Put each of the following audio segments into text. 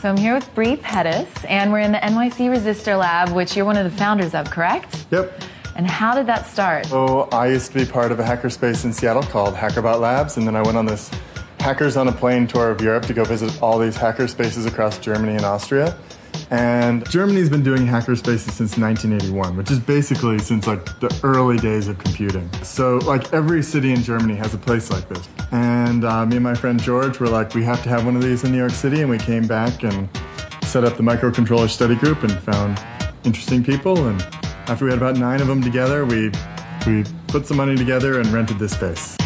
So I'm here with Bree Pettis, and we're in the NYC Resistor Lab, which you're one of the founders of, correct? Yep. And how did that start? Oh, I used to be part of a hackerspace in Seattle called Hackerbot Labs, and then I went on this hackers on a plane tour of Europe to go visit all these hackerspaces across Germany and Austria. And Germany's been doing hackerspaces since 1981, which is basically since like the early days of computing. So like every city in Germany has a place like this. And uh, me and my friend George were like, we have to have one of these in New York City, and we came back and set up the microcontroller study group and found interesting people. And after we had about nine of them together, we we put some money together and rented this space.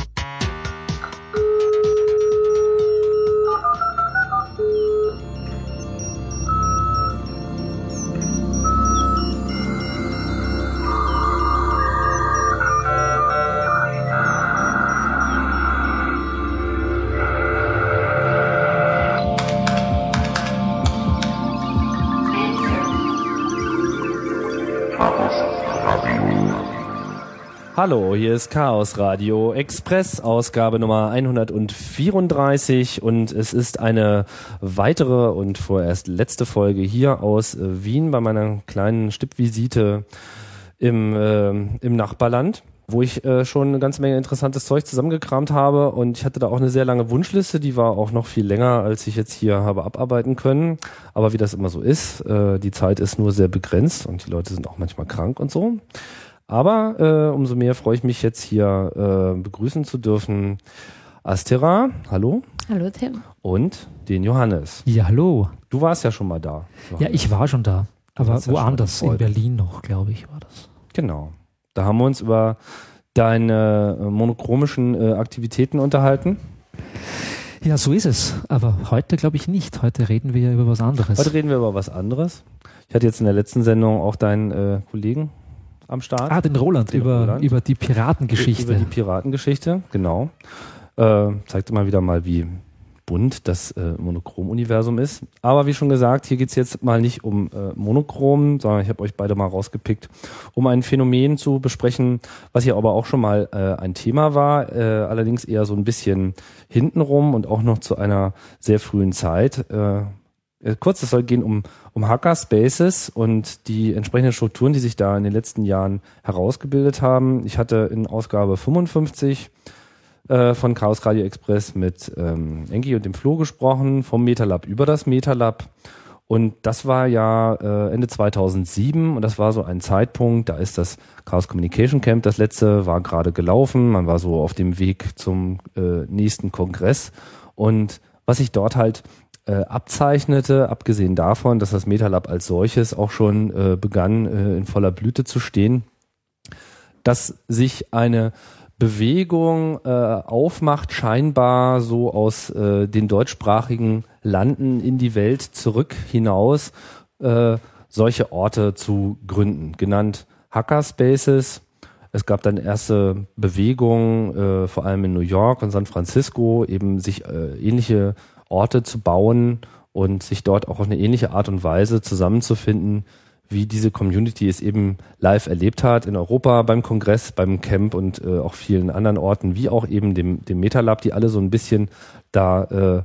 Hallo, hier ist Chaos Radio Express, Ausgabe Nummer 134 und es ist eine weitere und vorerst letzte Folge hier aus äh, Wien bei meiner kleinen Stippvisite im, äh, im Nachbarland wo ich äh, schon eine ganze Menge interessantes Zeug zusammengekramt habe und ich hatte da auch eine sehr lange Wunschliste, die war auch noch viel länger, als ich jetzt hier habe abarbeiten können. Aber wie das immer so ist, äh, die Zeit ist nur sehr begrenzt und die Leute sind auch manchmal krank und so. Aber äh, umso mehr freue ich mich jetzt hier äh, begrüßen zu dürfen Astera, hallo. Hallo Tim. Und den Johannes. Ja, hallo. Du warst ja schon mal da. Johannes. Ja, ich war schon da. Aber woanders, in Berlin noch, glaube ich, war das. Genau. Da haben wir uns über deine äh, monochromischen äh, Aktivitäten unterhalten. Ja, so ist es. Aber heute glaube ich nicht. Heute reden wir über was anderes. Heute reden wir über was anderes. Ich hatte jetzt in der letzten Sendung auch deinen äh, Kollegen am Start. Ah, den Roland, den über, Roland. über die Piratengeschichte. Über die Piratengeschichte, genau. Äh, zeigt immer wieder mal, wie bunt das äh, Monochrom-Universum ist. Aber wie schon gesagt, hier geht's jetzt mal nicht um äh, Monochrom, sondern ich habe euch beide mal rausgepickt, um ein Phänomen zu besprechen, was hier aber auch schon mal äh, ein Thema war, äh, allerdings eher so ein bisschen hintenrum und auch noch zu einer sehr frühen Zeit. Äh, kurz, es soll gehen um, um Hackerspaces und die entsprechenden Strukturen, die sich da in den letzten Jahren herausgebildet haben. Ich hatte in Ausgabe 55 äh, von Chaos Radio Express mit ähm, Engi und dem Flo gesprochen, vom MetaLab über das MetaLab. Und das war ja äh, Ende 2007 und das war so ein Zeitpunkt, da ist das Chaos Communication Camp, das letzte war gerade gelaufen, man war so auf dem Weg zum äh, nächsten Kongress und was sich dort halt äh, abzeichnete, abgesehen davon, dass das MetaLab als solches auch schon äh, begann, äh, in voller Blüte zu stehen, dass sich eine Bewegung äh, aufmacht, scheinbar so aus äh, den deutschsprachigen Landen in die Welt zurück hinaus, äh, solche Orte zu gründen, genannt Hackerspaces. Es gab dann erste Bewegungen, äh, vor allem in New York und San Francisco, eben sich äh, ähnliche Orte zu bauen und sich dort auch auf eine ähnliche Art und Weise zusammenzufinden, wie diese Community es eben live erlebt hat in Europa beim Kongress, beim Camp und äh, auch vielen anderen Orten, wie auch eben dem, dem MetaLab, die alle so ein bisschen da äh,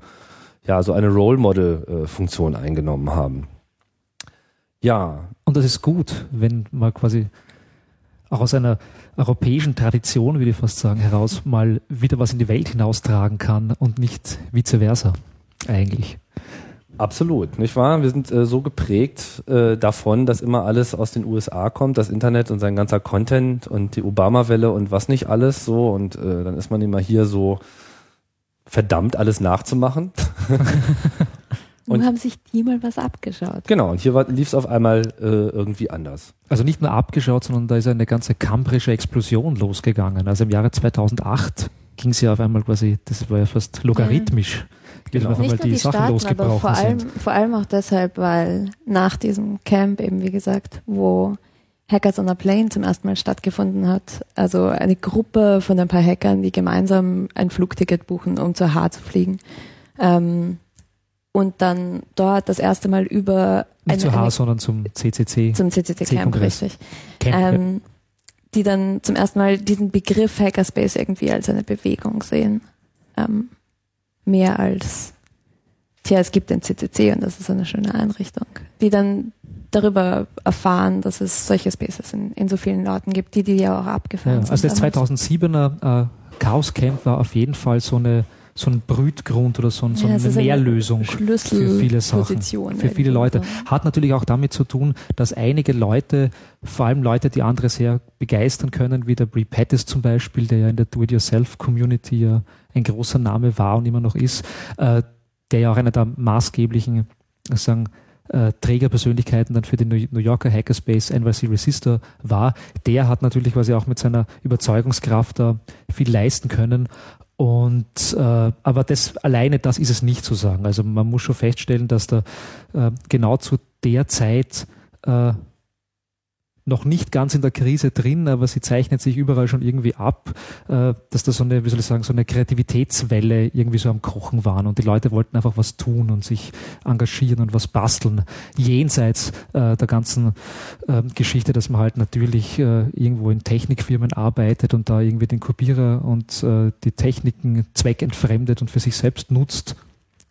ja so eine Role Model äh, Funktion eingenommen haben. Ja. Und das ist gut, wenn man quasi auch aus einer europäischen Tradition, würde ich fast sagen, heraus mal wieder was in die Welt hinaustragen kann und nicht vice versa eigentlich. Absolut, nicht wahr? Wir sind äh, so geprägt äh, davon, dass immer alles aus den USA kommt, das Internet und sein ganzer Content und die Obama-Welle und was nicht alles so. Und äh, dann ist man immer hier so verdammt, alles nachzumachen. und haben sich die mal was abgeschaut. Genau, und hier lief es auf einmal äh, irgendwie anders. Also nicht nur abgeschaut, sondern da ist eine ganze kambrische Explosion losgegangen. Also im Jahre 2008 ging es ja auf einmal quasi, das war ja fast logarithmisch. Ja Genau. Nicht nur die, die Staaten, aber vor allem, vor allem auch deshalb, weil nach diesem Camp eben, wie gesagt, wo Hackers on a Plane zum ersten Mal stattgefunden hat, also eine Gruppe von ein paar Hackern, die gemeinsam ein Flugticket buchen, um zur H zu fliegen. Ähm, und dann dort das erste Mal über nicht eine, zur H, sondern zum CCC. Zum CCC Camp, richtig. Camp, ähm, ja. Die dann zum ersten Mal diesen Begriff Hackerspace irgendwie als eine Bewegung sehen. Ähm, mehr als tja, es gibt den CCC und das ist eine schöne Einrichtung, die dann darüber erfahren, dass es solche Spaces in, in so vielen Orten gibt, die die ja auch abgefahren ja, sind. Also das 2007er äh, Chaos Camp war auf jeden Fall so eine so ein Brütgrund oder so, so ja, eine Nährlösung für viele Sachen, für viele Leute. Hat natürlich auch damit zu tun, dass einige Leute, vor allem Leute, die andere sehr begeistern können, wie der Brie Pettis zum Beispiel, der ja in der Do-it-yourself-Community ja ein großer Name war und immer noch ist, äh, der ja auch einer der maßgeblichen, sagen, äh, Trägerpersönlichkeiten dann für den New Yorker Hackerspace NYC Resistor war, der hat natürlich quasi auch mit seiner Überzeugungskraft da viel leisten können. Und äh, aber das alleine, das ist es nicht zu sagen. Also man muss schon feststellen, dass da äh, genau zu der Zeit äh, noch nicht ganz in der Krise drin, aber sie zeichnet sich überall schon irgendwie ab, äh, dass da so eine, wie soll ich sagen, so eine Kreativitätswelle irgendwie so am Kochen waren und die Leute wollten einfach was tun und sich engagieren und was basteln, jenseits äh, der ganzen äh, Geschichte, dass man halt natürlich äh, irgendwo in Technikfirmen arbeitet und da irgendwie den Kopierer und die Techniken zweckentfremdet und für sich selbst nutzt.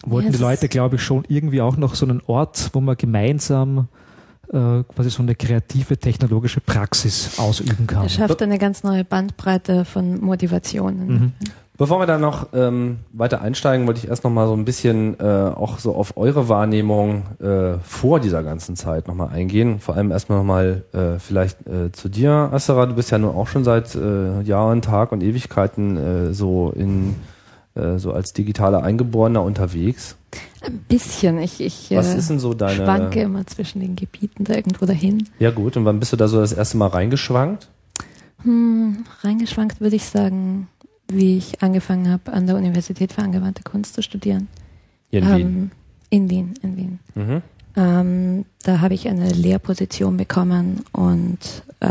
Wollten die Leute, glaube ich, schon irgendwie auch noch so einen Ort, wo man gemeinsam quasi so eine kreative technologische Praxis ausüben kann. Er schafft eine ganz neue Bandbreite von Motivationen. Mhm. Bevor wir da noch ähm, weiter einsteigen, wollte ich erst noch mal so ein bisschen äh, auch so auf eure Wahrnehmung äh, vor dieser ganzen Zeit noch mal eingehen. Vor allem erstmal noch mal äh, vielleicht äh, zu dir, Assara. Du bist ja nun auch schon seit äh, Jahren, Tag und Ewigkeiten äh, so in äh, so als digitaler Eingeborener unterwegs. Ein bisschen. Ich, ich Was ist denn so deine... schwanke immer zwischen den Gebieten da irgendwo dahin. Ja gut, und wann bist du da so das erste Mal reingeschwankt? Hm, reingeschwankt würde ich sagen, wie ich angefangen habe, an der Universität für angewandte Kunst zu studieren. Hier in ähm, Wien? In Wien, in Wien. Mhm. Ähm, da habe ich eine Lehrposition bekommen und äh,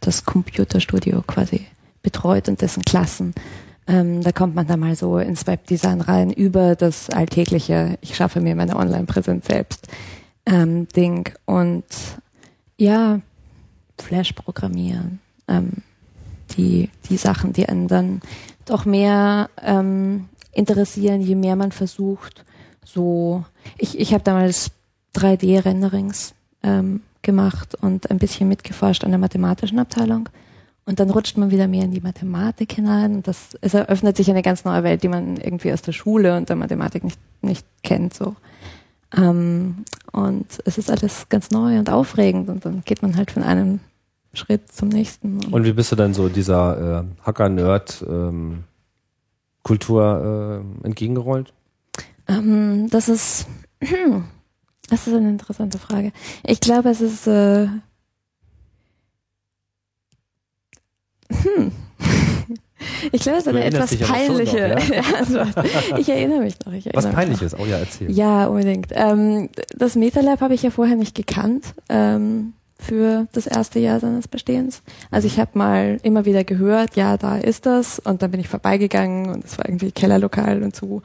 das Computerstudio quasi betreut und dessen Klassen ähm, da kommt man dann mal so ins Webdesign rein über das alltägliche, ich schaffe mir meine Online-Präsenz selbst ähm, Ding. Und ja, Flash programmieren, ähm, die, die Sachen, die einen dann doch mehr ähm, interessieren, je mehr man versucht. So, ich, ich habe damals 3D-Renderings ähm, gemacht und ein bisschen mitgeforscht an der mathematischen Abteilung. Und dann rutscht man wieder mehr in die Mathematik hinein. Und das, es eröffnet sich eine ganz neue Welt, die man irgendwie aus der Schule und der Mathematik nicht, nicht kennt. So. Ähm, und es ist alles ganz neu und aufregend. Und dann geht man halt von einem Schritt zum nächsten. Und wie bist du dann so dieser äh, Hacker-Nerd-Kultur ähm, äh, entgegengerollt? Ähm, das ist, das ist eine interessante Frage. Ich glaube, es ist äh, Hm. Ich glaube, es ist eine etwas peinliche noch, ja? Antwort. Ich erinnere mich noch. Ich erinnere Was peinliches? Oh ja, erzähl. Ja, unbedingt. Ähm, das MetaLab habe ich ja vorher nicht gekannt. Ähm, für das erste Jahr seines Bestehens. Also ich habe mal immer wieder gehört, ja, da ist das und dann bin ich vorbeigegangen und es war irgendwie Kellerlokal und so.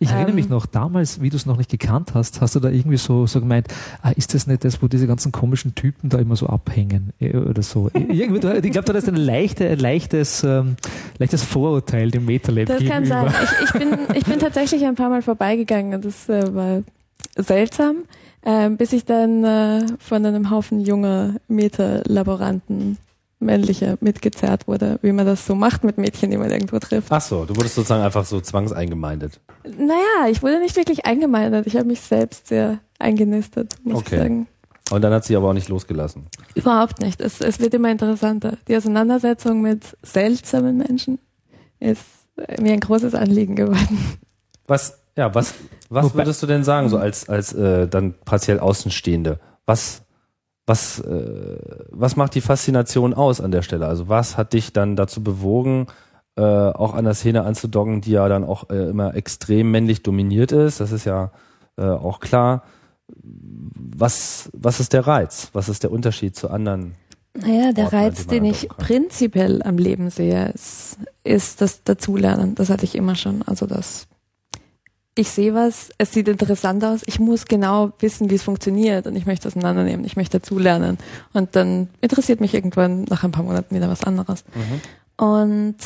Ich erinnere mich ähm, noch, damals, wie du es noch nicht gekannt hast, hast du da irgendwie so, so gemeint, ah, ist das nicht das, wo diese ganzen komischen Typen da immer so abhängen äh, oder so? ich glaube, da ist ein, leichte, leichtes, ähm, leichtes Vorurteil dem MetaLab Das gegenüber. kann sein. Ich, ich, bin, ich bin tatsächlich ein paar Mal vorbeigegangen und das äh, war seltsam. Ähm, bis ich dann äh, von einem Haufen junger Meta-Laboranten männlicher mitgezerrt wurde, wie man das so macht mit Mädchen, die man irgendwo trifft. Ach so, du wurdest sozusagen einfach so zwangseingemeindet. Naja, ich wurde nicht wirklich eingemeindet. Ich habe mich selbst sehr eingenistet, muss okay. ich sagen. Und dann hat sie aber auch nicht losgelassen. Überhaupt nicht. Es, es wird immer interessanter. Die Auseinandersetzung mit seltsamen Menschen ist mir ein großes Anliegen geworden. Was ja, was, was würdest du denn sagen, so als, als äh, dann partiell Außenstehende? Was, was, äh, was macht die Faszination aus an der Stelle? Also was hat dich dann dazu bewogen, äh, auch an der Szene anzudocken, die ja dann auch äh, immer extrem männlich dominiert ist? Das ist ja äh, auch klar. Was, was ist der Reiz? Was ist der Unterschied zu anderen? Naja, der Orten, Reiz, den ich prinzipiell am Leben sehe, ist, ist das Dazulernen. Das hatte ich immer schon. Also das ich sehe was, es sieht interessant aus, ich muss genau wissen, wie es funktioniert und ich möchte es auseinandernehmen, ich möchte dazulernen. Und dann interessiert mich irgendwann nach ein paar Monaten wieder was anderes. Mhm. Und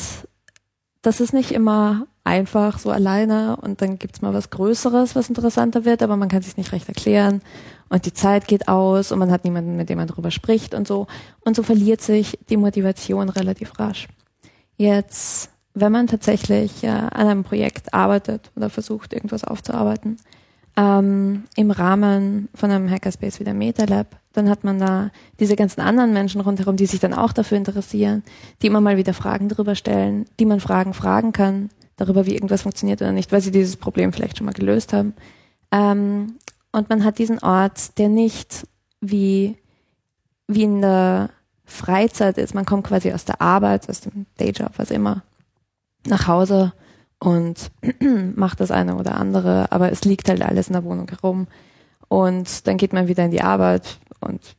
das ist nicht immer einfach so alleine und dann gibt's mal was Größeres, was interessanter wird, aber man kann sich nicht recht erklären und die Zeit geht aus und man hat niemanden, mit dem man darüber spricht und so. Und so verliert sich die Motivation relativ rasch. Jetzt, wenn man tatsächlich äh, an einem Projekt arbeitet oder versucht, irgendwas aufzuarbeiten, ähm, im Rahmen von einem Hackerspace wie der MetaLab, dann hat man da diese ganzen anderen Menschen rundherum, die sich dann auch dafür interessieren, die immer mal wieder Fragen darüber stellen, die man Fragen fragen kann, darüber, wie irgendwas funktioniert oder nicht, weil sie dieses Problem vielleicht schon mal gelöst haben. Ähm, und man hat diesen Ort, der nicht wie, wie in der Freizeit ist. Man kommt quasi aus der Arbeit, aus dem Dayjob, was immer, nach Hause und macht das eine oder andere, aber es liegt halt alles in der Wohnung herum. Und dann geht man wieder in die Arbeit und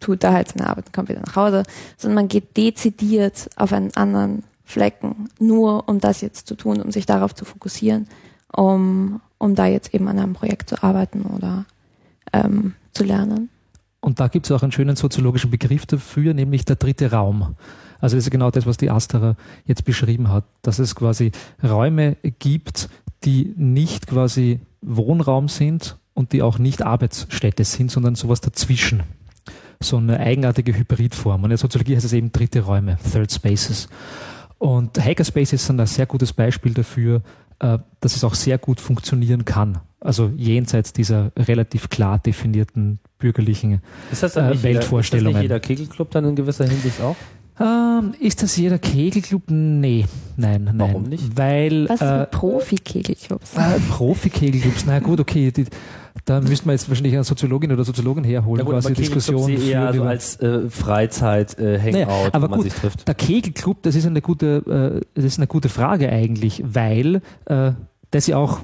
tut da halt seine Arbeit und kommt wieder nach Hause, sondern man geht dezidiert auf einen anderen Flecken, nur um das jetzt zu tun, um sich darauf zu fokussieren, um, um da jetzt eben an einem Projekt zu arbeiten oder ähm, zu lernen. Und da gibt es auch einen schönen soziologischen Begriff dafür, nämlich der dritte Raum. Also das ist genau das, was die Asterer jetzt beschrieben hat, dass es quasi Räume gibt, die nicht quasi Wohnraum sind und die auch nicht Arbeitsstätte sind, sondern sowas dazwischen. So eine eigenartige Hybridform. Und in der Soziologie heißt es eben dritte Räume, Third Spaces. Und Hackerspaces sind ein sehr gutes Beispiel dafür, äh, dass es auch sehr gut funktionieren kann. Also jenseits dieser relativ klar definierten bürgerlichen ist das dann äh, Weltvorstellungen. Jeder, ist das nicht jeder Kegelclub dann in gewisser Hinsicht auch? Ähm, ist das jeder Kegelclub? Nee, nein, nein. Warum nicht? Weil Was äh, Profi-Kegelclubs? Äh, Profi-Kegelclubs, na gut, okay. Die, da müsste man jetzt wahrscheinlich eine Soziologin oder Soziologen herholen, ja gut, quasi Diskussion für eher also als äh, Freizeit äh, Hangout, naja, aber wo man gut, sich trifft. Der Kegelclub, das ist eine gute, äh, das ist eine gute Frage eigentlich, weil äh, das ja auch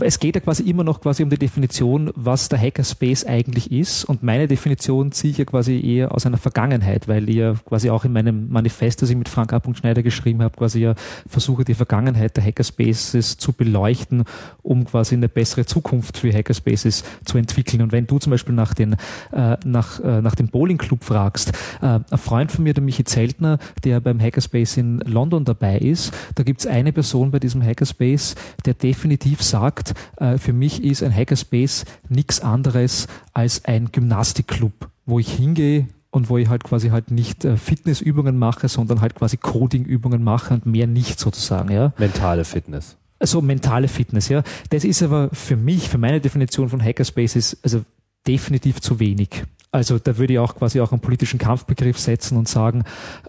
es geht ja quasi immer noch quasi um die Definition, was der Hackerspace eigentlich ist. Und meine Definition ziehe ich ja quasi eher aus einer Vergangenheit, weil ich ja quasi auch in meinem Manifest, das ich mit Frank A. Schneider geschrieben habe, quasi ja versuche, die Vergangenheit der Hackerspaces zu beleuchten, um quasi eine bessere Zukunft für Hackerspaces zu entwickeln. Und wenn du zum Beispiel nach, den, äh, nach, äh, nach dem Bowling Club fragst, äh, ein Freund von mir, der Michi Zeltner, der beim Hackerspace in London dabei ist, da gibt es eine Person bei diesem Hackerspace, der definitiv sagt, gesagt, äh, für mich ist ein Hackerspace nichts anderes als ein Gymnastikclub, wo ich hingehe und wo ich halt quasi halt nicht äh, Fitnessübungen mache, sondern halt quasi Codingübungen mache und mehr nicht sozusagen, ja. Mentale Fitness. Also mentale Fitness, ja. Das ist aber für mich, für meine Definition von Hackerspaces, also definitiv zu wenig. Also da würde ich auch quasi auch einen politischen Kampfbegriff setzen und sagen,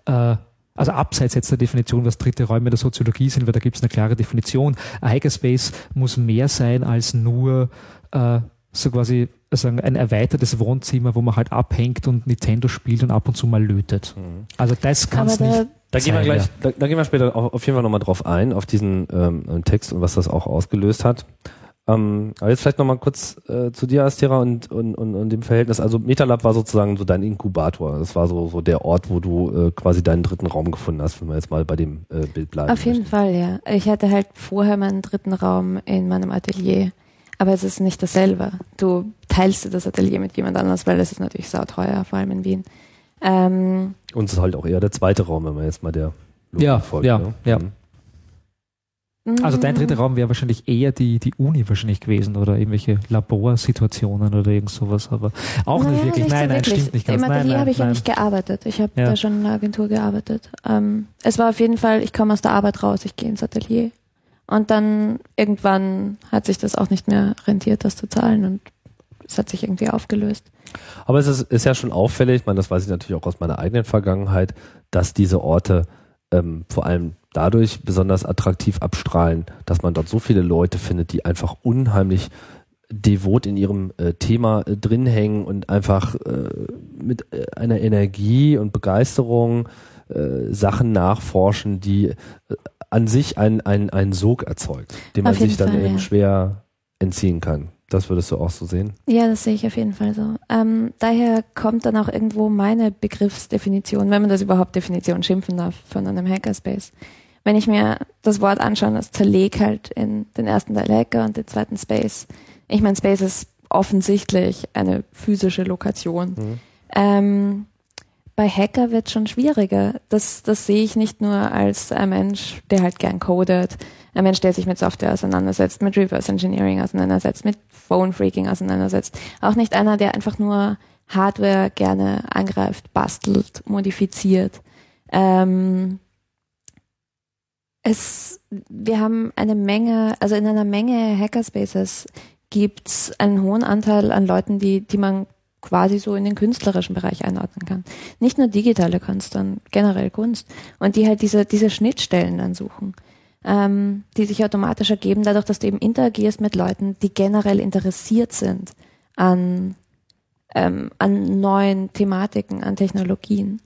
äh, also abseits jetzt der Definition, was dritte Räume der Soziologie sind, weil da gibt es eine klare Definition. Ein Hackerspace muss mehr sein als nur äh, so quasi sagen, ein erweitertes Wohnzimmer, wo man halt abhängt und Nintendo spielt und ab und zu mal lötet. Mhm. Also das kann es nicht. Da gehen, wir gleich, da, da, gehen wir später auf jeden Fall nochmal drauf ein, auf diesen ähm, Text und was das auch ausgelöst hat. Ähm, aber jetzt vielleicht nochmal kurz äh, zu dir, Astera, und, und, und, und dem Verhältnis. Also MetaLab war sozusagen so dein Inkubator. Das war so, so der Ort, wo du äh, quasi deinen dritten Raum gefunden hast, wenn wir jetzt mal bei dem äh, Bild bleiben. Auf jeden Fall, ja. Ich hatte halt vorher meinen dritten Raum in meinem Atelier. Aber es ist nicht dasselbe. Du teilst dir das Atelier mit jemand anders, weil es ist natürlich sauteuer, vor allem in Wien. Ähm, und es ist halt auch eher der zweite Raum, wenn man jetzt mal der Logik ja, folgt. Ja, ne? ja. Mhm. Also dein dritter Raum wäre wahrscheinlich eher die, die Uni wahrscheinlich gewesen oder irgendwelche Laborsituationen oder irgend sowas, aber auch naja, nicht wirklich. Nicht nein, so nein, wirklich. stimmt nicht ganz. Im Atelier habe ich ja nicht gearbeitet. Ich habe ja. da schon in einer Agentur gearbeitet. Ähm, es war auf jeden Fall, ich komme aus der Arbeit raus, ich gehe ins Atelier. Und dann irgendwann hat sich das auch nicht mehr rentiert, das zu zahlen und es hat sich irgendwie aufgelöst. Aber es ist, ist ja schon auffällig, ich meine, das weiß ich natürlich auch aus meiner eigenen Vergangenheit, dass diese Orte ähm, vor allem dadurch besonders attraktiv abstrahlen, dass man dort so viele Leute findet, die einfach unheimlich devot in ihrem äh, Thema äh, drin hängen und einfach äh, mit äh, einer Energie und Begeisterung äh, Sachen nachforschen, die äh, an sich einen ein Sog erzeugt, dem man sich dann Fall, eben ja. schwer entziehen kann. Das würdest du auch so sehen? Ja, das sehe ich auf jeden Fall so. Ähm, daher kommt dann auch irgendwo meine Begriffsdefinition, wenn man das überhaupt Definition schimpfen darf, von einem Hackerspace. Wenn ich mir das Wort anschaue, das zerleg halt in den ersten Teil Hacker und den zweiten Space. Ich meine, Space ist offensichtlich eine physische Lokation. Mhm. Ähm, bei Hacker wird schon schwieriger. Das, das sehe ich nicht nur als ein Mensch, der halt gern codet, ein Mensch, der sich mit Software auseinandersetzt, mit Reverse Engineering auseinandersetzt, mit Phone Freaking auseinandersetzt. Auch nicht einer, der einfach nur Hardware gerne angreift, bastelt, modifiziert. Ähm, es, wir haben eine Menge, also in einer Menge Hackerspaces gibt es einen hohen Anteil an Leuten, die, die man quasi so in den künstlerischen Bereich einordnen kann. Nicht nur digitale Kunst, sondern generell Kunst. Und die halt diese, diese Schnittstellen dann suchen, ähm, die sich automatisch ergeben, dadurch, dass du eben interagierst mit Leuten, die generell interessiert sind an, ähm, an neuen Thematiken, an Technologien,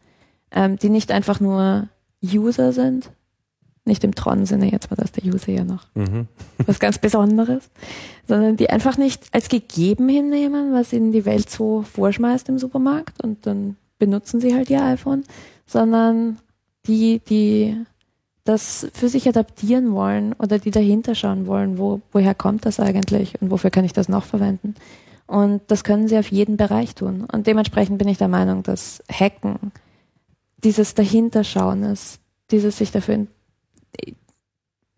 ähm, die nicht einfach nur User sind, nicht im Tron-Sinne, jetzt war das der User ja noch mhm. was ganz Besonderes, sondern die einfach nicht als gegeben hinnehmen, was ihnen die Welt so vorschmeißt im Supermarkt und dann benutzen sie halt ihr iPhone, sondern die, die das für sich adaptieren wollen oder die dahinter schauen wollen, wo, woher kommt das eigentlich und wofür kann ich das noch verwenden. Und das können sie auf jeden Bereich tun. Und dementsprechend bin ich der Meinung, dass Hacken dieses Dahinterschauen ist, dieses sich dafür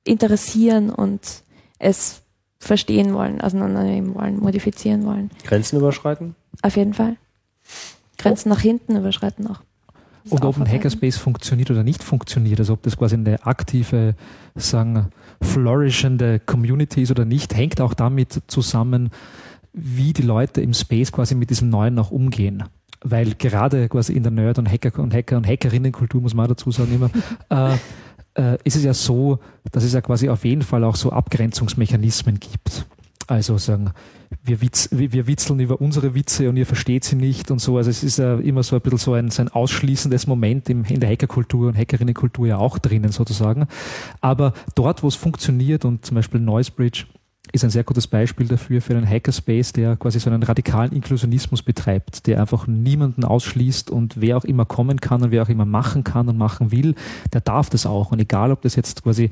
interessieren und es verstehen wollen, auseinandernehmen wollen, modifizieren wollen. Grenzen überschreiten? Auf jeden Fall. Grenzen oh. nach hinten überschreiten auch. Und ob ein Hackerspace funktioniert oder nicht funktioniert, also ob das quasi eine aktive, sagen, flourishende Community ist oder nicht, hängt auch damit zusammen, wie die Leute im Space quasi mit diesem Neuen auch umgehen. Weil gerade quasi in der Nerd- und Hacker- und Hacker- und Hackerinnenkultur, muss man dazu sagen immer, äh, äh, ist es ja so, dass es ja quasi auf jeden Fall auch so Abgrenzungsmechanismen gibt. Also sagen, wir, witz, wir witzeln über unsere Witze und ihr versteht sie nicht und so. Also es ist ja immer so ein bisschen so ein, so ein ausschließendes Moment im, in der Hackerkultur und Hackerinnenkultur ja auch drinnen sozusagen. Aber dort, wo es funktioniert und zum Beispiel Noisebridge ist ein sehr gutes Beispiel dafür, für einen Hackerspace, der quasi so einen radikalen Inklusionismus betreibt, der einfach niemanden ausschließt und wer auch immer kommen kann und wer auch immer machen kann und machen will, der darf das auch. Und egal, ob das jetzt quasi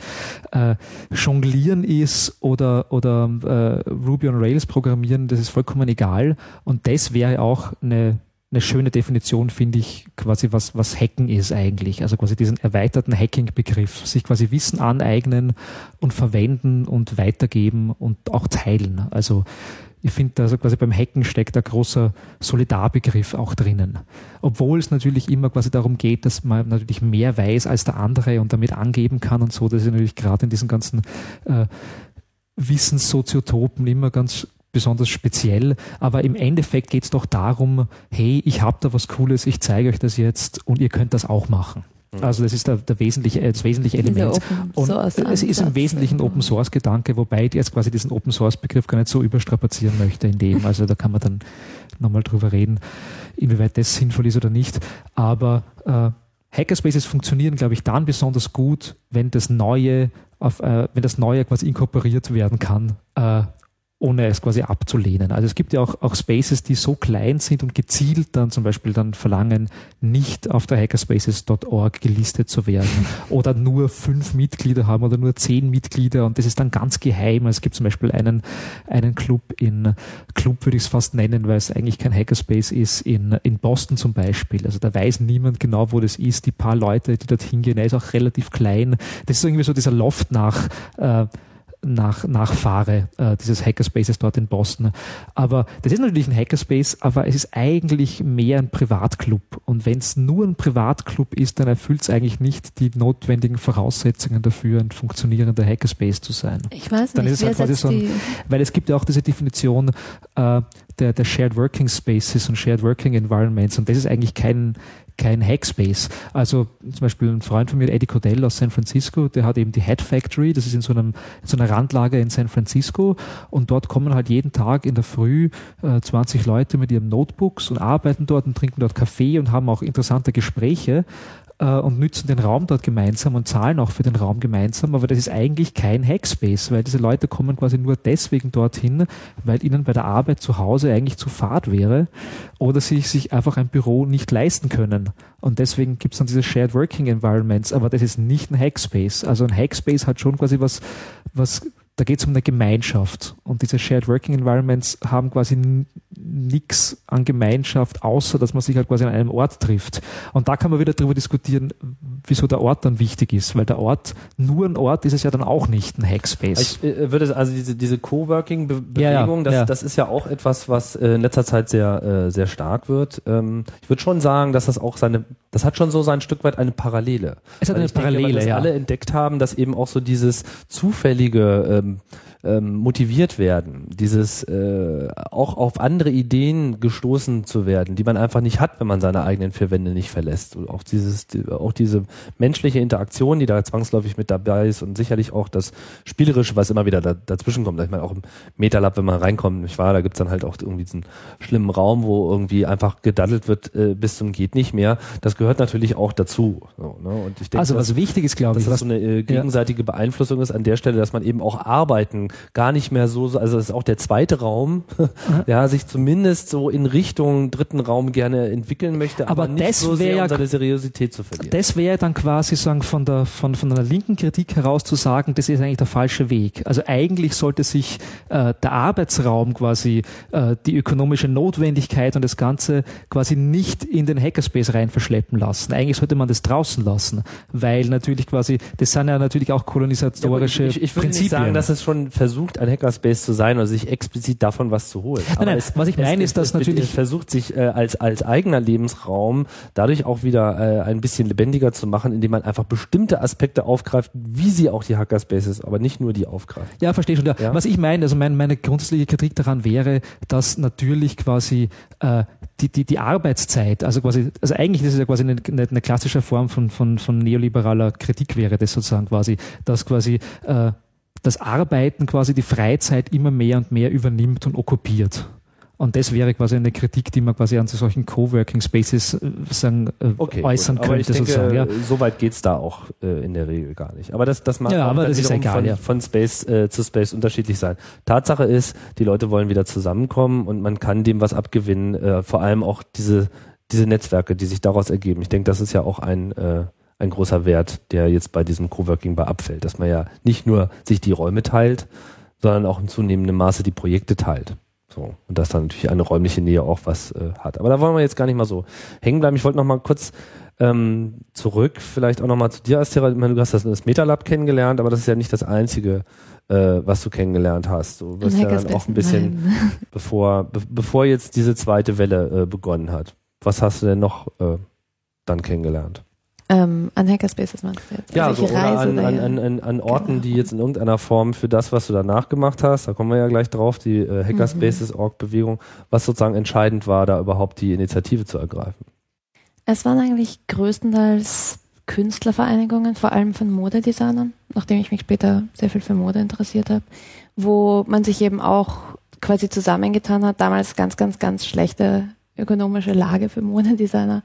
äh, Jonglieren ist oder, oder äh, Ruby on Rails programmieren, das ist vollkommen egal. Und das wäre auch eine eine schöne Definition, finde ich, quasi was, was Hacken ist eigentlich. Also quasi diesen erweiterten Hacking-Begriff. Sich quasi Wissen aneignen und verwenden und weitergeben und auch teilen. Also ich finde, also quasi beim Hacken steckt ein großer Solidarbegriff auch drinnen. Obwohl es natürlich immer quasi darum geht, dass man natürlich mehr weiß als der andere und damit angeben kann und so. Das ist natürlich gerade in diesen ganzen äh, Wissenssoziotopen immer ganz besonders speziell, aber im Endeffekt geht es doch darum, hey, ich habe da was Cooles, ich zeige euch das jetzt und ihr könnt das auch machen. Mhm. Also das ist der, der wesentliche, das wesentliche Element. Und es ist im Wesentlichen Open Source Gedanke, wobei ich jetzt quasi diesen Open Source Begriff gar nicht so überstrapazieren möchte in dem. Also da kann man dann nochmal drüber reden, inwieweit das sinnvoll ist oder nicht. Aber äh, Hackerspaces funktionieren, glaube ich, dann besonders gut, wenn das Neue, auf, äh, wenn das Neue quasi inkorporiert werden kann äh, ohne es quasi abzulehnen. Also es gibt ja auch, auch Spaces, die so klein sind und gezielt dann zum Beispiel dann verlangen, nicht auf der hackerspaces.org gelistet zu werden oder nur fünf Mitglieder haben oder nur zehn Mitglieder und das ist dann ganz geheim. Es gibt zum Beispiel einen, einen Club in, Club würde ich es fast nennen, weil es eigentlich kein Hackerspace ist, in, in Boston zum Beispiel. Also da weiß niemand genau, wo das ist. Die paar Leute, die dort hingehen, er ist auch relativ klein. Das ist irgendwie so dieser Loft nach, äh, nach, Nachfahre äh, dieses Hackerspaces dort in Boston. Aber das ist natürlich ein Hackerspace, aber es ist eigentlich mehr ein Privatclub. Und wenn es nur ein Privatclub ist, dann erfüllt es eigentlich nicht die notwendigen Voraussetzungen dafür, ein funktionierender Hackerspace zu sein. Ich weiß dann nicht. Ist es halt quasi so ein, weil es gibt ja auch diese Definition äh, der, der Shared Working Spaces und Shared Working Environments und das ist eigentlich kein, kein Hackspace. Also zum Beispiel ein Freund von mir, Eddie Codell aus San Francisco, der hat eben die Head Factory, das ist in so, einem, in so einer Randlage in San Francisco und dort kommen halt jeden Tag in der Früh äh, 20 Leute mit ihren Notebooks und arbeiten dort und trinken dort Kaffee und haben auch interessante Gespräche und nützen den Raum dort gemeinsam und zahlen auch für den Raum gemeinsam, aber das ist eigentlich kein Hackspace, weil diese Leute kommen quasi nur deswegen dorthin, weil ihnen bei der Arbeit zu Hause eigentlich zu fad wäre oder sie sich einfach ein Büro nicht leisten können. Und deswegen gibt es dann diese Shared Working Environments, aber das ist nicht ein Hackspace. Also ein Hackspace hat schon quasi was, was da geht es um eine Gemeinschaft. Und diese Shared Working Environments haben quasi nichts an Gemeinschaft, außer dass man sich halt quasi an einem Ort trifft. Und da kann man wieder darüber diskutieren, wieso der Ort dann wichtig ist, weil der Ort, nur ein Ort ist es ja dann auch nicht ein Hackspace. Ich äh, würde also diese, diese Coworking-Bewegung, ja, das, ja. das ist ja auch etwas, was äh, in letzter Zeit sehr, äh, sehr stark wird. Ähm, ich würde schon sagen, dass das auch seine, das hat schon so sein Stück weit eine Parallele. Es hat eine Parallele, denke, weil ja. alle entdeckt haben, dass eben auch so dieses zufällige ähm, ähm, motiviert werden, dieses äh, auch auf andere Ideen gestoßen zu werden, die man einfach nicht hat, wenn man seine eigenen vier Wände nicht verlässt. Und auch dieses, die, auch diese menschliche Interaktion, die da zwangsläufig mit dabei ist und sicherlich auch das Spielerische, was immer wieder da, dazwischen kommt. Ich meine, auch im Metalab, wenn man reinkommt, ich war, da gibt's dann halt auch irgendwie diesen schlimmen Raum, wo irgendwie einfach gedaddelt wird äh, bis zum geht nicht mehr. Das gehört natürlich auch dazu. So, ne? Und ich denke, also was wichtig ist, glaube ich, dass das so eine äh, gegenseitige ja. Beeinflussung ist an der Stelle, dass man eben auch arbeiten gar nicht mehr so, also das ist auch der zweite Raum, ja, sich zumindest so in Richtung dritten Raum gerne entwickeln möchte, aber, aber nicht so sehr um seine Seriosität zu verlieren. Das wäre dann quasi sagen von der von von einer linken Kritik heraus zu sagen, das ist eigentlich der falsche Weg. Also eigentlich sollte sich äh, der Arbeitsraum quasi äh, die ökonomische Notwendigkeit und das Ganze quasi nicht in den Hackerspace rein verschleppen lassen. Eigentlich sollte man das draußen lassen, weil natürlich quasi das sind ja natürlich auch kolonisatorische ja, ich, ich, ich würde nicht sagen, dass es schon versucht, ein Hackerspace zu sein oder sich explizit davon was zu holen. Nein, nein, es, was ich meine, ist, dass natürlich es versucht, sich äh, als als eigener Lebensraum dadurch auch wieder äh, ein bisschen lebendiger zu machen, indem man einfach bestimmte Aspekte aufgreift, wie sie auch die Hackerspaces, aber nicht nur die aufgreifen. Ja, verstehe schon. Ja. ja. Was ich meine, also mein, meine grundsätzliche Kritik daran wäre, dass natürlich quasi äh, die, die, die Arbeitszeit, also quasi, also eigentlich ist es ja quasi eine, eine klassische Form von, von, von neoliberaler Kritik wäre das sozusagen quasi, dass quasi äh, das Arbeiten quasi die Freizeit immer mehr und mehr übernimmt und okkupiert. Und das wäre quasi eine Kritik, die man quasi an solchen Coworking Spaces äh, sagen, äh, okay, äußern könnte. Denke, ja. so weit geht's da auch äh, in der Regel gar nicht. Aber das, das mag ja, aber das ist egal, von, ja. von Space äh, zu Space unterschiedlich sein. Tatsache ist, die Leute wollen wieder zusammenkommen und man kann dem was abgewinnen. Äh, vor allem auch diese, diese Netzwerke, die sich daraus ergeben. Ich denke, das ist ja auch ein äh, ein großer Wert, der jetzt bei diesem Coworking bei abfällt, dass man ja nicht nur sich die Räume teilt, sondern auch in zunehmendem Maße die Projekte teilt. So. Und dass dann natürlich eine räumliche Nähe auch was äh, hat. Aber da wollen wir jetzt gar nicht mal so hängen bleiben. Ich wollte noch mal kurz ähm, zurück, vielleicht auch noch mal zu dir, Astera. Ich meine, du hast das, das MetaLab kennengelernt, aber das ist ja nicht das einzige, äh, was du kennengelernt hast. Du bist ja dann auch ein bisschen, bevor, be bevor jetzt diese zweite Welle äh, begonnen hat. Was hast du denn noch äh, dann kennengelernt? Ähm, an Hackerspaces meinst du jetzt? Ja, also so, oder an, an, an, an Orten, genau. die jetzt in irgendeiner Form für das, was du danach gemacht hast, da kommen wir ja gleich drauf, die äh, Hackerspaces-Org-Bewegung, mhm. was sozusagen entscheidend war, da überhaupt die Initiative zu ergreifen. Es waren eigentlich größtenteils Künstlervereinigungen, vor allem von Modedesignern, nachdem ich mich später sehr viel für Mode interessiert habe, wo man sich eben auch quasi zusammengetan hat. Damals ganz, ganz, ganz schlechte ökonomische Lage für Modedesigner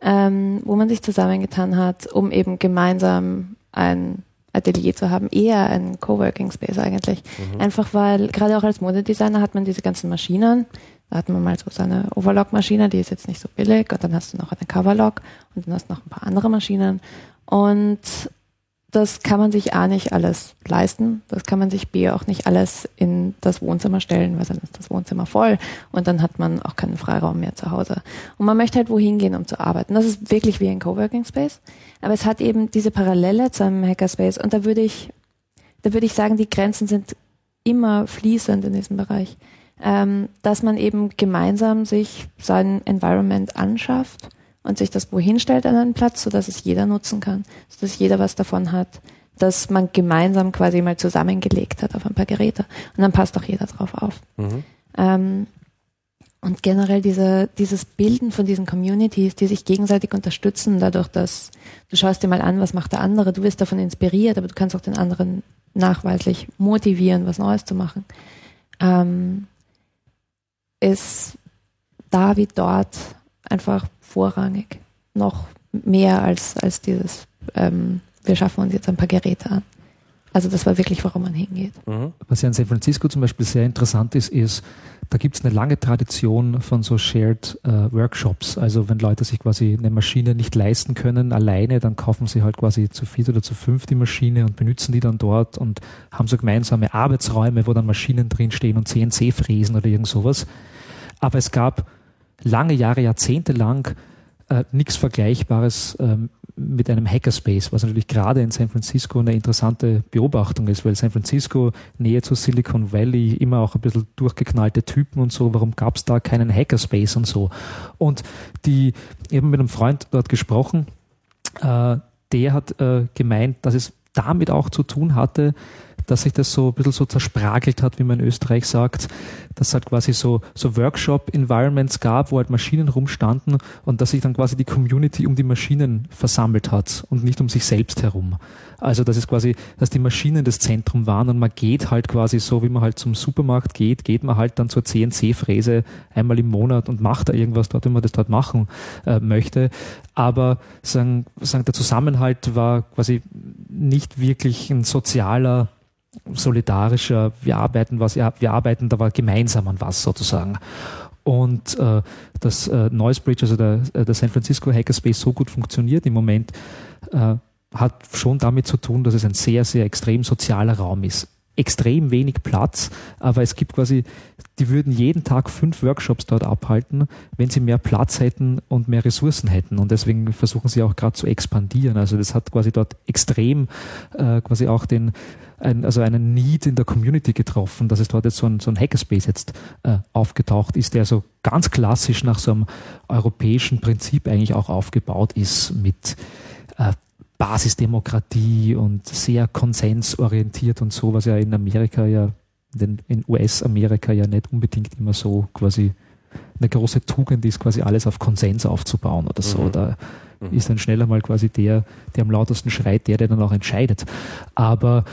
ähm, wo man sich zusammengetan hat, um eben gemeinsam ein Atelier zu haben, eher ein Coworking Space eigentlich. Mhm. Einfach weil, gerade auch als Modedesigner hat man diese ganzen Maschinen. Da hat man mal so seine Overlock-Maschine, die ist jetzt nicht so billig, und dann hast du noch eine Coverlock und dann hast du noch ein paar andere Maschinen. Und das kann man sich A nicht alles leisten, das kann man sich B auch nicht alles in das Wohnzimmer stellen, weil dann ist das Wohnzimmer voll und dann hat man auch keinen Freiraum mehr zu Hause. Und man möchte halt wohin gehen, um zu arbeiten. Das ist wirklich wie ein Coworking Space, aber es hat eben diese Parallele zu einem Hackerspace und da würde ich, da würde ich sagen, die Grenzen sind immer fließend in diesem Bereich, ähm, dass man eben gemeinsam sich sein Environment anschafft und sich das wohin stellt an einen Platz, sodass es jeder nutzen kann, sodass jeder was davon hat, dass man gemeinsam quasi mal zusammengelegt hat auf ein paar Geräte. Und dann passt auch jeder drauf auf. Mhm. Ähm, und generell diese, dieses Bilden von diesen Communities, die sich gegenseitig unterstützen, dadurch, dass du schaust dir mal an, was macht der andere, du wirst davon inspiriert, aber du kannst auch den anderen nachweislich motivieren, was Neues zu machen, ähm, ist da wie dort einfach vorrangig. Noch mehr als, als dieses, ähm, wir schaffen uns jetzt ein paar Geräte an. Also das war wirklich, warum man hingeht. Mhm. Was ja in San Francisco zum Beispiel sehr interessant ist, ist, da gibt es eine lange Tradition von so Shared äh, Workshops. Also wenn Leute sich quasi eine Maschine nicht leisten können alleine, dann kaufen sie halt quasi zu viert oder zu fünf die Maschine und benutzen die dann dort und haben so gemeinsame Arbeitsräume, wo dann Maschinen drinstehen und CNC fräsen oder irgend sowas. Aber es gab lange Jahre, Jahrzehnte lang äh, nichts Vergleichbares ähm, mit einem Hackerspace, was natürlich gerade in San Francisco eine interessante Beobachtung ist, weil San Francisco näher zu Silicon Valley immer auch ein bisschen durchgeknallte Typen und so, warum gab es da keinen Hackerspace und so. Und die, eben mit einem Freund dort gesprochen, äh, der hat äh, gemeint, dass es damit auch zu tun hatte, dass sich das so ein bisschen so zerspragelt hat, wie man in Österreich sagt, dass es halt quasi so, so Workshop-Environments gab, wo halt Maschinen rumstanden und dass sich dann quasi die Community um die Maschinen versammelt hat und nicht um sich selbst herum. Also dass es quasi, dass die Maschinen das Zentrum waren und man geht halt quasi so, wie man halt zum Supermarkt geht, geht man halt dann zur CNC-Fräse einmal im Monat und macht da irgendwas dort, wenn man das dort machen äh, möchte. Aber sagen, sagen, der Zusammenhalt war quasi nicht wirklich ein sozialer solidarischer, wir arbeiten was, wir arbeiten da gemeinsam an was sozusagen. Und äh, das äh, Noise Bridge, also der, äh, der San Francisco Hackerspace so gut funktioniert im Moment, äh, hat schon damit zu tun, dass es ein sehr, sehr extrem sozialer Raum ist extrem wenig Platz, aber es gibt quasi, die würden jeden Tag fünf Workshops dort abhalten, wenn sie mehr Platz hätten und mehr Ressourcen hätten. Und deswegen versuchen sie auch gerade zu expandieren. Also das hat quasi dort extrem äh, quasi auch den ein, also einen Need in der Community getroffen, dass es dort jetzt so ein, so ein Hackerspace jetzt äh, aufgetaucht ist, der so ganz klassisch nach so einem europäischen Prinzip eigentlich auch aufgebaut ist mit äh, Basisdemokratie und sehr konsensorientiert und so, was ja in Amerika ja, in US-Amerika ja nicht unbedingt immer so quasi eine große Tugend ist, quasi alles auf Konsens aufzubauen oder so. Mhm. Da mhm. ist dann schneller mal quasi der, der am lautesten schreit, der, der dann auch entscheidet. Aber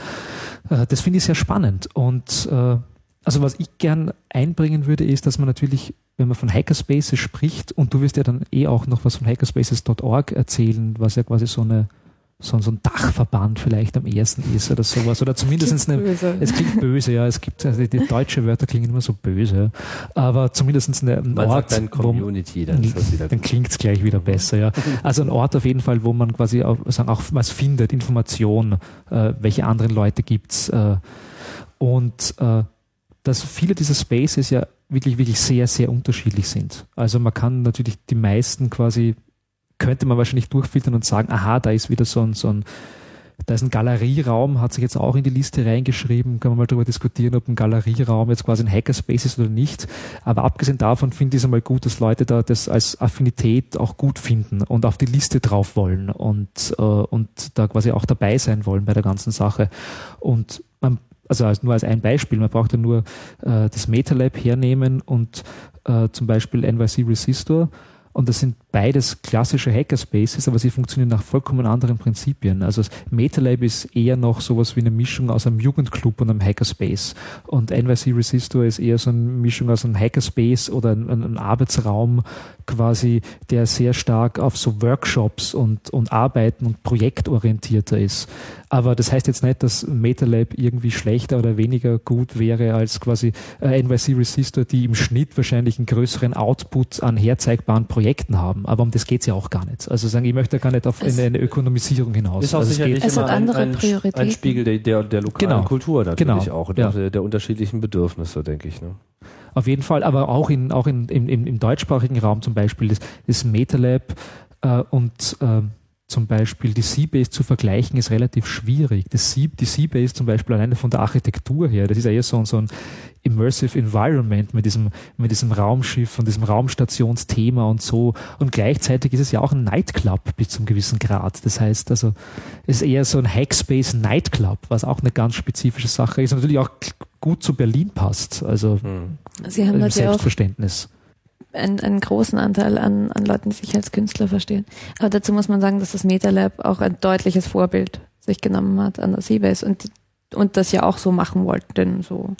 äh, das finde ich sehr spannend. Und äh, also was ich gern einbringen würde, ist, dass man natürlich, wenn man von Hackerspaces spricht, und du wirst ja dann eh auch noch was von hackerspaces.org erzählen, was ja quasi so eine so, so ein Dachverband vielleicht am ersten ist oder sowas. Oder zumindest eine, es klingt böse, ja. Es gibt, also die deutsche Wörter klingen immer so böse. Aber zumindest eine, ein man Ort. Sagt Community, wo, dann, dann klingt es gleich wieder besser, ja. Also ein Ort auf jeden Fall, wo man quasi auch, sagen, auch was findet, Information, äh, welche anderen Leute gibt's. Äh, und äh, dass viele dieser Spaces ja wirklich, wirklich sehr, sehr unterschiedlich sind. Also man kann natürlich die meisten quasi könnte man wahrscheinlich durchfiltern und sagen, aha, da ist wieder so ein, so ein da ist ein Galerieraum, hat sich jetzt auch in die Liste reingeschrieben, kann man mal darüber diskutieren, ob ein Galerieraum jetzt quasi ein Hackerspace ist oder nicht. Aber abgesehen davon finde ich es einmal gut, dass Leute da das als Affinität auch gut finden und auf die Liste drauf wollen und, äh, und da quasi auch dabei sein wollen bei der ganzen Sache. Und man, also als, nur als ein Beispiel, man braucht ja nur äh, das MetaLab hernehmen und äh, zum Beispiel NYC Resistor und das sind beides klassische Hackerspaces, aber sie funktionieren nach vollkommen anderen Prinzipien. Also MetaLab ist eher noch sowas wie eine Mischung aus einem Jugendclub und einem Hackerspace. Und NYC Resistor ist eher so eine Mischung aus einem Hackerspace oder einem, einem Arbeitsraum quasi, der sehr stark auf so Workshops und, und Arbeiten und projektorientierter ist. Aber das heißt jetzt nicht, dass MetaLab irgendwie schlechter oder weniger gut wäre als quasi äh, NYC Resistor, die im Schnitt wahrscheinlich einen größeren Output an herzeigbaren Projekten haben. Aber um das geht es ja auch gar nicht. Also sagen, ich möchte gar nicht auf eine, eine Ökonomisierung hinaus. Ist auch also sicherlich es immer ein, ein, ein, Spiegel der, der, der lokalen genau. Kultur natürlich genau. auch, ja. der, der, unterschiedlichen Bedürfnisse, denke ich. Ne? Auf jeden Fall, aber auch, in, auch in, im, im deutschsprachigen Raum zum Beispiel, das, das MetaLab äh, und äh, zum Beispiel die Seabase zu vergleichen, ist relativ schwierig. Das Sea, die Seabase zum Beispiel alleine von der Architektur her, das ist ja eher so, so ein Immersive Environment mit diesem, mit diesem Raumschiff und diesem Raumstationsthema und so. Und gleichzeitig ist es ja auch ein Nightclub bis zum gewissen Grad. Das heißt also, es ist eher so ein Hackspace Nightclub, was auch eine ganz spezifische Sache ist und natürlich auch gut zu Berlin passt. Also hm. Sie haben im Selbstverständnis einen, einen großen Anteil an, an Leuten, die sich als Künstler verstehen. Aber dazu muss man sagen, dass das MetaLab auch ein deutliches Vorbild sich genommen hat an der Seabase und, und das ja auch so machen wollten. So,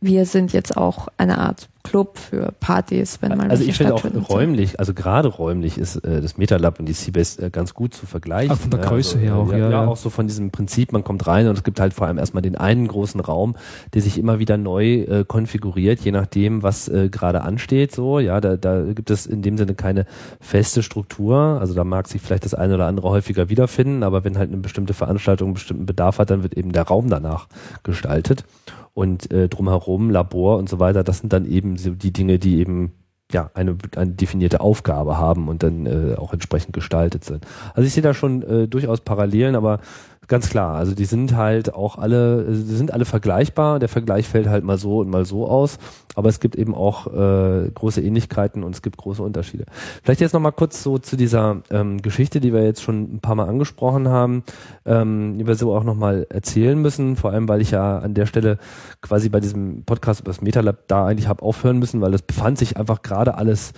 wir sind jetzt auch eine Art Club für Partys, wenn mal Also ich finde auch räumlich, also gerade räumlich ist äh, das MetaLab und die Seabase äh, ganz gut zu vergleichen. Auch von der Größe also, her auch, ja, ja, ja. auch so von diesem Prinzip, man kommt rein und es gibt halt vor allem erstmal den einen großen Raum, der sich immer wieder neu äh, konfiguriert, je nachdem, was äh, gerade ansteht. So, ja, da, da gibt es in dem Sinne keine feste Struktur. Also da mag sich vielleicht das eine oder andere häufiger wiederfinden, aber wenn halt eine bestimmte Veranstaltung einen bestimmten Bedarf hat, dann wird eben der Raum danach gestaltet und äh, drumherum Labor und so weiter, das sind dann eben so die Dinge, die eben ja, eine, eine definierte Aufgabe haben und dann äh, auch entsprechend gestaltet sind. Also ich sehe da schon äh, durchaus Parallelen, aber Ganz klar, also die sind halt auch alle, die sind alle vergleichbar. Der Vergleich fällt halt mal so und mal so aus, aber es gibt eben auch äh, große Ähnlichkeiten und es gibt große Unterschiede. Vielleicht jetzt nochmal kurz so zu dieser ähm, Geschichte, die wir jetzt schon ein paar Mal angesprochen haben, ähm, die wir so auch nochmal erzählen müssen, vor allem weil ich ja an der Stelle quasi bei diesem Podcast über das MetaLab da eigentlich habe aufhören müssen, weil es befand sich einfach gerade alles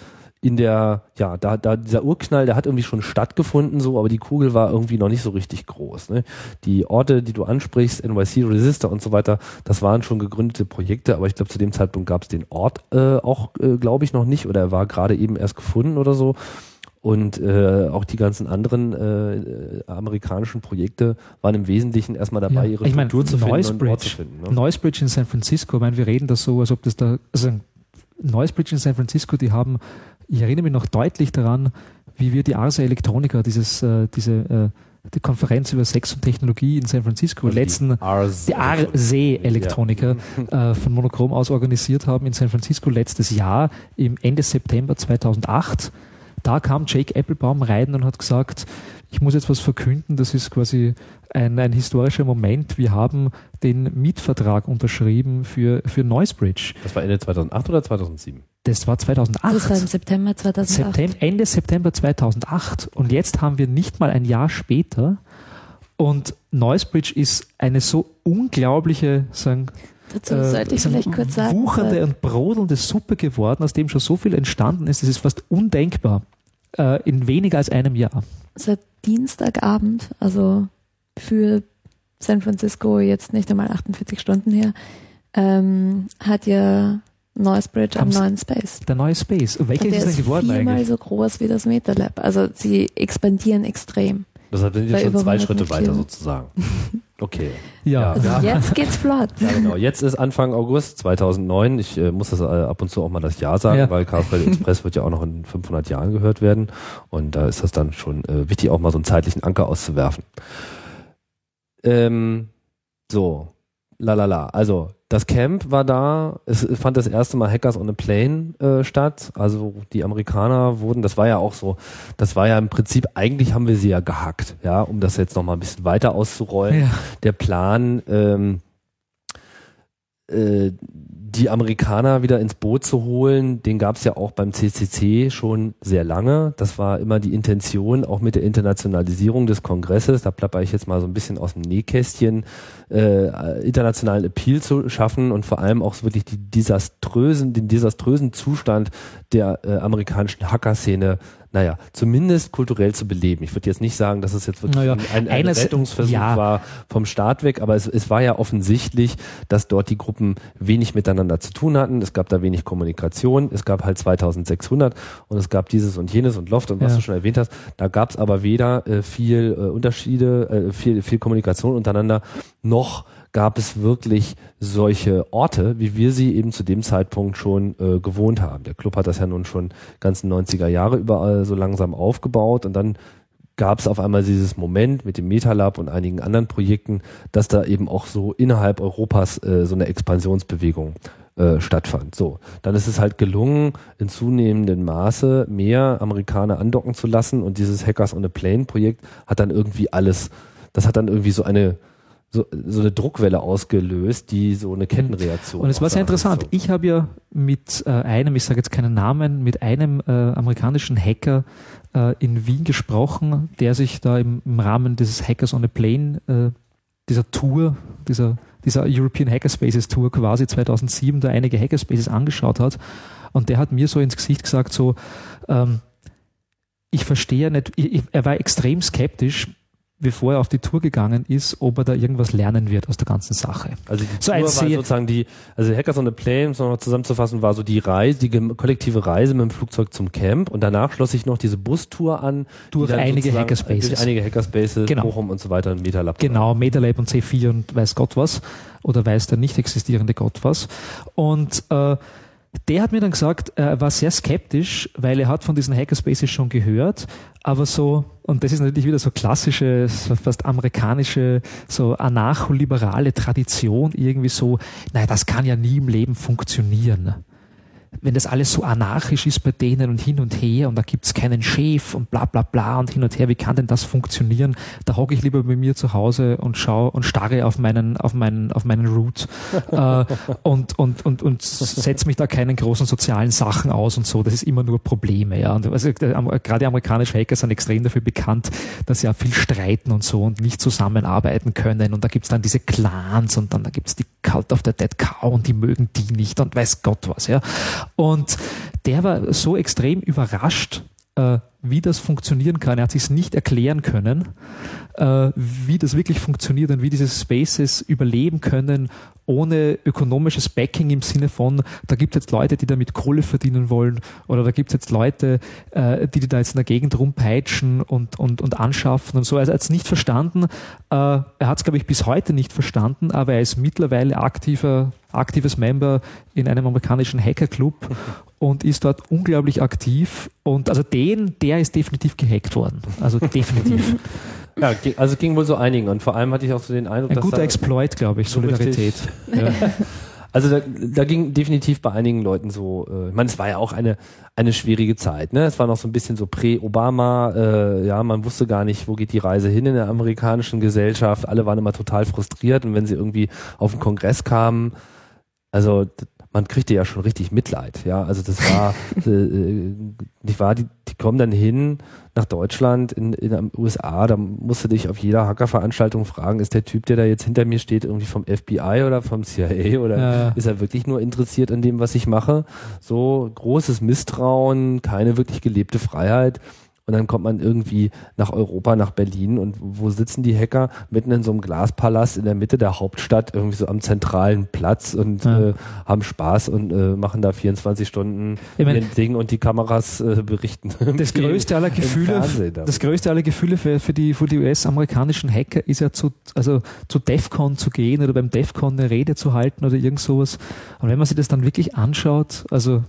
in der, ja, da, da dieser Urknall, der hat irgendwie schon stattgefunden, so, aber die Kugel war irgendwie noch nicht so richtig groß. Ne? Die Orte, die du ansprichst, NYC Resistor und so weiter, das waren schon gegründete Projekte, aber ich glaube, zu dem Zeitpunkt gab es den Ort äh, auch, äh, glaube ich, noch nicht oder er war gerade eben erst gefunden oder so. Und äh, auch die ganzen anderen äh, amerikanischen Projekte waren im Wesentlichen erstmal dabei, ja, ihre ich Struktur mein, zu finden und Ort zu finden. Ne? Noisebridge in San Francisco, ich meine, wir reden da so, als ob das da, also Noisebridge in San Francisco, die haben ich erinnere mich noch deutlich daran, wie wir die Arse Electronica, dieses, äh, diese äh, die Konferenz über Sex und Technologie in San Francisco, also letzten, die Arse Electronica ja. äh, von Monochrom aus organisiert haben in San Francisco letztes Jahr, im Ende September 2008. Da kam Jake Applebaum rein und hat gesagt, ich muss jetzt was verkünden, das ist quasi ein, ein historischer Moment. Wir haben den Mietvertrag unterschrieben für, für Noisebridge. Das war Ende 2008 oder 2007? Das war 2008. Das war im September 2008. September, Ende September 2008. Und jetzt haben wir nicht mal ein Jahr später. Und Noisebridge ist eine so unglaubliche, sagen, Dazu äh, sollte ich vielleicht kurz sagen. Wuchernde und brodelnde Suppe geworden, aus dem schon so viel entstanden ist. Das ist fast undenkbar. Äh, in weniger als einem Jahr. Seit Dienstagabend, also für San Francisco jetzt nicht einmal 48 Stunden her, ähm, hat ja Noisebridge am neuen Space. Der neue Space. Welcher ist denn geworden viermal eigentlich? so groß wie das MetaLab. Also sie expandieren extrem. Deshalb sind die schon zwei Schritte weiter sozusagen. Okay. Ja. Also jetzt geht's flott. Ja, genau. Jetzt ist Anfang August 2009. Ich äh, muss das äh, ab und zu auch mal das Jahr sagen, ja. weil Karlsruhe Express wird ja auch noch in 500 Jahren gehört werden. Und da ist das dann schon äh, wichtig, auch mal so einen zeitlichen Anker auszuwerfen. Ähm, so, lalala. Also das Camp war da, es fand das erste Mal Hackers on a Plane äh, statt. Also die Amerikaner wurden, das war ja auch so, das war ja im Prinzip, eigentlich haben wir sie ja gehackt, ja, um das jetzt nochmal ein bisschen weiter auszurollen. Ja. Der Plan, ähm, äh, die Amerikaner wieder ins Boot zu holen, den gab es ja auch beim CCC schon sehr lange. Das war immer die Intention, auch mit der Internationalisierung des Kongresses. Da plapper ich jetzt mal so ein bisschen aus dem Nähkästchen, äh, internationalen Appeal zu schaffen und vor allem auch wirklich die desaströsen, den desaströsen Zustand der äh, amerikanischen Hacker-Szene naja, zumindest kulturell zu beleben. Ich würde jetzt nicht sagen, dass es jetzt wirklich naja, ein, ein Rettungsversuch ja. war vom Staat weg, aber es, es war ja offensichtlich, dass dort die Gruppen wenig miteinander zu tun hatten. Es gab da wenig Kommunikation. Es gab halt 2600 und es gab dieses und jenes und Loft und was ja. du schon erwähnt hast. Da gab es aber weder äh, viel äh, Unterschiede, äh, viel, viel Kommunikation untereinander, noch gab es wirklich solche Orte, wie wir sie eben zu dem Zeitpunkt schon äh, gewohnt haben. Der Club hat das ja nun schon ganzen 90er Jahre überall so langsam aufgebaut und dann gab es auf einmal dieses Moment mit dem MetaLab und einigen anderen Projekten, dass da eben auch so innerhalb Europas äh, so eine Expansionsbewegung äh, stattfand. So, dann ist es halt gelungen, in zunehmendem Maße mehr Amerikaner andocken zu lassen und dieses Hackers on a Plane Projekt hat dann irgendwie alles, das hat dann irgendwie so eine so, so eine Druckwelle ausgelöst, die so eine Kettenreaktion. Und es war sehr interessant. So. Ich habe ja mit äh, einem, ich sage jetzt keinen Namen, mit einem äh, amerikanischen Hacker äh, in Wien gesprochen, der sich da im, im, Rahmen dieses Hackers on a Plane, äh, dieser Tour, dieser, dieser European Hackerspaces Tour quasi 2007 da einige Hackerspaces angeschaut hat. Und der hat mir so ins Gesicht gesagt, so, ähm, ich verstehe nicht, ich, er war extrem skeptisch, bevor er auf die Tour gegangen ist, ob er da irgendwas lernen wird aus der ganzen Sache. Also die so Tour war sozusagen die, also Hackers on the Plane, um es nochmal zusammenzufassen, war so die Reise, die kollektive Reise mit dem Flugzeug zum Camp und danach schloss sich noch diese Bustour an. Durch einige Hackerspaces. Durch einige Hackerspaces, genau. Bochum und so weiter, MetaLab. Genau, MetaLab und C4 und weiß Gott was. Oder weiß der nicht existierende Gott was. Und äh, der hat mir dann gesagt, er war sehr skeptisch, weil er hat von diesen Hackerspaces schon gehört, aber so, und das ist natürlich wieder so klassische, fast amerikanische, so anarcholiberale Tradition, irgendwie so, naja, das kann ja nie im Leben funktionieren. Wenn das alles so anarchisch ist bei denen und hin und her und da gibt's keinen Chef und bla bla bla und hin und her, wie kann denn das funktionieren? Da hocke ich lieber bei mir zu Hause und schaue und starre auf meinen, auf meinen, auf meinen Root äh, und, und, und, und setze mich da keinen großen sozialen Sachen aus und so. Das ist immer nur Probleme, ja. Und also, gerade amerikanische Hacker sind extrem dafür bekannt, dass sie ja viel streiten und so und nicht zusammenarbeiten können. Und da gibt's dann diese Clans und dann da gibt's die Cult of the Dead Cow und die mögen die nicht und weiß Gott was, ja. Und der war so extrem überrascht, äh, wie das funktionieren kann. Er hat sich nicht erklären können, äh, wie das wirklich funktioniert und wie diese Spaces überleben können ohne ökonomisches Backing im Sinne von, da gibt es jetzt Leute, die damit Kohle verdienen wollen oder da gibt es jetzt Leute, äh, die, die da jetzt in der Gegend rumpeitschen und, und, und anschaffen und so. Also er hat es nicht verstanden. Äh, er hat es, glaube ich, bis heute nicht verstanden, aber er ist mittlerweile aktiver, aktives Member in einem amerikanischen Hackerclub und ist dort unglaublich aktiv. Und also den, der ist definitiv gehackt worden. Also definitiv. Ja, also ging wohl so einigen und vor allem hatte ich auch so den Eindruck, Ein dass guter Exploit, glaube ich, Solidarität. Ja. Also da, da ging definitiv bei einigen Leuten so, äh, ich meine, es war ja auch eine, eine schwierige Zeit, ne? Es war noch so ein bisschen so prä-Obama, äh, ja, man wusste gar nicht, wo geht die Reise hin in der amerikanischen Gesellschaft. Alle waren immer total frustriert und wenn sie irgendwie auf den Kongress kamen, also man kriegte ja schon richtig Mitleid, ja. Also das war, äh, äh, nicht wahr, die, die kommen dann hin nach Deutschland, in, in den USA, da musst du dich auf jeder Hackerveranstaltung fragen, ist der Typ, der da jetzt hinter mir steht, irgendwie vom FBI oder vom CIA oder ja. ist er wirklich nur interessiert an dem, was ich mache? So großes Misstrauen, keine wirklich gelebte Freiheit. Und dann kommt man irgendwie nach Europa, nach Berlin und wo sitzen die Hacker? Mitten in so einem Glaspalast in der Mitte der Hauptstadt, irgendwie so am zentralen Platz und ja. äh, haben Spaß und äh, machen da 24 Stunden ich mein, Ding und die Kameras äh, berichten. Das größte aller Gefühle, das größte aller Gefühle für, für die, für die US-amerikanischen Hacker ist ja zu, also zu DEFCON zu gehen oder beim DEFCON eine Rede zu halten oder irgend sowas. Und wenn man sich das dann wirklich anschaut, also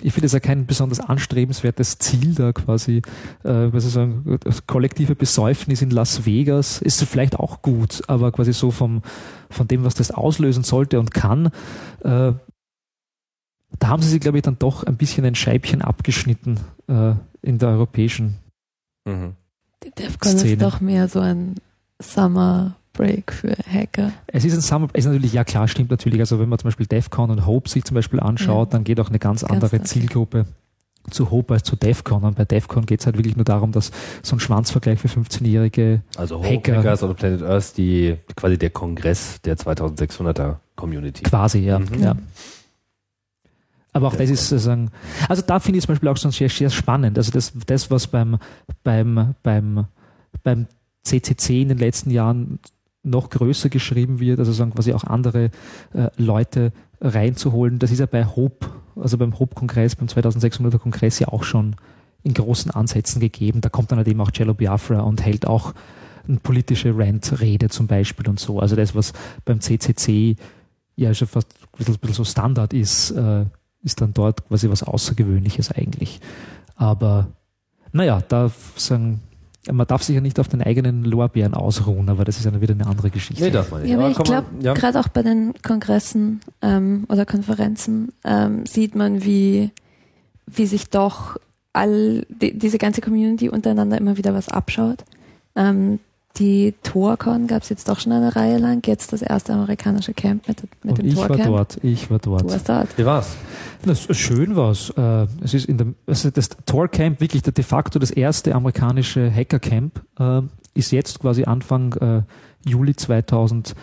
ich finde es ja kein besonders anstrebenswertes Ziel da quasi, äh, was sagen, das kollektive Besäufnis in Las Vegas ist vielleicht auch gut, aber quasi so vom, von dem, was das auslösen sollte und kann, äh, da haben sie sich, glaube ich, dann doch ein bisschen ein Scheibchen abgeschnitten äh, in der europäischen mhm. Die DEFCON ist doch mehr so ein Summer Break für Hacker. Es ist ein Summer, es ist natürlich, ja klar, stimmt natürlich. Also wenn man zum Beispiel DEFCON und Hope sich zum Beispiel anschaut, ja. dann geht auch eine ganz, ganz andere okay. Zielgruppe zu Hope als zu DEFCON. Und bei DEFCON geht es halt wirklich nur darum, dass so ein Schwanzvergleich für 15-jährige also Hacker. Hackers oder Planet Earth, die quasi der Kongress der 2600er Community. Quasi, ja. Mhm. ja. Aber auch das ist sozusagen, also da finde ich zum Beispiel auch schon sehr, sehr spannend. Also das, das was beim, beim, beim, beim CCC in den letzten Jahren noch größer geschrieben wird, also sagen quasi auch andere äh, Leute reinzuholen. Das ist ja bei Hope, also beim Hope-Kongress, beim 2600er Kongress ja auch schon in großen Ansätzen gegeben. Da kommt dann halt eben auch Cello Biafra und hält auch eine politische Rant-Rede zum Beispiel und so. Also das, was beim CCC ja schon fast ein bisschen, so Standard ist, äh, ist dann dort quasi was Außergewöhnliches eigentlich. Aber naja, da sagen man darf sich ja nicht auf den eigenen Lorbeeren ausruhen, aber das ist ja wieder eine andere Geschichte. Nee, darf man nicht. Ja, aber, ich glaube, ja. gerade auch bei den Kongressen ähm, oder Konferenzen ähm, sieht man, wie, wie sich doch all die, diese ganze Community untereinander immer wieder was abschaut. Ähm, die TorCon gab es jetzt doch schon eine Reihe lang. Jetzt das erste amerikanische Camp mit, mit dem ich Tor Camp. Ich war dort. Ich war dort. Du warst dort. Wie war's? Das, schön war's. Äh, es ist in dem, also das Tor Camp wirklich de facto das erste amerikanische Hacker Camp äh, ist jetzt quasi Anfang äh, Juli 2000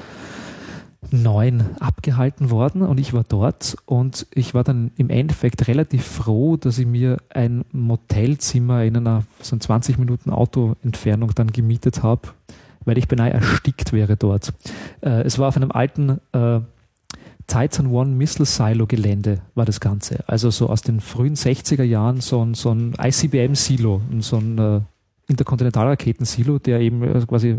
neun abgehalten worden und ich war dort und ich war dann im Endeffekt relativ froh, dass ich mir ein Motelzimmer in einer so 20 Minuten Autoentfernung dann gemietet habe, weil ich beinahe erstickt wäre dort. Äh, es war auf einem alten äh, Titan One Missile Silo Gelände war das Ganze. Also so aus den frühen 60er Jahren so ein, so ein ICBM Silo, so ein äh, Interkontinentalraketensilo, der eben äh, quasi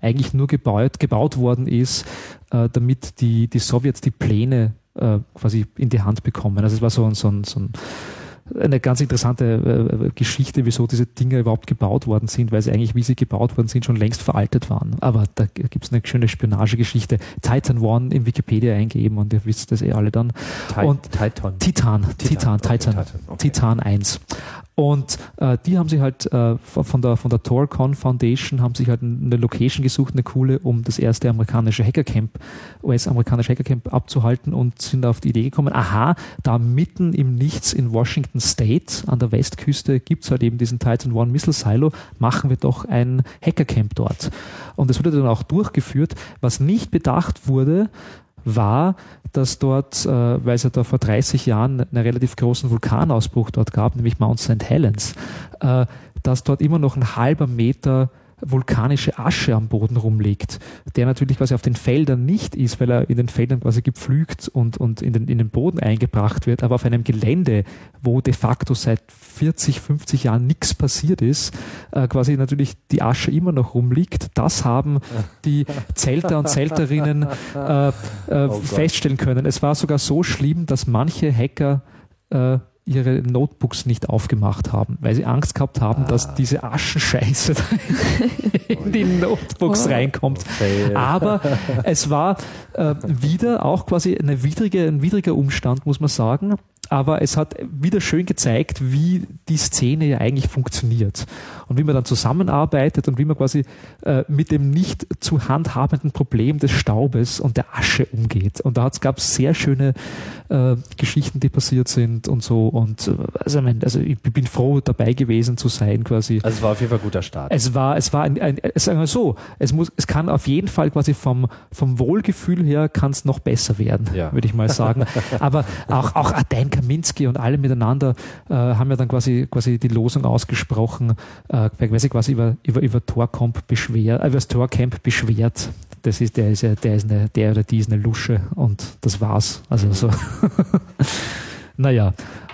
eigentlich nur gebaut, gebaut worden ist, äh, damit die, die Sowjets die Pläne äh, quasi in die Hand bekommen. Also es war so ein, so ein, so ein eine ganz interessante äh, Geschichte, wieso diese Dinge überhaupt gebaut worden sind, weil sie eigentlich, wie sie gebaut worden sind, schon längst veraltet waren. Aber da gibt es eine schöne Spionagegeschichte. Titan One in Wikipedia eingeben und ihr wisst das eh alle dann. Ti und Titan. Titan, Titan, Titan, Titan, okay. Titan 1. Und äh, die haben sich halt äh, von der von der Torcon Foundation haben sich halt eine Location gesucht, eine coole, um das erste amerikanische Hackercamp, US-amerikanische Hackercamp abzuhalten und sind auf die Idee gekommen, aha, da mitten im Nichts in Washington State an der Westküste gibt's halt eben diesen Titan One Missile Silo, machen wir doch ein Hackercamp dort. Und das wurde dann auch durchgeführt. Was nicht bedacht wurde, war, dass dort, äh, weil es ja da vor 30 Jahren einen relativ großen Vulkanausbruch dort gab, nämlich Mount St. Helens, äh, dass dort immer noch ein halber Meter vulkanische Asche am Boden rumliegt, der natürlich quasi auf den Feldern nicht ist, weil er in den Feldern quasi gepflügt und, und in, den, in den Boden eingebracht wird, aber auf einem Gelände, wo de facto seit 40, 50 Jahren nichts passiert ist, äh, quasi natürlich die Asche immer noch rumliegt. Das haben die Zelter und Zelterinnen äh, äh, oh feststellen können. Es war sogar so schlimm, dass manche Hacker äh, ihre Notebooks nicht aufgemacht haben, weil sie Angst gehabt haben, ah. dass diese Aschenscheiße in die Notebooks oh. reinkommt. Okay. Aber es war äh, wieder auch quasi eine widrige, ein widriger Umstand, muss man sagen aber es hat wieder schön gezeigt, wie die Szene ja eigentlich funktioniert und wie man dann zusammenarbeitet und wie man quasi äh, mit dem nicht zu handhabenden Problem des Staubes und der Asche umgeht. Und da gab es sehr schöne äh, Geschichten, die passiert sind und so. Und äh, also, ich, mein, also ich bin froh, dabei gewesen zu sein, quasi. Also es war auf jeden Fall ein guter Start. Es war, es war ein, ein sagen wir so, es muss, es kann auf jeden Fall quasi vom, vom Wohlgefühl her kann es noch besser werden, ja. würde ich mal sagen. Aber auch, auch Kaminski und alle miteinander äh, haben ja dann quasi, quasi die Losung ausgesprochen, äh, weil quasi über, über, über Torcamp beschwert, äh, über das Torcamp beschwert. Das ist, der ist ja, der ist eine, der oder die ist eine Lusche und das war's. Also so. naja.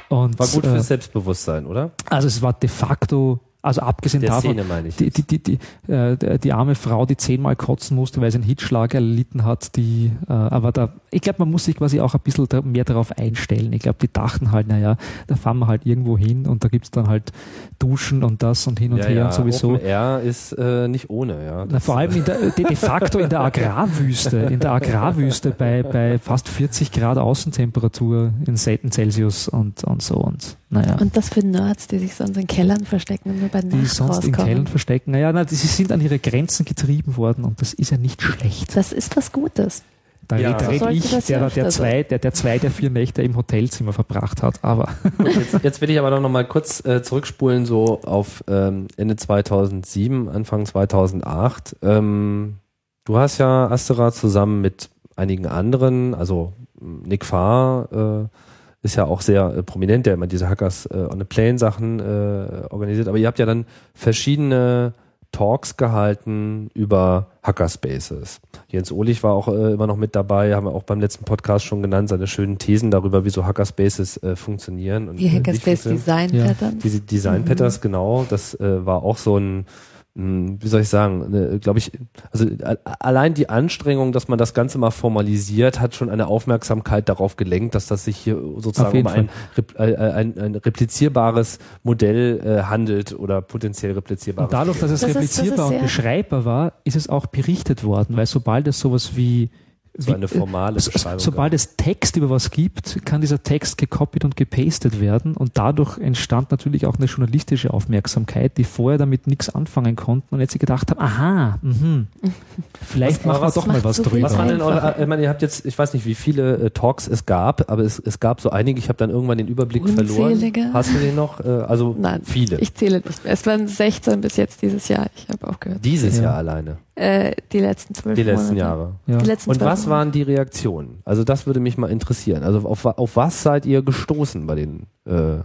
Und, War gut fürs äh, Selbstbewusstsein, oder? Also es war de facto also abgesehen Der davon, Szene meine ich die, die, die, die, äh, die arme Frau, die zehnmal kotzen musste, weil sie einen Hitschlag erlitten hat, die, äh, aber da, ich glaube, man muss sich quasi auch ein bisschen mehr darauf einstellen. Ich glaube, die dachten halt, naja, da fahren wir halt irgendwo hin und da gibt's dann halt Duschen und das und hin und ja, her ja, und sowieso. Open Air ist äh, nicht ohne, ja. Na, vor allem in der, de facto in der Agrarwüste, in der Agrarwüste bei, bei fast 40 Grad Außentemperatur in Seiten Celsius und, und so und naja. Und das für Nerds, die sich sonst in Kellern verstecken und bei Nacht Die sonst rauskommen. in Kellern verstecken. Naja, na, sie sind an ihre Grenzen getrieben worden und das ist ja nicht schlecht. Das ist was Gutes. Da ja. rede red ich, der, der, zwei, der, der zwei der vier Nächte im Hotelzimmer verbracht hat. Aber jetzt, jetzt will ich aber noch mal kurz äh, zurückspulen, so auf ähm, Ende 2007, Anfang 2008. Ähm, du hast ja Astera zusammen mit einigen anderen, also Nick Farr, äh, ist ja auch sehr äh, prominent, der immer diese Hackers äh, on the Plane Sachen äh, organisiert. Aber ihr habt ja dann verschiedene Talks gehalten über Hackerspaces. Jens Ohlich war auch äh, immer noch mit dabei, haben wir auch beim letzten Podcast schon genannt, seine schönen Thesen darüber, wie so Hackerspaces äh, funktionieren. Und, die Hackerspace Design Patterns. Ja. Diese Design Patterns, mhm. genau. Das äh, war auch so ein wie soll ich sagen, ne, glaube ich, also allein die Anstrengung, dass man das Ganze mal formalisiert, hat schon eine Aufmerksamkeit darauf gelenkt, dass das sich hier sozusagen um ein, äh, ein, ein, replizierbares Modell äh, handelt oder potenziell replizierbares. Und dadurch, dass es das replizierbar ist, und beschreibbar war, ist es auch berichtet worden, weil sobald es sowas wie so eine formale Beschreibung. sobald es Text über was gibt, kann dieser Text gekopiert und gepastet werden und dadurch entstand natürlich auch eine journalistische Aufmerksamkeit, die vorher damit nichts anfangen konnten und jetzt sie gedacht haben, aha, mh, vielleicht machen wir doch mal was so drüber. Was waren denn eure, ich meine, ihr habt jetzt, ich weiß nicht, wie viele äh, Talks es gab, aber es, es gab so einige, ich habe dann irgendwann den Überblick Unzählige. verloren. Hast du den noch? Äh, also Nein, viele. Ich zähle nicht mehr. Es waren 16 bis jetzt dieses Jahr. Ich habe aufgehört. Dieses ja. Jahr alleine. Äh, die letzten zwölf Die letzten Monate. Jahre. Ja. Die letzten Und was waren die Reaktionen? Also das würde mich mal interessieren. Also auf, auf was seid ihr gestoßen bei den, äh,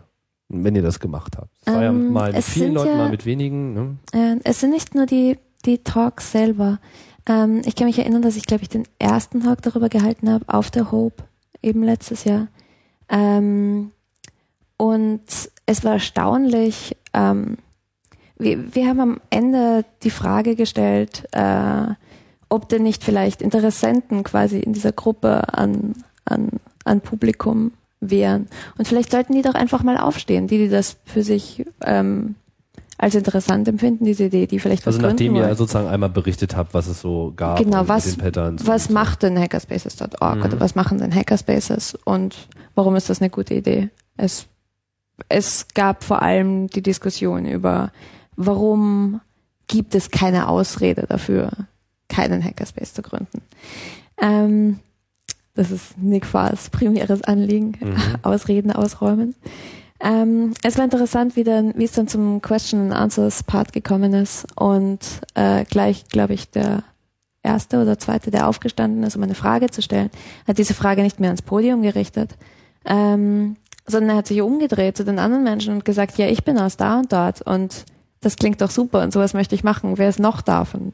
wenn ihr das gemacht habt? Es war ja ähm, mal mit vielen Leuten, ja, mal mit wenigen. Ne? Äh, es sind nicht nur die, die Talks selber. Ähm, ich kann mich erinnern, dass ich, glaube ich, den ersten Talk darüber gehalten habe, auf der Hope, eben letztes Jahr. Ähm, und es war erstaunlich, ähm, wir, wir haben am Ende die Frage gestellt, äh, ob denn nicht vielleicht Interessenten quasi in dieser Gruppe an, an, an Publikum wehren. Und vielleicht sollten die doch einfach mal aufstehen, die, die das für sich ähm, als interessant empfinden, diese Idee, die vielleicht Also nachdem ihr sozusagen einmal berichtet habt, was es so gab genau, was. Was macht denn Hackerspaces.org mhm. oder was machen denn Hackerspaces und warum ist das eine gute Idee? Es, es gab vor allem die Diskussion über, warum gibt es keine Ausrede dafür, keinen Hackerspace zu gründen. Ähm, das ist Nick Fahrs primäres Anliegen, mhm. Ausreden ausräumen. Ähm, es war interessant, wie, dann, wie es dann zum Question and Answers Part gekommen ist und äh, gleich, glaube ich, der erste oder zweite, der aufgestanden ist, um eine Frage zu stellen, hat diese Frage nicht mehr ans Podium gerichtet, ähm, sondern er hat sich umgedreht zu den anderen Menschen und gesagt, ja, ich bin aus da und dort und das klingt doch super und sowas möchte ich machen. Wer ist noch da von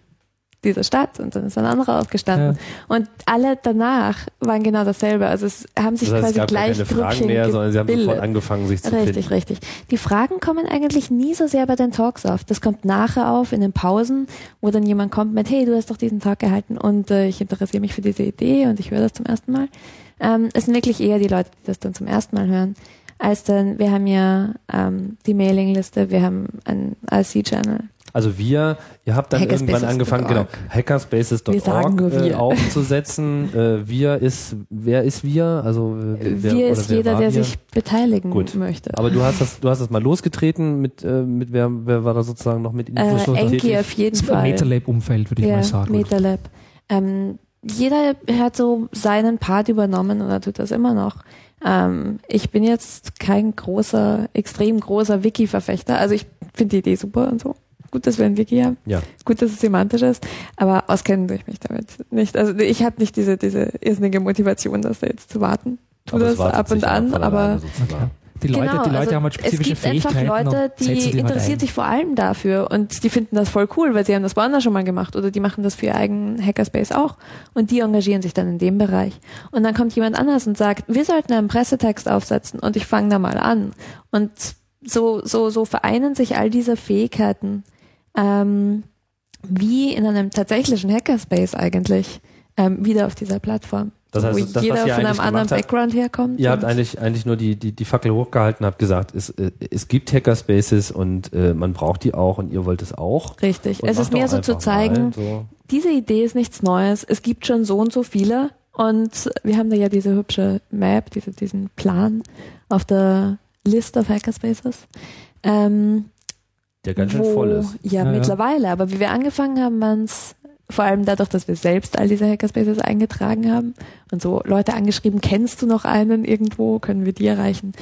dieser Stadt und dann ist ein anderer aufgestanden. Ja. Und alle danach waren genau dasselbe. Also es haben sich das heißt, quasi es gab gleich keine Fragen mehr, sondern sie haben sofort angefangen, sich zu Richtig, finden. richtig. Die Fragen kommen eigentlich nie so sehr bei den Talks auf. Das kommt nachher auf in den Pausen, wo dann jemand kommt mit, hey, du hast doch diesen Talk gehalten und äh, ich interessiere mich für diese Idee und ich höre das zum ersten Mal. Ähm, es sind wirklich eher die Leute, die das dann zum ersten Mal hören als dann, wir haben ja ähm, die Mailingliste, wir haben einen IC-Channel, also wir, ihr habt dann irgendwann angefangen, genau, hackerspaces.org äh, aufzusetzen. Äh, wir ist, wer ist wir? Also wer, wir ist jeder, der wir? sich beteiligen Gut. möchte. Aber du hast das, du hast das mal losgetreten mit, äh, mit wer, wer war da sozusagen noch mit Infos äh, Enki auf jeden das Fall. MetaLab-Umfeld, würde ich ja, mal sagen. MetaLab. Ähm, jeder hat so seinen Part übernommen oder tut das immer noch. Ähm, ich bin jetzt kein großer, extrem großer Wiki-Verfechter. Also ich finde die Idee super und so gut, dass wir ein Wiki haben. Ja. Gut, dass es semantisch ist, aber auskennen tue ich mich damit nicht. Also ich habe nicht diese, diese irrsinnige Motivation, das da jetzt zu warten. Tu das ab und an, aber die Leute, genau, die Leute also haben halt spezifische es gibt Fähigkeiten. Einfach Leute, die, die halt interessiert sich vor allem dafür und die finden das voll cool, weil sie haben das woanders schon mal gemacht oder die machen das für ihr eigenen Hackerspace auch und die engagieren sich dann in dem Bereich. Und dann kommt jemand anders und sagt, wir sollten einen Pressetext aufsetzen und ich fange da mal an. Und so, so, so vereinen sich all diese Fähigkeiten ähm, wie in einem tatsächlichen Hackerspace eigentlich ähm, wieder auf dieser Plattform. Das heißt, wo das, jeder von einem anderen habt, Background herkommt. Ihr habt eigentlich, eigentlich nur die, die, die Fackel hochgehalten, habt gesagt, es, äh, es gibt Hackerspaces und äh, man braucht die auch und ihr wollt es auch. Richtig. Es ist mehr so zu zeigen, mal, so. diese Idee ist nichts Neues. Es gibt schon so und so viele und wir haben da ja diese hübsche Map, diese, diesen Plan auf der List of Hackerspaces. Ähm, der ganz schön voll ist. Ja, ja mittlerweile. Ja. Aber wie wir angefangen haben, waren es vor allem dadurch, dass wir selbst all diese Hackerspaces eingetragen haben und so Leute angeschrieben, kennst du noch einen irgendwo, können wir die erreichen,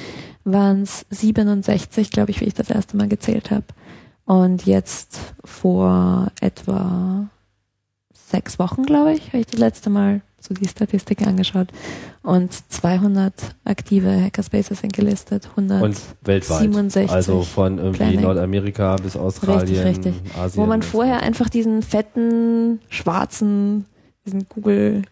waren es 67, glaube ich, wie ich das erste Mal gezählt habe. Und jetzt vor etwa sechs Wochen, glaube ich, habe ich das letzte Mal so die Statistiken angeschaut. Und 200 aktive Hackerspaces sind gelistet, 167. Und weltweit. Also von irgendwie Planning. Nordamerika bis Australien, richtig, richtig. Asien. Wo man vorher einfach diesen fetten, schwarzen, diesen Google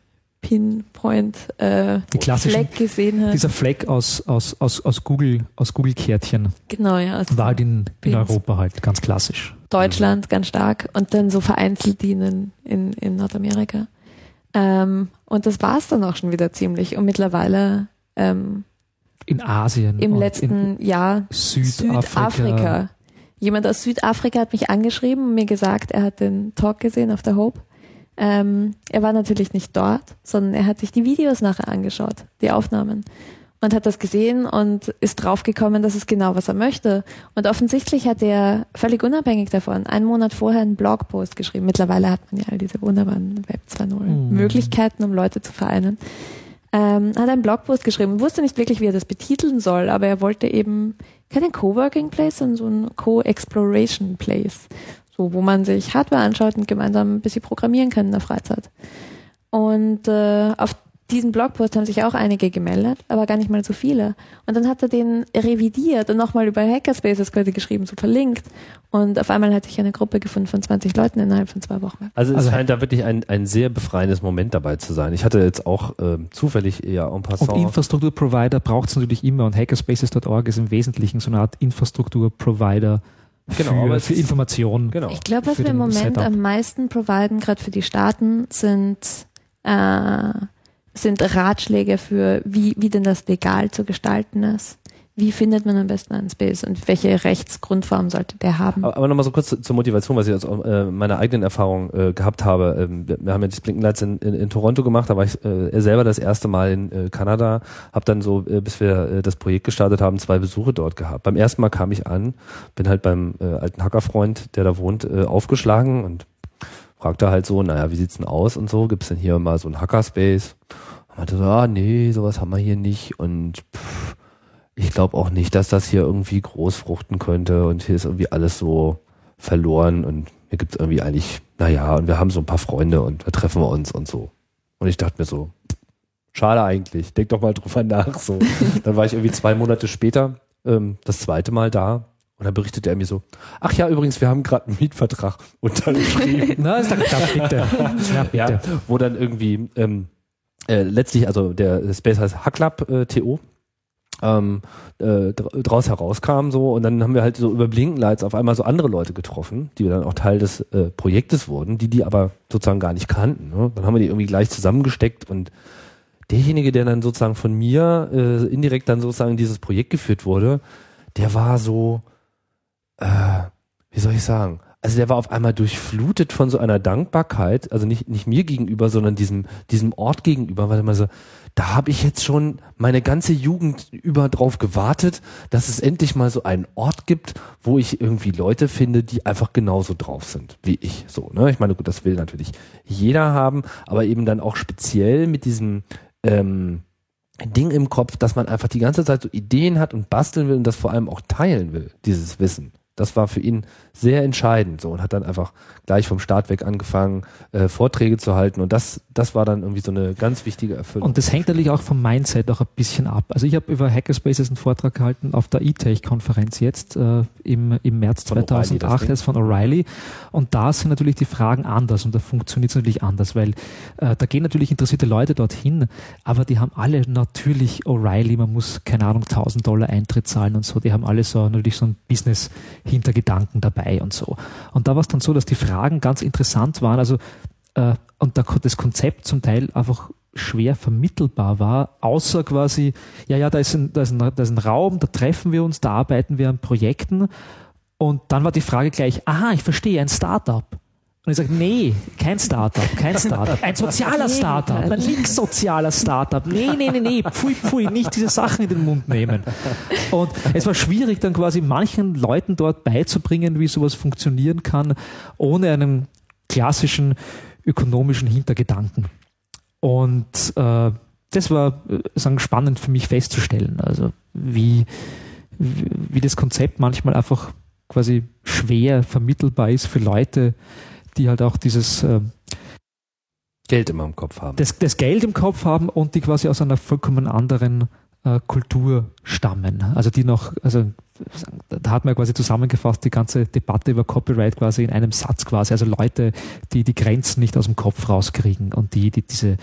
Pinpoint äh, die Fleck gesehen hat. Dieser Fleck aus, aus, aus, aus Google, aus Google Kärtchen. Genau, ja. War halt in, in Europa halt ganz klassisch. Deutschland ganz stark und dann so vereinzelt dienen in, in Nordamerika. Ähm, und das war es dann auch schon wieder ziemlich. Und mittlerweile ähm, in Asien. Im letzten Jahr Südafrika. Südafrika. Jemand aus Südafrika hat mich angeschrieben und mir gesagt, er hat den Talk gesehen auf der Hope. Ähm, er war natürlich nicht dort, sondern er hat sich die Videos nachher angeschaut, die Aufnahmen und hat das gesehen und ist draufgekommen, dass es genau was er möchte. Und offensichtlich hat er völlig unabhängig davon einen Monat vorher einen Blogpost geschrieben. Mittlerweile hat man ja all diese wunderbaren Web 2.0 mhm. Möglichkeiten, um Leute zu vereinen. Ähm, hat einen Blogpost geschrieben, wusste nicht wirklich, wie er das betiteln soll, aber er wollte eben keinen Coworking Place, sondern so ein Co-Exploration Place. So, wo man sich Hardware anschaut und gemeinsam ein bisschen programmieren kann in der Freizeit. Und äh, auf diesen Blogpost haben sich auch einige gemeldet, aber gar nicht mal so viele. Und dann hat er den revidiert und nochmal über Hackerspaces quasi geschrieben, so verlinkt. Und auf einmal hatte ich eine Gruppe gefunden von 20 Leuten innerhalb von zwei Wochen. Also es also scheint da wirklich ein, ein sehr befreiendes Moment dabei zu sein. Ich hatte jetzt auch äh, zufällig eher ein paar Und Infrastrukturprovider braucht es natürlich immer und Hackerspaces.org ist im Wesentlichen so eine Art Infrastrukturprovider genau, für, für Informationen. Genau. Ich glaube, was wir im Moment Setup. am meisten providen, gerade für die Staaten, sind äh, sind Ratschläge für, wie, wie denn das legal zu gestalten ist wie findet man am besten einen Space und welche Rechtsgrundform sollte der haben? Aber, nochmal so kurz zur Motivation, was ich aus äh, meiner eigenen Erfahrung äh, gehabt habe. Ähm, wir, haben ja das Blinken Lights in, in, in, Toronto gemacht, da war ich äh, selber das erste Mal in Kanada, habe dann so, bis wir das Projekt gestartet haben, zwei Besuche dort gehabt. Beim ersten Mal kam ich an, bin halt beim alten Hackerfreund, der da wohnt, aufgeschlagen und fragte halt so, naja, wie sieht's denn aus und so, gibt's denn hier mal so ein Hackerspace? Und meinte so, ah, nee, sowas haben wir hier nicht und pff, ich glaube auch nicht, dass das hier irgendwie groß fruchten könnte und hier ist irgendwie alles so verloren und hier gibt es irgendwie eigentlich, naja, und wir haben so ein paar Freunde und da treffen wir uns und so. Und ich dachte mir so, schade eigentlich, denk doch mal drüber nach. So. Dann war ich irgendwie zwei Monate später ähm, das zweite Mal da und dann berichtete er mir so, ach ja, übrigens, wir haben gerade einen Mietvertrag unterschrieben. Na, ist doch klar, bitte. Ja, bitte. Ja, wo dann irgendwie ähm, äh, letztlich, also der Space heißt Hacklab äh, TO ähm, äh, draus herauskam so und dann haben wir halt so über Blinkenlights auf einmal so andere Leute getroffen, die dann auch Teil des äh, Projektes wurden, die die aber sozusagen gar nicht kannten. Ne? Dann haben wir die irgendwie gleich zusammengesteckt und derjenige, der dann sozusagen von mir äh, indirekt dann sozusagen dieses Projekt geführt wurde, der war so, äh, wie soll ich sagen, also der war auf einmal durchflutet von so einer Dankbarkeit, also nicht, nicht mir gegenüber, sondern diesem, diesem Ort gegenüber, weil er mal so, da habe ich jetzt schon meine ganze Jugend über drauf gewartet, dass es endlich mal so einen Ort gibt, wo ich irgendwie Leute finde, die einfach genauso drauf sind wie ich. So, ne? Ich meine, gut, das will natürlich jeder haben, aber eben dann auch speziell mit diesem ähm, Ding im Kopf, dass man einfach die ganze Zeit so Ideen hat und basteln will und das vor allem auch teilen will, dieses Wissen. Das war für ihn sehr entscheidend so und hat dann einfach gleich vom Start weg angefangen, äh, Vorträge zu halten und das, das war dann irgendwie so eine ganz wichtige Erfüllung. Und das hängt natürlich auch vom Mindset auch ein bisschen ab. Also ich habe über Hackerspaces einen Vortrag gehalten auf der E-Tech-Konferenz jetzt äh, im, im März 2008 das von O'Reilly und da sind natürlich die Fragen anders und da funktioniert es natürlich anders, weil äh, da gehen natürlich interessierte Leute dorthin, aber die haben alle natürlich O'Reilly, man muss keine Ahnung 1000 Dollar Eintritt zahlen und so, die haben alle so natürlich so ein Business Hintergedanken dabei und so. Und da war es dann so, dass die Fragen ganz interessant waren, also äh, und da das Konzept zum Teil einfach schwer vermittelbar war, außer quasi, ja, ja, da ist, ein, da, ist ein, da ist ein Raum, da treffen wir uns, da arbeiten wir an Projekten. Und dann war die Frage gleich, aha, ich verstehe, ein Startup. Und ich sage, nee, kein Startup, kein Startup. Ein sozialer Startup, ein linkssozialer Startup. Nee, nee, nee, nee, pfui, pfui, nicht diese Sachen in den Mund nehmen. Und es war schwierig, dann quasi manchen Leuten dort beizubringen, wie sowas funktionieren kann, ohne einen klassischen ökonomischen Hintergedanken. Und äh, das war äh, sagen, spannend für mich festzustellen, also wie, wie, wie das Konzept manchmal einfach quasi schwer vermittelbar ist für Leute, die halt auch dieses äh, Geld immer im Kopf haben. Das, das, Geld im Kopf haben und die quasi aus einer vollkommen anderen äh, Kultur stammen. Also die noch, also da hat man quasi zusammengefasst die ganze Debatte über Copyright quasi in einem Satz quasi. Also Leute, die die Grenzen nicht aus dem Kopf rauskriegen und die, die diese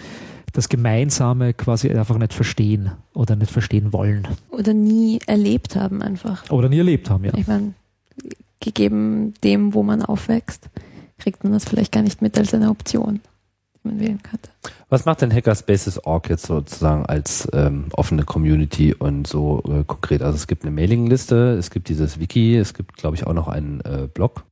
das Gemeinsame quasi einfach nicht verstehen oder nicht verstehen wollen. Oder nie erlebt haben einfach. Oder nie erlebt haben, ja. Ich meine, gegeben dem, wo man aufwächst kriegt man das vielleicht gar nicht mit als eine Option, die man wählen könnte. Was macht denn Hackerspaces.org jetzt sozusagen als ähm, offene Community und so äh, konkret? Also es gibt eine Mailingliste, es gibt dieses Wiki, es gibt, glaube ich, auch noch einen äh, Blog.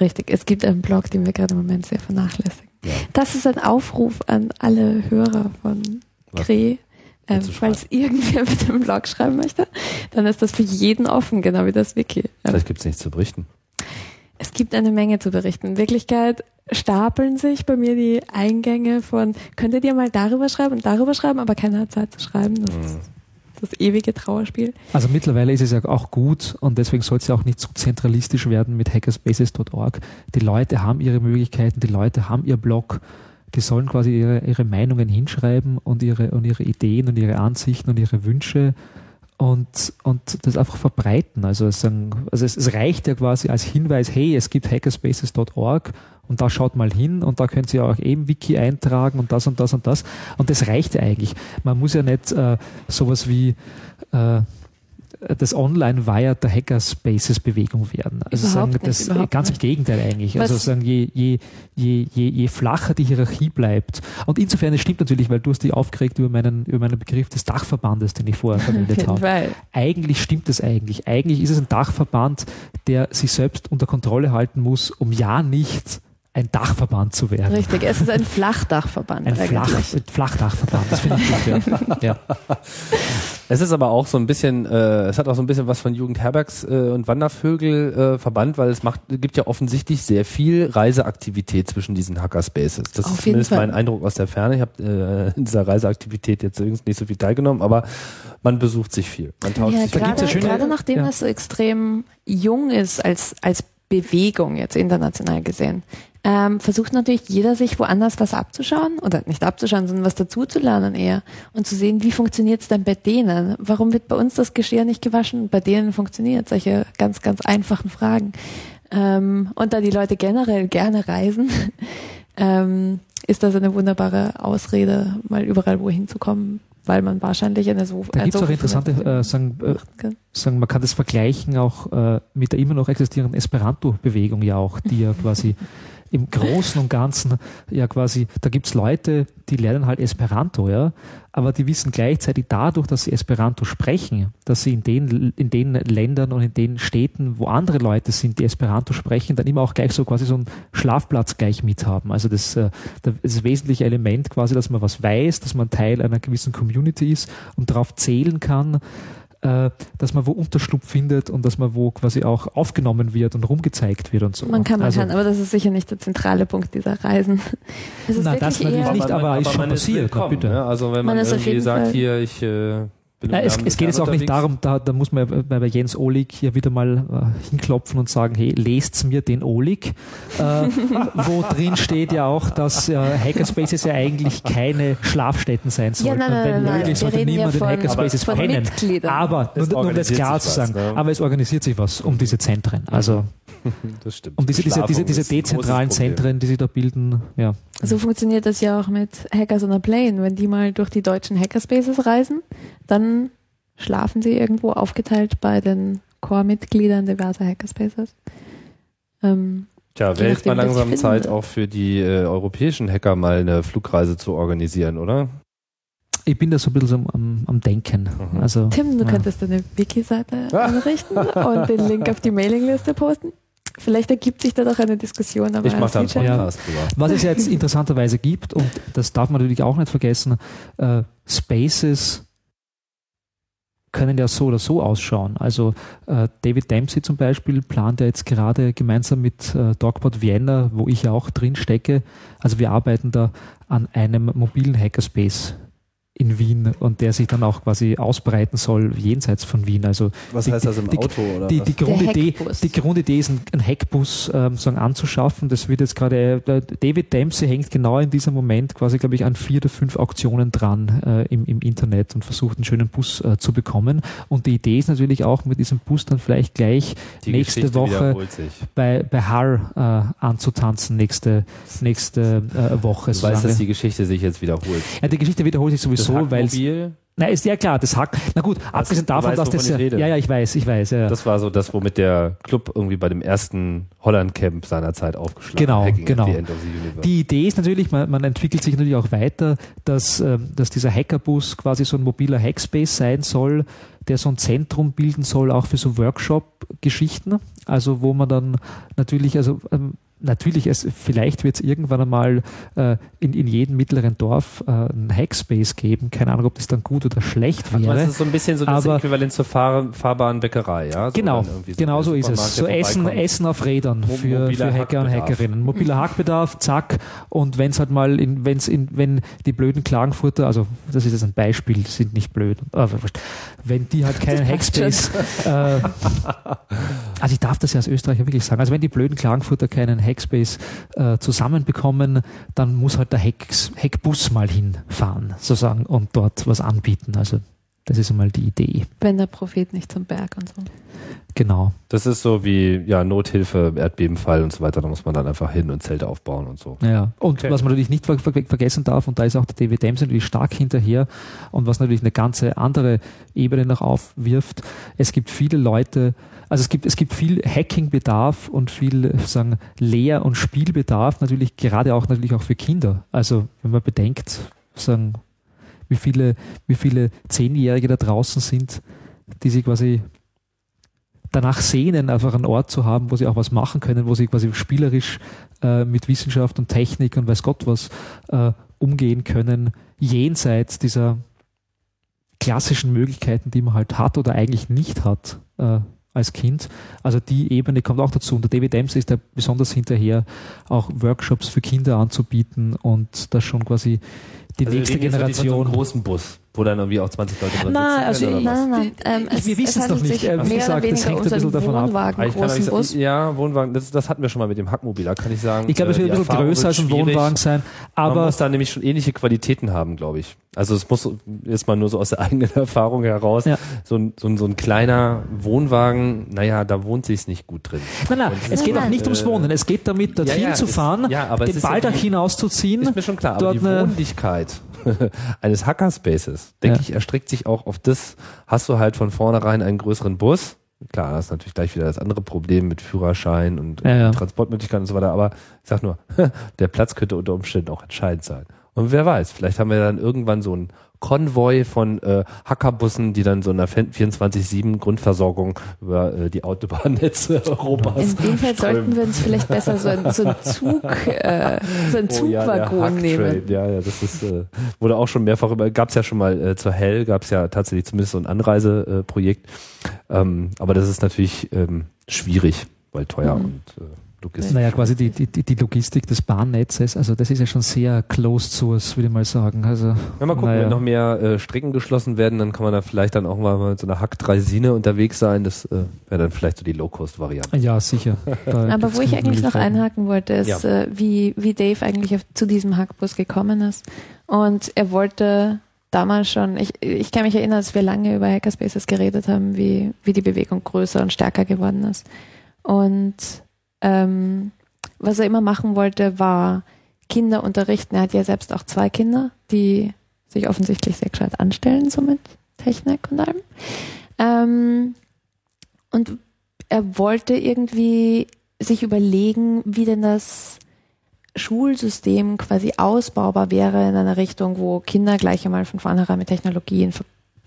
Richtig, es gibt einen Blog, den wir gerade im Moment sehr vernachlässigen. Ja. Das ist ein Aufruf an alle Hörer von Cree. Ähm, falls irgendwer mit dem Blog schreiben möchte, dann ist das für jeden offen, genau wie das Wiki. Vielleicht gibt es nichts zu berichten. Es gibt eine Menge zu berichten. In Wirklichkeit stapeln sich bei mir die Eingänge von, könntet ihr mal darüber schreiben und darüber schreiben, aber keiner hat Zeit zu schreiben. Das ist das ewige Trauerspiel. Also mittlerweile ist es ja auch gut und deswegen soll es ja auch nicht zu zentralistisch werden mit hackerspaces.org. Die Leute haben ihre Möglichkeiten, die Leute haben ihr Blog, die sollen quasi ihre, ihre Meinungen hinschreiben und ihre, und ihre Ideen und ihre Ansichten und ihre Wünsche und, und das einfach verbreiten. Also, sagen, also es, es, reicht ja quasi als Hinweis, hey, es gibt hackerspaces.org und da schaut mal hin und da könnt ihr auch eben Wiki eintragen und das und das und das. Und das reicht ja eigentlich. Man muss ja nicht äh, sowas wie äh, das Online via der Hackerspaces Bewegung werden. Also sagen, nicht, das ganz im Gegenteil eigentlich. Was? Also sagen, je, je, je, je, je flacher die Hierarchie bleibt. Und insofern, es stimmt natürlich, weil du hast dich aufgeregt über meinen, über meinen Begriff des Dachverbandes, den ich vorher verwendet habe. Fall. Eigentlich stimmt es eigentlich. Eigentlich ist es ein Dachverband, der sich selbst unter Kontrolle halten muss, um ja nicht ein Dachverband zu werden. Richtig, es ist ein Flachdachverband. Ein Flach, Flachdachverband, das finde ich gut. Ja. ja. Es ist aber auch so ein bisschen, äh, es hat auch so ein bisschen was von Jugendherbergs äh, und Wandervögel äh, Verband, weil es macht, gibt ja offensichtlich sehr viel Reiseaktivität zwischen diesen Hackerspaces. Das Auf ist zumindest mein Eindruck aus der Ferne. Ich habe äh, in dieser Reiseaktivität jetzt übrigens nicht so viel teilgenommen, aber man besucht sich viel. Man tauscht ja, sich gerade, gerade nachdem ja. es so extrem jung ist als, als Bewegung jetzt international gesehen, ähm, versucht natürlich jeder sich woanders was abzuschauen oder nicht abzuschauen, sondern was dazuzulernen eher und zu sehen, wie funktioniert es denn bei denen? Warum wird bei uns das Geschirr nicht gewaschen und bei denen funktioniert? Solche ganz, ganz einfachen Fragen. Ähm, und da die Leute generell gerne reisen, ähm, ist das eine wunderbare Ausrede, mal überall wohin zu kommen, weil man wahrscheinlich eine so Da gibt es auch interessante, äh, sagen, äh, sagen, man kann das vergleichen auch äh, mit der immer noch existierenden Esperanto-Bewegung ja auch, die ja quasi im Großen und Ganzen ja quasi, da gibt es Leute, die lernen halt Esperanto, ja, aber die wissen gleichzeitig dadurch, dass sie Esperanto sprechen, dass sie in den, in den Ländern und in den Städten, wo andere Leute sind, die Esperanto sprechen, dann immer auch gleich so quasi so einen Schlafplatz gleich mit haben. Also das, äh, das wesentliche Element quasi, dass man was weiß, dass man Teil einer gewissen Community ist und darauf zählen kann, äh, dass man wo Unterschlupf findet und dass man wo quasi auch aufgenommen wird und rumgezeigt wird und so. Man kann, man also, kann, aber das ist sicher nicht der zentrale Punkt dieser Reisen. Das Nein, das natürlich nicht, aber, aber ist schon passiert. Bitte. Ja, also wenn man, man irgendwie sagt, Fall. hier, ich äh, ja, es, es geht jetzt auch nicht darum, da, da muss man bei, bei Jens Ohlig hier wieder mal äh, hinklopfen und sagen, hey, lest's mir den Ohlig, äh, wo drin steht ja auch, dass äh, Hackerspaces ja eigentlich keine Schlafstätten sein sollten. Ja, nein, nein, wenn möglich sollte niemand ja in Hackerspaces pennen. Aber, nur, nur um das klar zu sagen, was, ne? aber es organisiert sich was um diese Zentren. Also das stimmt. Um diese, diese, diese, diese dezentralen Zentren, die sich da bilden, ja. So funktioniert das ja auch mit Hackers on a Plane. Wenn die mal durch die deutschen Hackerspaces reisen, dann schlafen sie irgendwo aufgeteilt bei den Core-Mitgliedern diverser Hackerspaces. Ähm, Tja, wäre jetzt mal langsam Zeit auch für die äh, europäischen Hacker mal eine Flugreise zu organisieren, oder? Ich bin da so ein bisschen am, am Denken. Mhm. Also, Tim, du ja. könntest eine Wiki-Seite einrichten und den Link auf die Mailingliste posten. Vielleicht ergibt sich da doch eine Diskussion. Aber ich mache da einen Podcast ja. Was es jetzt interessanterweise gibt, und das darf man natürlich auch nicht vergessen, äh, Spaces können ja so oder so ausschauen. Also äh, David Dempsey zum Beispiel plant ja jetzt gerade gemeinsam mit äh, Dogport Vienna, wo ich ja auch drin stecke. Also wir arbeiten da an einem mobilen Hackerspace in Wien und der sich dann auch quasi ausbreiten soll jenseits von Wien. Also was die, heißt das im die, Auto oder die, die, Grundidee, die Grundidee ist, ein, Hackbus ähm, sagen, anzuschaffen. Das wird jetzt gerade äh, David Dempsey hängt genau in diesem Moment quasi, glaube ich, an vier oder fünf Auktionen dran äh, im, im Internet und versucht einen schönen Bus äh, zu bekommen. Und die Idee ist natürlich auch mit diesem Bus dann vielleicht gleich die nächste Geschichte Woche bei, bei Har äh, anzutanzen nächste nächste äh, Woche. Du weißt, dass die Geschichte sich jetzt wiederholt. Ja, die Geschichte wiederholt sich sowieso so, weil na, ist ja klar, das Hack. Na gut, abgesehen davon, weißt, dass das. Ja, ja, ich weiß, ich weiß. Ja. Das war so das, womit der Club irgendwie bei dem ersten Holland-Camp seinerzeit aufgeschlagen genau, hat. Genau, genau. Die Idee ist natürlich, man, man entwickelt sich natürlich auch weiter, dass, ähm, dass dieser Hackerbus quasi so ein mobiler Hackspace sein soll, der so ein Zentrum bilden soll, auch für so Workshop-Geschichten. Also wo man dann natürlich, also ähm, natürlich, es, vielleicht wird es irgendwann einmal äh, in, in jedem mittleren Dorf äh, einen Hackspace geben. Keine Ahnung, ob das dann gut oder schlecht wäre. Das ist so ein bisschen so das aber, Äquivalent zur fahr fahrbaren Bäckerei, ja? So genau, so genau so ist es. So Essen, Essen auf Rädern für, für Hacker und Hackerinnen. Mobiler Hackbedarf, zack. Und wenn es halt mal, in, wenn's in, wenn die blöden Klagenfurter, also das ist jetzt ein Beispiel, sind nicht blöd, aber wenn die halt keinen Hackspace, äh, also ich darf das ja als Österreicher wirklich sagen, also wenn die blöden Klagenfurter keinen Hackspace äh, zusammenbekommen, dann muss halt der Hacks, Hackbus mal hinfahren, sozusagen, und dort was anbieten. Also Das ist einmal die Idee. Wenn der Prophet nicht zum Berg und so. Genau. Das ist so wie ja, Nothilfe, Erdbebenfall und so weiter. Da muss man dann einfach hin und Zelte aufbauen und so. Ja, und okay. was man natürlich nicht ver ver vergessen darf, und da ist auch der David Dems natürlich stark hinterher und was natürlich eine ganze andere Ebene noch aufwirft, es gibt viele Leute, also es gibt, es gibt viel Hacking-Bedarf und viel sagen, Lehr- und Spielbedarf, natürlich gerade auch natürlich auch für Kinder. Also wenn man bedenkt, sagen, wie viele, wie viele Zehnjährige da draußen sind, die sich quasi danach sehnen, einfach einen Ort zu haben, wo sie auch was machen können, wo sie quasi spielerisch äh, mit Wissenschaft und Technik und weiß Gott was äh, umgehen können, jenseits dieser klassischen Möglichkeiten, die man halt hat oder eigentlich nicht hat äh, als Kind. Also die Ebene kommt auch dazu. Und der David Ems ist da besonders hinterher, auch Workshops für Kinder anzubieten und das schon quasi die also nächste Generation. So einen großen Bus, wo dann irgendwie auch 20 Leute drin nein, also, nein, nein, nein, ähm, es, Wir wissen es noch nicht. Äh, wie gesagt, das hängt ein bisschen davon ab. Großen Bus. Ja, Wohnwagen, das, das, hatten wir schon mal mit dem Hackmobil, da kann ich sagen. Ich glaube, es wird ein bisschen größer als ein Wohnwagen sein. Aber Man muss da nämlich schon ähnliche Qualitäten haben, glaube ich. Also es muss jetzt mal nur so aus der eigenen Erfahrung heraus, ja. so, ein, so, ein, so ein kleiner Wohnwagen, naja, da wohnt sich's nicht gut drin. Nein, nein, es geht auch nicht ums äh, Wohnen, es geht damit, dorthin ja, ja, zu fahren, ist, ja, den Ball hinauszuziehen. Ist mir schon klar, aber die Wohnlichkeit eines Hackerspaces, denke ja. ich, erstreckt sich auch auf das, hast du halt von vornherein einen größeren Bus. Klar, das ist natürlich gleich wieder das andere Problem mit Führerschein und, ja, ja. Transportmöglichkeiten und so weiter, aber ich sag nur, der Platz könnte unter Umständen auch entscheidend sein. Und wer weiß, vielleicht haben wir dann irgendwann so ein Konvoi von äh, Hackerbussen, die dann so einer 24-7 Grundversorgung über äh, die Autobahnnetze Europas. In dem Fall sollten wir uns vielleicht besser so, ein, so einen Zug, äh, so einen Zugwaggon oh, ja, nehmen. Ja, ja, das ist, äh, wurde auch schon mehrfach über, gab es ja schon mal äh, zur Hell, gab es ja tatsächlich zumindest so ein Anreiseprojekt. Ähm, aber das ist natürlich ähm, schwierig, weil teuer mhm. und äh, Logistik. Naja, quasi die, die, die Logistik des Bahnnetzes, also das ist ja schon sehr closed source, würde ich mal sagen. Also, ja, mal gucken, naja. wenn noch mehr äh, Strecken geschlossen werden, dann kann man da vielleicht dann auch mal mit so einer Hack Dreisine unterwegs sein. Das äh, wäre dann vielleicht so die Low-Cost-Variante. Ja, sicher. Aber wo ich eigentlich noch einhaken wollte, ist, ja. äh, wie, wie Dave eigentlich auf, zu diesem Hackbus gekommen ist. Und er wollte damals schon, ich, ich kann mich erinnern, dass wir lange über Hackerspaces geredet haben, wie, wie die Bewegung größer und stärker geworden ist. Und ähm, was er immer machen wollte, war Kinder unterrichten. Er hat ja selbst auch zwei Kinder, die sich offensichtlich sehr gescheit anstellen, so mit Technik und allem. Ähm, und er wollte irgendwie sich überlegen, wie denn das Schulsystem quasi ausbaubar wäre in einer Richtung, wo Kinder gleich einmal von vornherein mit Technologien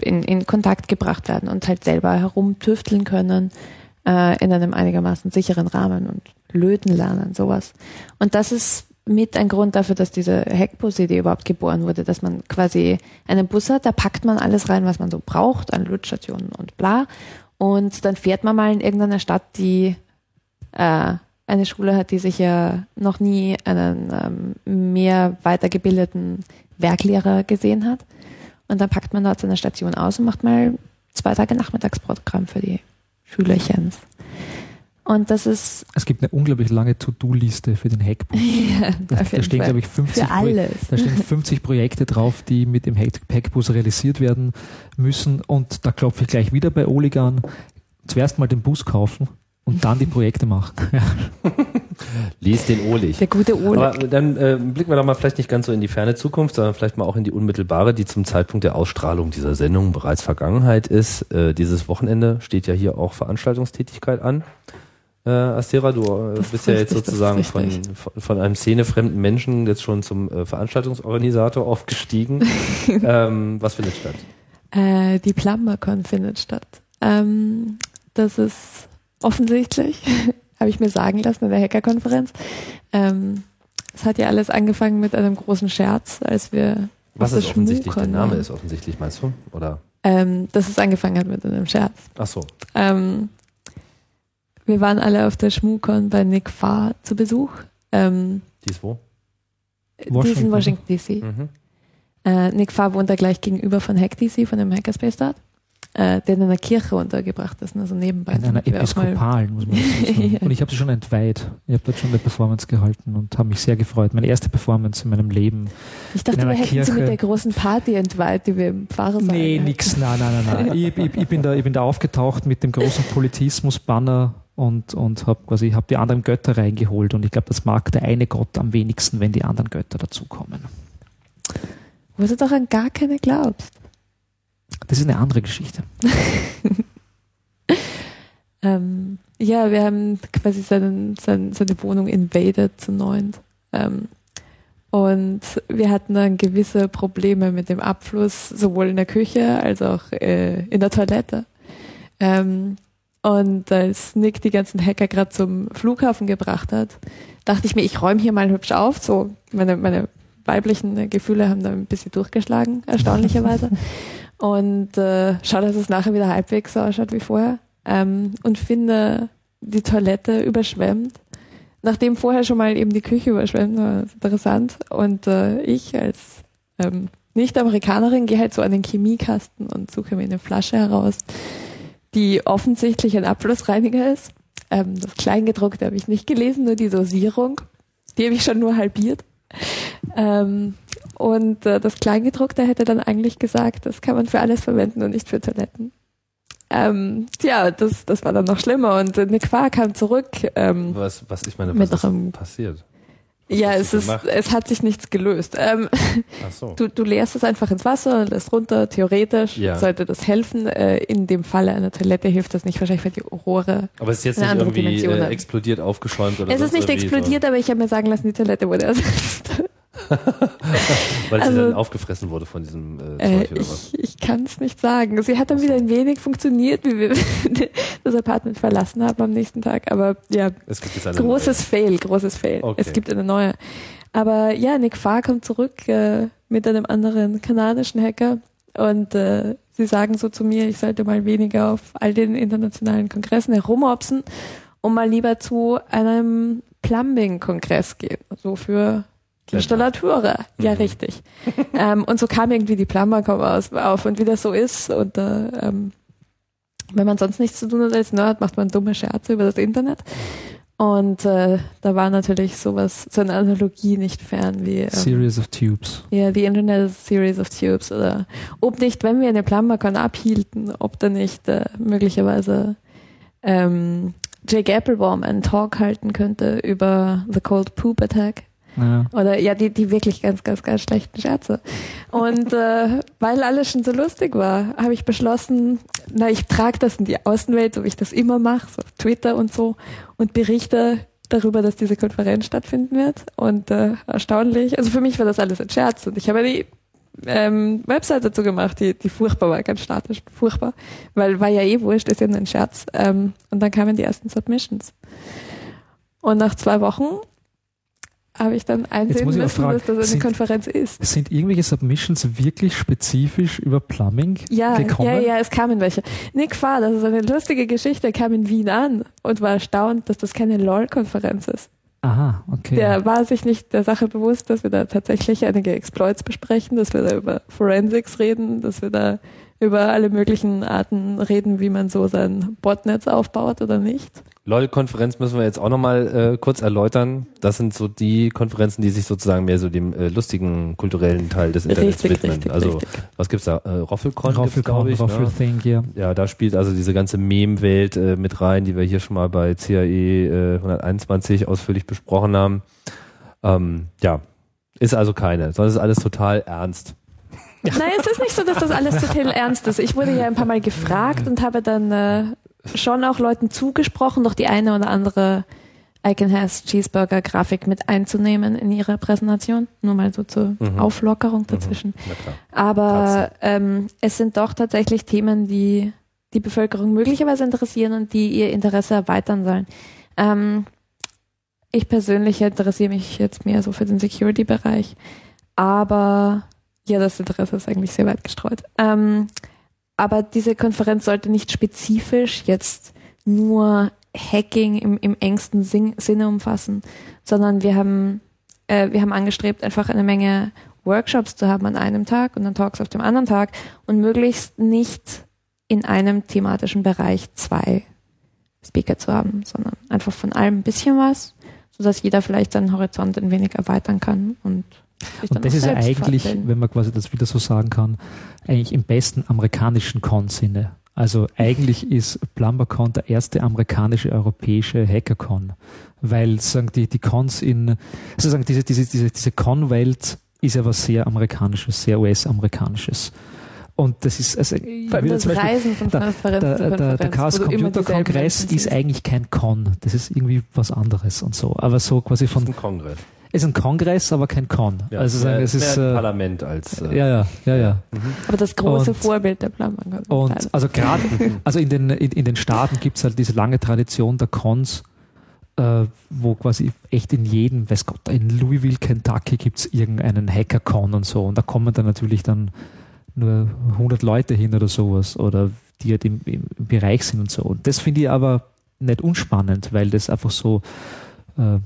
in, in Kontakt gebracht werden und halt selber herumtüfteln können äh, in einem einigermaßen sicheren Rahmen und löten lernen, sowas. Und das ist mit ein Grund dafür, dass diese Hackbus-Idee überhaupt geboren wurde, dass man quasi einen Bus hat, da packt man alles rein, was man so braucht, an Lötstationen und bla. Und dann fährt man mal in irgendeiner Stadt, die äh, eine Schule hat, die sich ja noch nie einen ähm, mehr weitergebildeten Werklehrer gesehen hat. Und dann packt man dort seine Station aus und macht mal zwei Tage Nachmittagsprogramm für die Schülerchens. Und das ist. Es gibt eine unglaublich lange To-Do-Liste für den Hackbus. ja, da, da stehen, glaube ich, 50, für alles. da stehen 50 Projekte drauf, die mit dem Hackbus realisiert werden müssen. Und da klopfe ich gleich wieder bei Oligan. Zuerst mal den Bus kaufen und dann die Projekte machen. Lies den Olig. Der gute Olig. Aber dann äh, blicken wir doch mal vielleicht nicht ganz so in die ferne Zukunft, sondern vielleicht mal auch in die unmittelbare, die zum Zeitpunkt der Ausstrahlung dieser Sendung bereits Vergangenheit ist. Äh, dieses Wochenende steht ja hier auch Veranstaltungstätigkeit an. Äh, Astera, du äh, das bist ja jetzt sozusagen von, von einem szenefremden Menschen jetzt schon zum äh, Veranstaltungsorganisator aufgestiegen. ähm, was findet statt? Äh, die PlumberCon findet statt. Ähm, das ist offensichtlich habe ich mir sagen lassen in der Hackerkonferenz. Ähm, es hat ja alles angefangen mit einem großen Scherz, als wir. Was ist offensichtlich? Der Name ist offensichtlich, meinst du? Oder? Ähm, dass es angefangen hat mit einem Scherz. Ach so. Ähm, wir waren alle auf der Schmukon bei Nick Farr zu Besuch. Ähm, die ist wo? Die ist in Washington DC. Mhm. Äh, Nick Farr wohnt da gleich gegenüber von HackDC, von dem Hackerspace dort. Äh, der in einer Kirche untergebracht ist, also nebenbei. In einer episkopalen, muss man sagen. Und ich habe sie schon entweiht. Ich habe dort schon eine Performance gehalten und habe mich sehr gefreut. Meine erste Performance in meinem Leben. Ich dachte, wir hätten Kirche. sie mit der großen Party entweiht, die wir im Pfarrer Nee, nix, nein, nein, nein, nein. ich, ich, ich, bin da, ich bin da aufgetaucht mit dem großen Politismus-Banner und, und habe quasi hab die anderen Götter reingeholt und ich glaube, das mag der eine Gott am wenigsten, wenn die anderen Götter dazukommen. Wo du doch an gar keine glaubst. Das ist eine andere Geschichte. ähm, ja, wir haben quasi seinen, seine, seine Wohnung invaded zu neunt. Ähm, und wir hatten dann gewisse Probleme mit dem Abfluss, sowohl in der Küche als auch äh, in der Toilette. Ähm, und als Nick die ganzen Hacker gerade zum Flughafen gebracht hat, dachte ich mir, ich räume hier mal hübsch auf. So meine, meine weiblichen Gefühle haben da ein bisschen durchgeschlagen, erstaunlicherweise. und äh, schaue, dass es nachher wieder halbwegs so ausschaut wie vorher. Ähm, und finde die Toilette überschwemmt. Nachdem vorher schon mal eben die Küche überschwemmt war, interessant. Und äh, ich als ähm, Nicht-Amerikanerin gehe halt so an den Chemiekasten und suche mir eine Flasche heraus, die offensichtlich ein Abflussreiniger ist. Ähm, das Kleingedruckte habe ich nicht gelesen, nur die Dosierung. Die habe ich schon nur halbiert. Ähm, und äh, das Kleingedruckte hätte dann eigentlich gesagt, das kann man für alles verwenden und nicht für Toiletten. Ähm, ja, das, das war dann noch schlimmer und Nick Farr kam zurück. Ähm, was, was ich meine, was ist passiert? Ja, es ist, es hat sich nichts gelöst. Ähm, so. du, du leerst es einfach ins Wasser, lässt runter. Theoretisch ja. sollte das helfen. Äh, in dem Falle einer Toilette hilft das nicht, wahrscheinlich weil die Rohre. Aber es ist jetzt nicht irgendwie äh, explodiert, aufgeschäumt oder Es ist nicht explodiert, so. aber ich habe mir sagen lassen, die Toilette wurde ersetzt. Weil also, sie dann aufgefressen wurde von diesem äh, Zeug äh, oder was? Ich, ich kann es nicht sagen. Sie hat dann wieder ein wenig funktioniert, wie wir das Apartment verlassen haben am nächsten Tag. Aber ja, es gibt jetzt eine großes neue. Fail, großes Fail. Okay. Es gibt eine neue. Aber ja, Nick Farr kommt zurück äh, mit einem anderen kanadischen Hacker und äh, sie sagen so zu mir, ich sollte mal weniger auf all den internationalen Kongressen herumhopsen und mal lieber zu einem Plumbing-Kongress gehen. So für Installateure, ja mhm. richtig. ähm, und so kam irgendwie die Plumber auf und wie das so ist. Und äh, ähm, wenn man sonst nichts zu tun hat als Nerd, macht man dumme Scherze über das Internet. Und äh, da war natürlich sowas, so eine Analogie nicht fern wie ähm, Series of Tubes. Ja, yeah, the Internet is a Series of Tubes. Oder ob nicht, wenn wir eine PlumberCon abhielten, ob da nicht äh, möglicherweise ähm, Jake Applebaum einen Talk halten könnte über The Cold Poop Attack. Ja. Oder ja, die, die wirklich ganz, ganz, ganz schlechten Scherze. Und äh, weil alles schon so lustig war, habe ich beschlossen, na, ich trage das in die Außenwelt, so wie ich das immer mache, so auf Twitter und so, und berichte darüber, dass diese Konferenz stattfinden wird. Und äh, erstaunlich, also für mich war das alles ein Scherz. Und ich habe die ähm, Website dazu gemacht, die, die furchtbar war, ganz statisch, furchtbar. Weil war ja eh wurscht, ist nur ein Scherz. Ähm, und dann kamen die ersten Submissions. Und nach zwei Wochen habe ich dann einsehen müssen, fragen, dass das eine sind, Konferenz ist. Sind irgendwelche Submissions wirklich spezifisch über Plumbing ja, gekommen? Ja, ja, es kamen welche. Nick Farr, das ist eine lustige Geschichte, kam in Wien an und war erstaunt, dass das keine LOL-Konferenz ist. Aha, okay. Der war sich nicht der Sache bewusst, dass wir da tatsächlich einige Exploits besprechen, dass wir da über Forensics reden, dass wir da über alle möglichen Arten reden, wie man so sein Botnetz aufbaut oder nicht. LOL-Konferenz müssen wir jetzt auch nochmal äh, kurz erläutern. Das sind so die Konferenzen, die sich sozusagen mehr so dem äh, lustigen kulturellen Teil des Internets richtig, widmen. Richtig, also richtig. was gibt's da? Äh, Roffelcon, Roffelcon ich, Roffelthing, ne? ja. Ja, da spielt also diese ganze Meme-Welt äh, mit rein, die wir hier schon mal bei CAE äh, 121 ausführlich besprochen haben. Ähm, ja, ist also keine, sondern es ist alles total ernst. Ja. Nein, es ist nicht so, dass das alles total ernst ist. Ich wurde ja ein paar Mal gefragt und habe dann äh, schon auch Leuten zugesprochen, doch die eine oder andere I Can Has Cheeseburger Grafik mit einzunehmen in ihre Präsentation. Nur mal so zur mhm. Auflockerung mhm. dazwischen. Mhm. Aber ähm, es sind doch tatsächlich Themen, die die Bevölkerung möglicherweise interessieren und die ihr Interesse erweitern sollen. Ähm, ich persönlich interessiere mich jetzt mehr so für den Security-Bereich, aber ja, das Interesse ist eigentlich sehr weit gestreut. Ähm, aber diese Konferenz sollte nicht spezifisch jetzt nur Hacking im, im engsten Sing Sinne umfassen, sondern wir haben, äh, wir haben angestrebt, einfach eine Menge Workshops zu haben an einem Tag und dann Talks auf dem anderen Tag und möglichst nicht in einem thematischen Bereich zwei Speaker zu haben, sondern einfach von allem ein bisschen was, sodass jeder vielleicht seinen Horizont ein wenig erweitern kann und und das ist ja eigentlich, vorstellen. wenn man quasi das wieder so sagen kann, eigentlich im besten amerikanischen Con-Sinne. Also eigentlich ist PlumberCon der erste amerikanische europäische Hackercon, weil sagen die die Cons in sozusagen diese diese diese diese Con-Welt ist ja was sehr amerikanisches, sehr US-amerikanisches. Und das ist also das Beispiel, Reisen von der, der, der, der Chaos Computer Kongress ist eigentlich kein Con, das ist irgendwie was anderes und so. Aber so quasi von. Das ist ein Kongress. Ist ein Kongress, aber kein Con. Ja, also sagen, es ist ein äh, Parlament als. Äh, ja, ja, ja, ja. Mhm. Aber das große und, Vorbild der Planung. Und also gerade, also in den in, in den Staaten gibt es halt diese lange Tradition der Cons, äh, wo quasi echt in jedem, weiß Gott, in Louisville, Kentucky gibt es irgendeinen Hacker-Con und so. Und da kommen dann natürlich dann nur 100 Leute hin oder sowas oder die halt im, im Bereich sind und so. Und das finde ich aber nicht unspannend, weil das einfach so äh,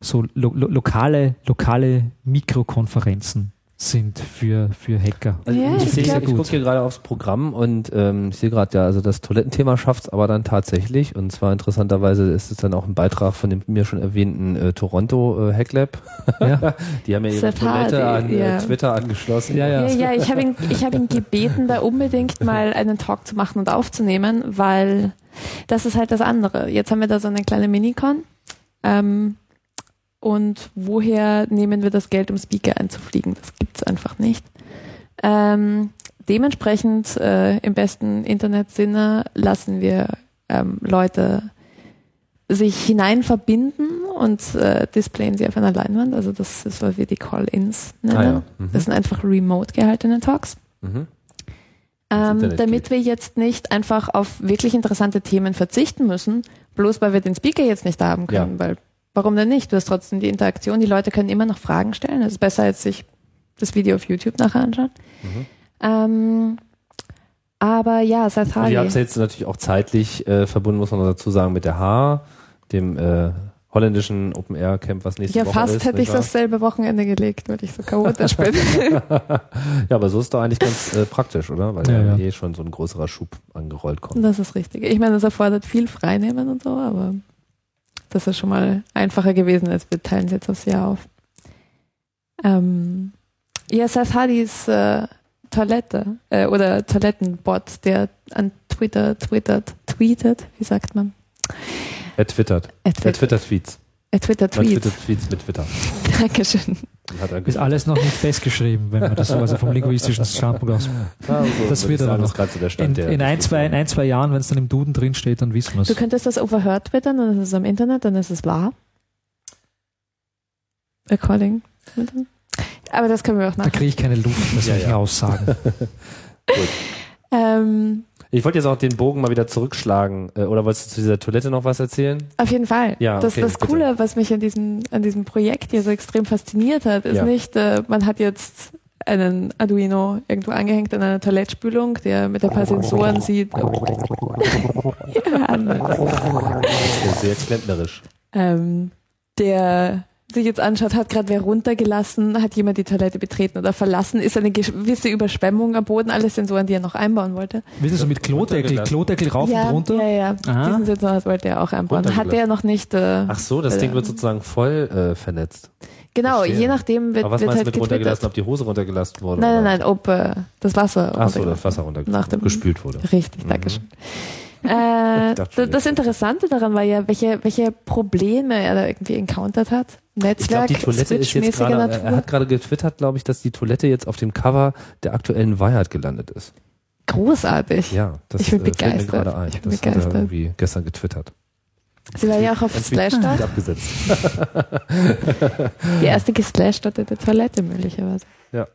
so lo lokale, lokale Mikrokonferenzen sind für, für Hacker. Also ja, ich, ich, ich gucke hier gerade aufs Programm und ähm, ich sehe gerade ja, also das Toilettenthema schafft es aber dann tatsächlich und zwar interessanterweise ist es dann auch ein Beitrag von dem mir schon erwähnten äh, Toronto äh, Hacklab. Ja. die haben ja ihre Toilette an äh, ja. Twitter angeschlossen. Ja, ja. ja, ja ich habe ihn, ich hab ihn gebeten, da unbedingt mal einen Talk zu machen und aufzunehmen, weil das ist halt das andere. Jetzt haben wir da so eine kleine Minicon. Ähm, und woher nehmen wir das Geld, um Speaker einzufliegen? Das gibt's einfach nicht. Ähm, dementsprechend äh, im besten Internetsinne lassen wir ähm, Leute sich hinein verbinden und äh, displayen sie auf einer Leinwand. Also das ist, was wir die Call-ins nennen. Ah, ja. mhm. Das sind einfach remote gehaltene Talks. Mhm. Ähm, damit geht. wir jetzt nicht einfach auf wirklich interessante Themen verzichten müssen, bloß weil wir den Speaker jetzt nicht haben können, ja. weil warum denn nicht? Du hast trotzdem die Interaktion, die Leute können immer noch Fragen stellen. Das ist besser, als sich das Video auf YouTube nachher anschauen. Mhm. Ähm, aber ja, Safari. Die hat es jetzt natürlich auch zeitlich äh, verbunden, muss man dazu sagen, mit der H, dem äh, holländischen Open Air Camp, was nächste ja, Woche ist. Ja, fast hätte ich dasselbe Wochenende gelegt, weil ich so chaotisch bin. ja, aber so ist doch eigentlich ganz äh, praktisch, oder? Weil ja, ja. eh schon so ein größerer Schub angerollt kommt. Das ist richtig. Ich meine, das erfordert viel Freinehmen und so, aber das ist schon mal einfacher gewesen, als wir teilen es jetzt aufs Jahr auf. Ähm, ja, Seth Hardys äh, Toilette äh, oder Toilettenbot, der an Twitter twittert, tweetet, wie sagt man? Er twittert. Er twittert, er twittert Tweets. Er twittert Tweets. Er twittert Tweets mit Twitter. Dankeschön. Ist alles noch nicht festgeschrieben, wenn man das so also vom linguistischen Standpunkt aus. Also, das wird aber noch. So in, in, ein, zwei, in ein, zwei Jahren, wenn es dann im Duden drin steht, dann wissen wir es. Du könntest das overheard twittern, dann ist es am Internet, dann ist es wahr. According. Aber das können wir auch nachher. Da kriege ich keine Luft mit solchen ja, ja. Aussagen. Gut. Ähm, ich wollte jetzt auch den Bogen mal wieder zurückschlagen. Äh, oder wolltest du zu dieser Toilette noch was erzählen? Auf jeden Fall. Ja, das okay, das Coole, bitte. was mich an diesem, an diesem Projekt hier so extrem fasziniert hat, ist ja. nicht, äh, man hat jetzt einen Arduino irgendwo angehängt an einer Toilettspülung, der mit ein paar Sensoren sieht. ja, sehr klempnerisch. Ähm, der sich jetzt anschaut, hat gerade wer runtergelassen, hat jemand die Toilette betreten oder verlassen, ist eine gewisse Überschwemmung am Boden, alle Sensoren, die er noch einbauen wollte. Ist das so mit Klodeckel? Klodeckel rauf ja, und runter? Ja, ja, Aha. diesen Sensor wollte er auch einbauen. Hat er noch nicht. Äh, Ach so, das äh, Ding wird sozusagen voll äh, vernetzt. Genau, Verstehe. je nachdem wird. Aber was wird meinst halt du mit runtergelassen, ob die Hose runtergelassen wurde? Nein, nein, nein, ob äh, das Wasser. Ach so, das Wasser runtergelassen, gespült wurde. Richtig, mhm. Dankeschön. Äh, das Interessante daran war ja, welche, welche Probleme er da irgendwie encountert hat. Netzwerk, ich glaub, die Toilette ist jetzt gerade, er hat gerade getwittert, glaube ich, dass die Toilette jetzt auf dem Cover der aktuellen Wired gelandet ist. Großartig. Ja, das ich bin äh, begeistert. mir gerade ein. Ich bin das begeistert. hat er irgendwie gestern getwittert. Sie war ja auch auf Slashdot. abgesetzt. die erste geslashdotete Toilette möglicherweise. Ja.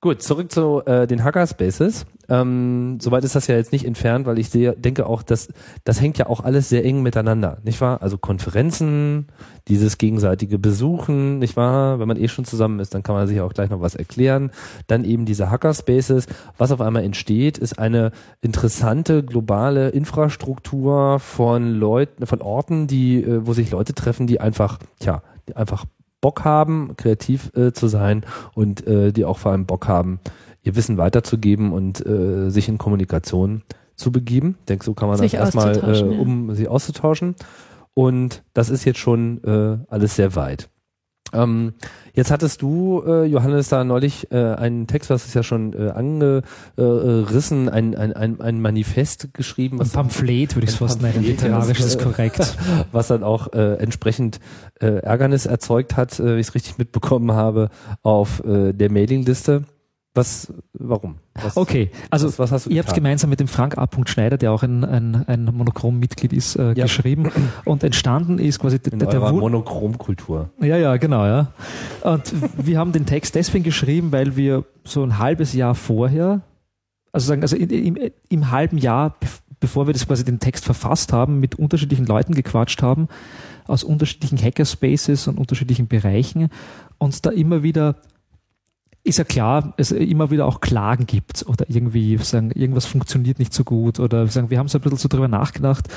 Gut, zurück zu äh, den Hackerspaces. Ähm, soweit ist das ja jetzt nicht entfernt, weil ich sehe, denke auch, dass das hängt ja auch alles sehr eng miteinander, nicht wahr? Also Konferenzen, dieses gegenseitige Besuchen, nicht wahr? Wenn man eh schon zusammen ist, dann kann man sich auch gleich noch was erklären. Dann eben diese Hackerspaces. Was auf einmal entsteht, ist eine interessante globale Infrastruktur von Leuten, von Orten, die, äh, wo sich Leute treffen, die einfach, tja, die einfach Bock haben, kreativ äh, zu sein und äh, die auch vor allem Bock haben, ihr Wissen weiterzugeben und äh, sich in Kommunikation zu begeben. Ich denke, so kann man sich das erstmal, äh, um ja. sie auszutauschen. Und das ist jetzt schon äh, alles sehr weit. Ähm, jetzt hattest du, äh, Johannes, da neulich äh, einen Text, was ist ja schon äh, angerissen, ein, ein, ein, ein Manifest geschrieben. Was ein Pamphlet würde ich es fast nennen, literarisch ist korrekt. Was dann auch äh, entsprechend äh, Ärgernis erzeugt hat, äh, wie ich es richtig mitbekommen habe, auf äh, der Mailingliste. Was, warum? Was, okay, also was, was hast du ihr habt gemeinsam mit dem Frank A. Schneider, der auch ein, ein, ein Monochrom-Mitglied ist, äh, ja. geschrieben und entstanden ist quasi In der, der Monochromkultur. Ja, ja, genau, ja. Und wir haben den Text deswegen geschrieben, weil wir so ein halbes Jahr vorher, also sagen, also in, im, im halben Jahr, bevor wir das quasi den Text verfasst haben, mit unterschiedlichen Leuten gequatscht haben, aus unterschiedlichen Hackerspaces und unterschiedlichen Bereichen, uns da immer wieder ist ja klar, es immer wieder auch Klagen gibt oder irgendwie sagen, irgendwas funktioniert nicht so gut oder sagen, wir haben so ein bisschen so drüber nachgedacht,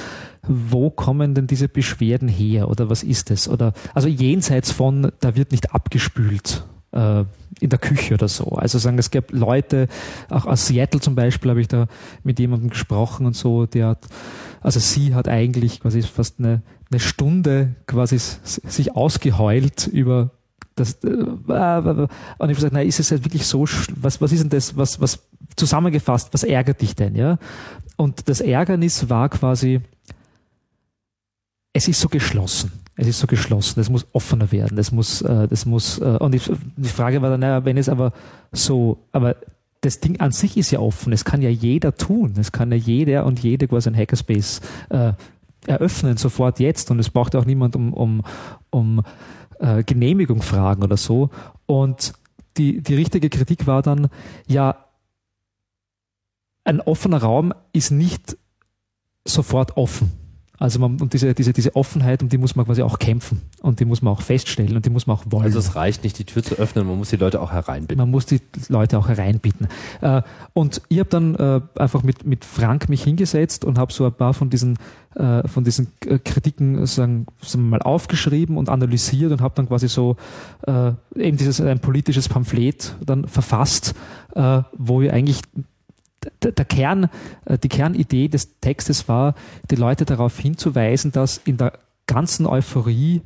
wo kommen denn diese Beschwerden her oder was ist es? Oder also jenseits von, da wird nicht abgespült äh, in der Küche oder so. Also sagen, es gab Leute, auch aus Seattle zum Beispiel habe ich da mit jemandem gesprochen und so, der hat, also sie hat eigentlich quasi fast eine, eine Stunde quasi sich ausgeheult über das, äh, und ich gesagt, na, ist es halt wirklich so, was, was ist denn das, was, was zusammengefasst, was ärgert dich denn, ja? Und das Ärgernis war quasi, es ist so geschlossen. Es ist so geschlossen, es muss offener werden, es muss, äh, das muss, äh, und die, Frage war dann, naja, wenn es aber so, aber das Ding an sich ist ja offen, es kann ja jeder tun, es kann ja jeder und jede quasi ein Hackerspace äh, eröffnen, sofort jetzt, und es braucht auch niemand um, um, um äh, Genehmigung fragen oder so. Und die, die richtige Kritik war dann, ja, ein offener Raum ist nicht sofort offen. Also man, und diese, diese, diese Offenheit, um die muss man quasi auch kämpfen und die muss man auch feststellen und die muss man auch wollen. Also es reicht nicht, die Tür zu öffnen, man muss die Leute auch hereinbitten. Man muss die Leute auch hereinbitten. Äh, und ich habe dann äh, einfach mit, mit Frank mich hingesetzt und habe so ein paar von diesen, äh, von diesen Kritiken sagen, sagen wir mal aufgeschrieben und analysiert und habe dann quasi so eben dieses ein politisches Pamphlet dann verfasst, wo ich eigentlich der Kern, äh, die Kernidee des Textes war, die Leute darauf hinzuweisen, dass in der ganzen Euphorie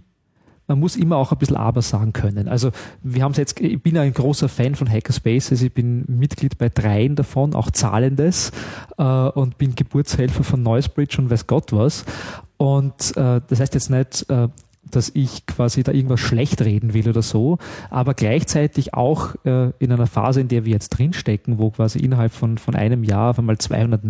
man muss immer auch ein bisschen aber sagen können. Also wir haben jetzt, ich bin ein großer Fan von Hackerspaces, ich bin Mitglied bei dreien davon, auch zahlendes äh, und bin Geburtshelfer von Noisebridge und weiß Gott was. Und äh, das heißt jetzt nicht, äh, dass ich quasi da irgendwas schlecht reden will oder so, aber gleichzeitig auch äh, in einer Phase, in der wir jetzt drinstecken, wo quasi innerhalb von, von einem Jahr auf einmal 200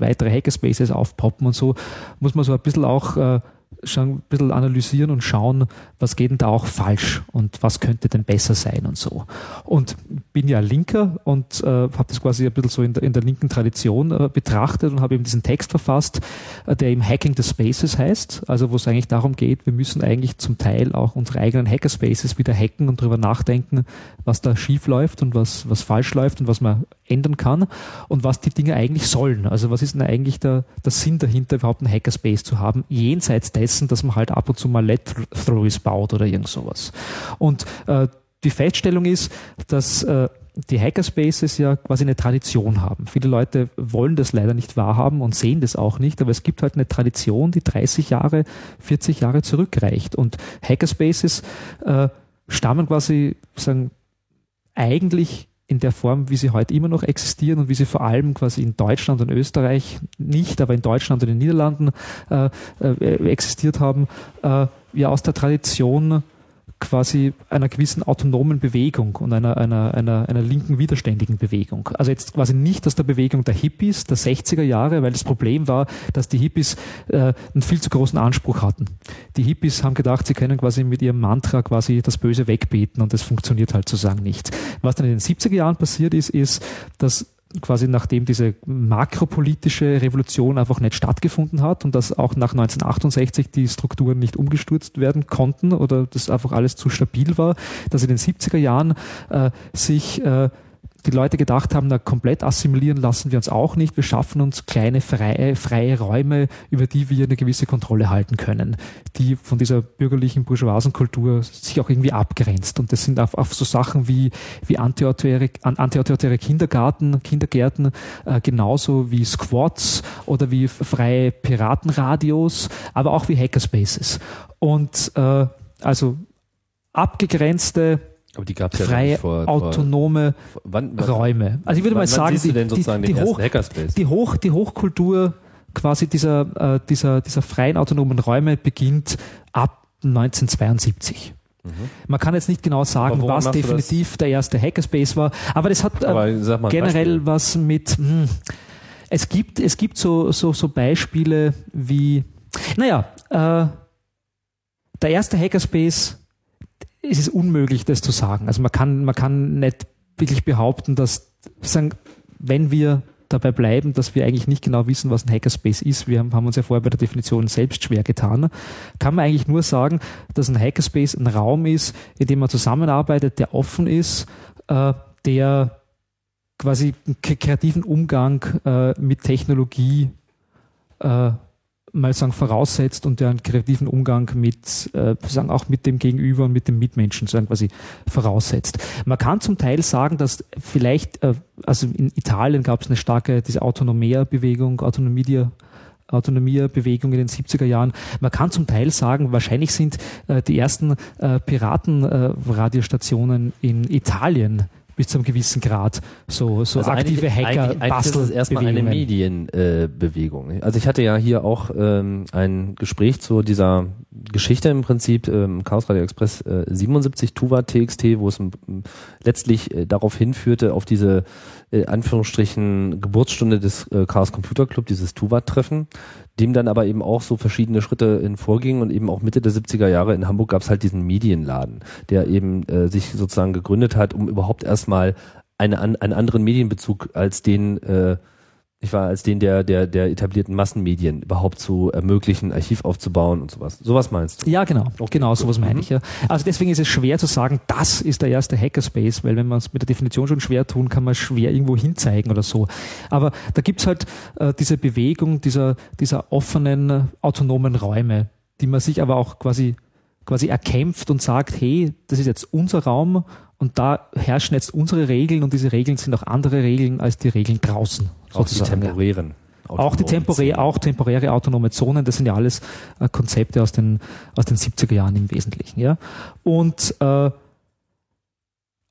weitere Hackerspaces aufpoppen und so, muss man so ein bisschen auch äh, schon ein bisschen analysieren und schauen, was geht denn da auch falsch und was könnte denn besser sein und so. Und bin ja Linker und äh, habe das quasi ein bisschen so in der, in der linken Tradition äh, betrachtet und habe eben diesen Text verfasst, äh, der eben Hacking the Spaces heißt, also wo es eigentlich darum geht, wir müssen eigentlich zum Teil auch unsere eigenen Hackerspaces wieder hacken und darüber nachdenken, was da schief läuft und was, was falsch läuft und was man ändern kann und was die Dinge eigentlich sollen. Also was ist denn eigentlich der, der Sinn dahinter, überhaupt einen Hackerspace zu haben, jenseits dessen, dass man halt ab und zu mal Let-Throughs baut oder irgend sowas. Und äh, die Feststellung ist, dass äh, die Hackerspaces ja quasi eine Tradition haben. Viele Leute wollen das leider nicht wahrhaben und sehen das auch nicht, aber es gibt halt eine Tradition, die 30 Jahre, 40 Jahre zurückreicht. Und Hackerspaces äh, stammen quasi, sagen, eigentlich in der Form, wie sie heute immer noch existieren und wie sie vor allem quasi in Deutschland und Österreich nicht, aber in Deutschland und in den Niederlanden äh, äh, existiert haben, äh, ja aus der Tradition quasi einer gewissen autonomen Bewegung und einer, einer, einer, einer linken widerständigen Bewegung. Also jetzt quasi nicht aus der Bewegung der Hippies der 60er Jahre, weil das Problem war, dass die Hippies äh, einen viel zu großen Anspruch hatten. Die Hippies haben gedacht, sie können quasi mit ihrem Mantra quasi das Böse wegbeten und das funktioniert halt sozusagen nicht. Was dann in den 70er Jahren passiert ist, ist, dass quasi nachdem diese makropolitische Revolution einfach nicht stattgefunden hat und dass auch nach 1968 die Strukturen nicht umgestürzt werden konnten oder das einfach alles zu stabil war, dass in den 70er Jahren äh, sich äh, die Leute gedacht haben, na komplett assimilieren lassen wir uns auch nicht. Wir schaffen uns kleine freie, freie Räume, über die wir eine gewisse Kontrolle halten können, die von dieser bürgerlichen Bourgeoisenkultur sich auch irgendwie abgrenzt. Und das sind auf, auf so Sachen wie, wie antiautoritäre, Kindergarten, Kindergärten, äh, genauso wie Squats oder wie freie Piratenradios, aber auch wie Hackerspaces. Und äh, also abgegrenzte aber die gab's freie, ja vor, autonome vor, wann, wann, Räume. Also ich würde mal sagen, die, die, die, Hoch, die, Hoch, die Hochkultur quasi dieser, äh, dieser, dieser freien autonomen Räume beginnt ab 1972. Mhm. Man kann jetzt nicht genau sagen, was definitiv der erste Hackerspace war, aber das hat äh, generell was mit. Mh, hm, es gibt, es gibt so, so, so Beispiele wie, naja, äh, der erste Hackerspace es ist unmöglich, das zu sagen. Also man kann, man kann nicht wirklich behaupten, dass, sagen, wenn wir dabei bleiben, dass wir eigentlich nicht genau wissen, was ein Hackerspace ist. Wir haben, haben, uns ja vorher bei der Definition selbst schwer getan. Kann man eigentlich nur sagen, dass ein Hackerspace ein Raum ist, in dem man zusammenarbeitet, der offen ist, äh, der quasi einen kreativen Umgang äh, mit Technologie äh, mal sagen, voraussetzt und der einen kreativen Umgang mit, äh, sagen, auch mit dem Gegenüber und mit dem Mitmenschen sagen, quasi voraussetzt. Man kann zum Teil sagen, dass vielleicht, äh, also in Italien gab es eine starke, diese Autonomia-Bewegung, Autonomia, Autonomia-Bewegung in den 70er Jahren. Man kann zum Teil sagen, wahrscheinlich sind äh, die ersten äh, Piratenradiostationen äh, in Italien bis zu einem gewissen Grad so, so also aktive Hacker eigentlich, eigentlich ist es erstmal eine Medienbewegung. Äh, also ich hatte ja hier auch ähm, ein Gespräch zu dieser Geschichte im Prinzip, ähm, Chaos Radio Express äh, 77 Tuva TXT, wo es ähm, letztlich äh, darauf hinführte, auf diese äh, Anführungsstrichen Geburtsstunde des äh, Chaos Computer Club, dieses Tuva-Treffen, dem dann aber eben auch so verschiedene Schritte in vorgingen und eben auch Mitte der 70er Jahre in Hamburg gab es halt diesen Medienladen, der eben äh, sich sozusagen gegründet hat, um überhaupt erstmal eine, einen anderen Medienbezug als den äh, ich war als den der, der, der etablierten Massenmedien überhaupt zu ermöglichen, Archiv aufzubauen und sowas. Sowas meinst du? Ja, genau. Okay, genau, gut. sowas meine mhm. ich, ja. Also deswegen ist es schwer zu sagen, das ist der erste Hackerspace, weil wenn man es mit der Definition schon schwer tun, kann man schwer irgendwo hinzeigen oder so. Aber da gibt's halt äh, diese Bewegung dieser, dieser offenen, autonomen Räume, die man sich aber auch quasi quasi erkämpft und sagt, hey, das ist jetzt unser Raum und da herrschen jetzt unsere Regeln und diese Regeln sind auch andere Regeln als die Regeln draußen. Auch die temporären. Auch die temporä, auch temporäre autonome Zonen, das sind ja alles äh, Konzepte aus den, aus den 70er Jahren im Wesentlichen. Ja? Und äh,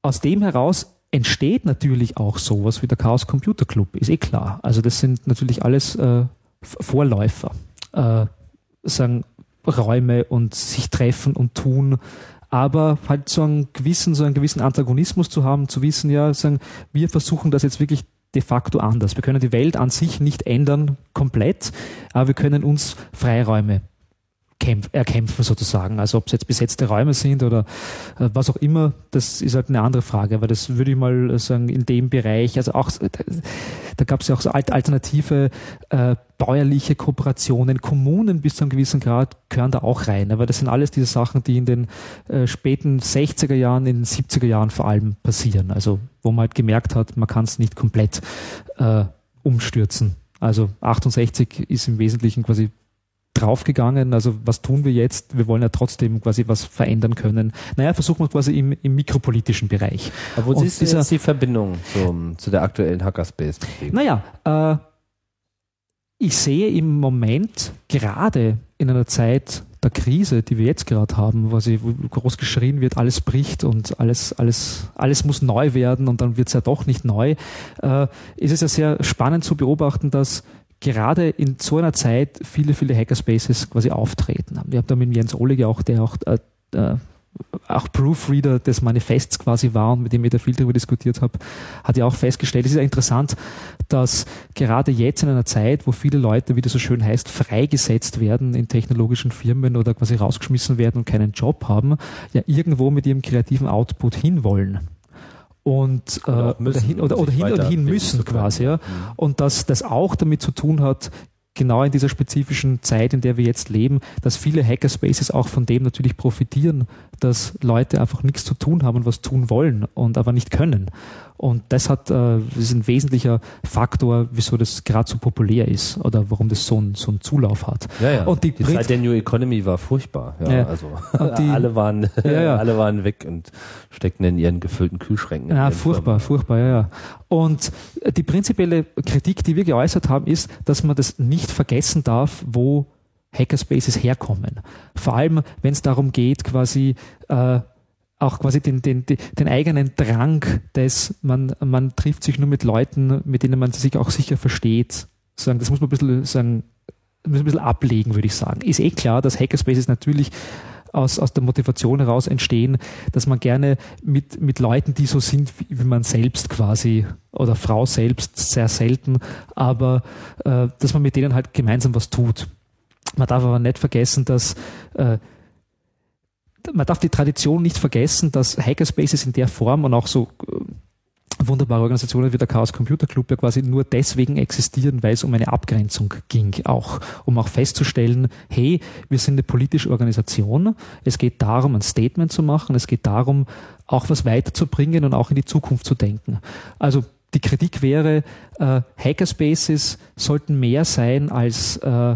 aus dem heraus entsteht natürlich auch sowas wie der Chaos Computer Club, ist eh klar. Also das sind natürlich alles äh, Vorläufer, äh, sagen Räume und sich treffen und tun aber halt so einen gewissen, so einen gewissen Antagonismus zu haben, zu wissen, ja, sagen, wir versuchen das jetzt wirklich de facto anders. Wir können die Welt an sich nicht ändern komplett, aber wir können uns Freiräume erkämpfen sozusagen. Also ob es jetzt besetzte Räume sind oder äh, was auch immer, das ist halt eine andere Frage, aber das würde ich mal sagen, in dem Bereich, also auch, da gab es ja auch so alternative äh, bäuerliche Kooperationen, Kommunen bis zu einem gewissen Grad gehören da auch rein, aber das sind alles diese Sachen, die in den äh, späten 60er Jahren, in den 70er Jahren vor allem passieren, also wo man halt gemerkt hat, man kann es nicht komplett äh, umstürzen. Also 68 ist im Wesentlichen quasi draufgegangen, also was tun wir jetzt? Wir wollen ja trotzdem quasi was verändern können. Naja, versuchen wir quasi im, im mikropolitischen Bereich. Aber wo siehst du jetzt die Verbindung zum, zu der aktuellen Hackerspace? Naja, äh, ich sehe im Moment gerade in einer Zeit der Krise, die wir jetzt gerade haben, wo, sie, wo groß geschrien wird, alles bricht und alles, alles, alles muss neu werden und dann wird es ja doch nicht neu, äh, ist es ja sehr spannend zu beobachten, dass gerade in so einer Zeit viele, viele Hackerspaces quasi auftreten. Wir haben da mit Jens Ohlige auch, der auch, äh, äh, auch Proofreader des Manifests quasi war und mit dem ich da viel darüber diskutiert habe, hat ja auch festgestellt, es ist ja interessant, dass gerade jetzt in einer Zeit, wo viele Leute, wie das so schön heißt, freigesetzt werden in technologischen Firmen oder quasi rausgeschmissen werden und keinen Job haben, ja irgendwo mit ihrem kreativen Output hinwollen und äh, oder, hin, oder, oder hin, oder hin müssen quasi. Ja. Mhm. Und dass das auch damit zu tun hat, genau in dieser spezifischen Zeit, in der wir jetzt leben, dass viele Hackerspaces auch von dem natürlich profitieren, dass Leute einfach nichts zu tun haben und was tun wollen und aber nicht können. Und das hat, äh, das ist ein wesentlicher Faktor, wieso das gerade so populär ist oder warum das so, ein, so einen Zulauf hat. Ja, ja. Und die, die Zeit der New Economy war furchtbar. Ja, ja. Also die, alle waren, ja, ja. alle waren weg und steckten in ihren gefüllten Kühlschränken. Ja, furchtbar, Firmen. furchtbar, ja, ja. Und die prinzipielle Kritik, die wir geäußert haben, ist, dass man das nicht vergessen darf, wo Hackerspaces herkommen. Vor allem, wenn es darum geht, quasi äh, auch quasi den, den, den eigenen Drang, dass man, man trifft sich nur mit Leuten, mit denen man sich auch sicher versteht. Das muss man ein bisschen, ein bisschen ablegen, würde ich sagen. Ist eh klar, dass Hackerspaces natürlich aus, aus der Motivation heraus entstehen, dass man gerne mit, mit Leuten, die so sind wie, wie man selbst quasi oder Frau selbst, sehr selten, aber äh, dass man mit denen halt gemeinsam was tut. Man darf aber nicht vergessen, dass äh, man darf die Tradition nicht vergessen, dass Hackerspaces in der Form und auch so äh, wunderbare Organisationen wie der Chaos Computer Club ja quasi nur deswegen existieren, weil es um eine Abgrenzung ging, auch. Um auch festzustellen, hey, wir sind eine politische Organisation, es geht darum, ein Statement zu machen, es geht darum, auch was weiterzubringen und auch in die Zukunft zu denken. Also die Kritik wäre, äh, Hackerspaces sollten mehr sein als äh,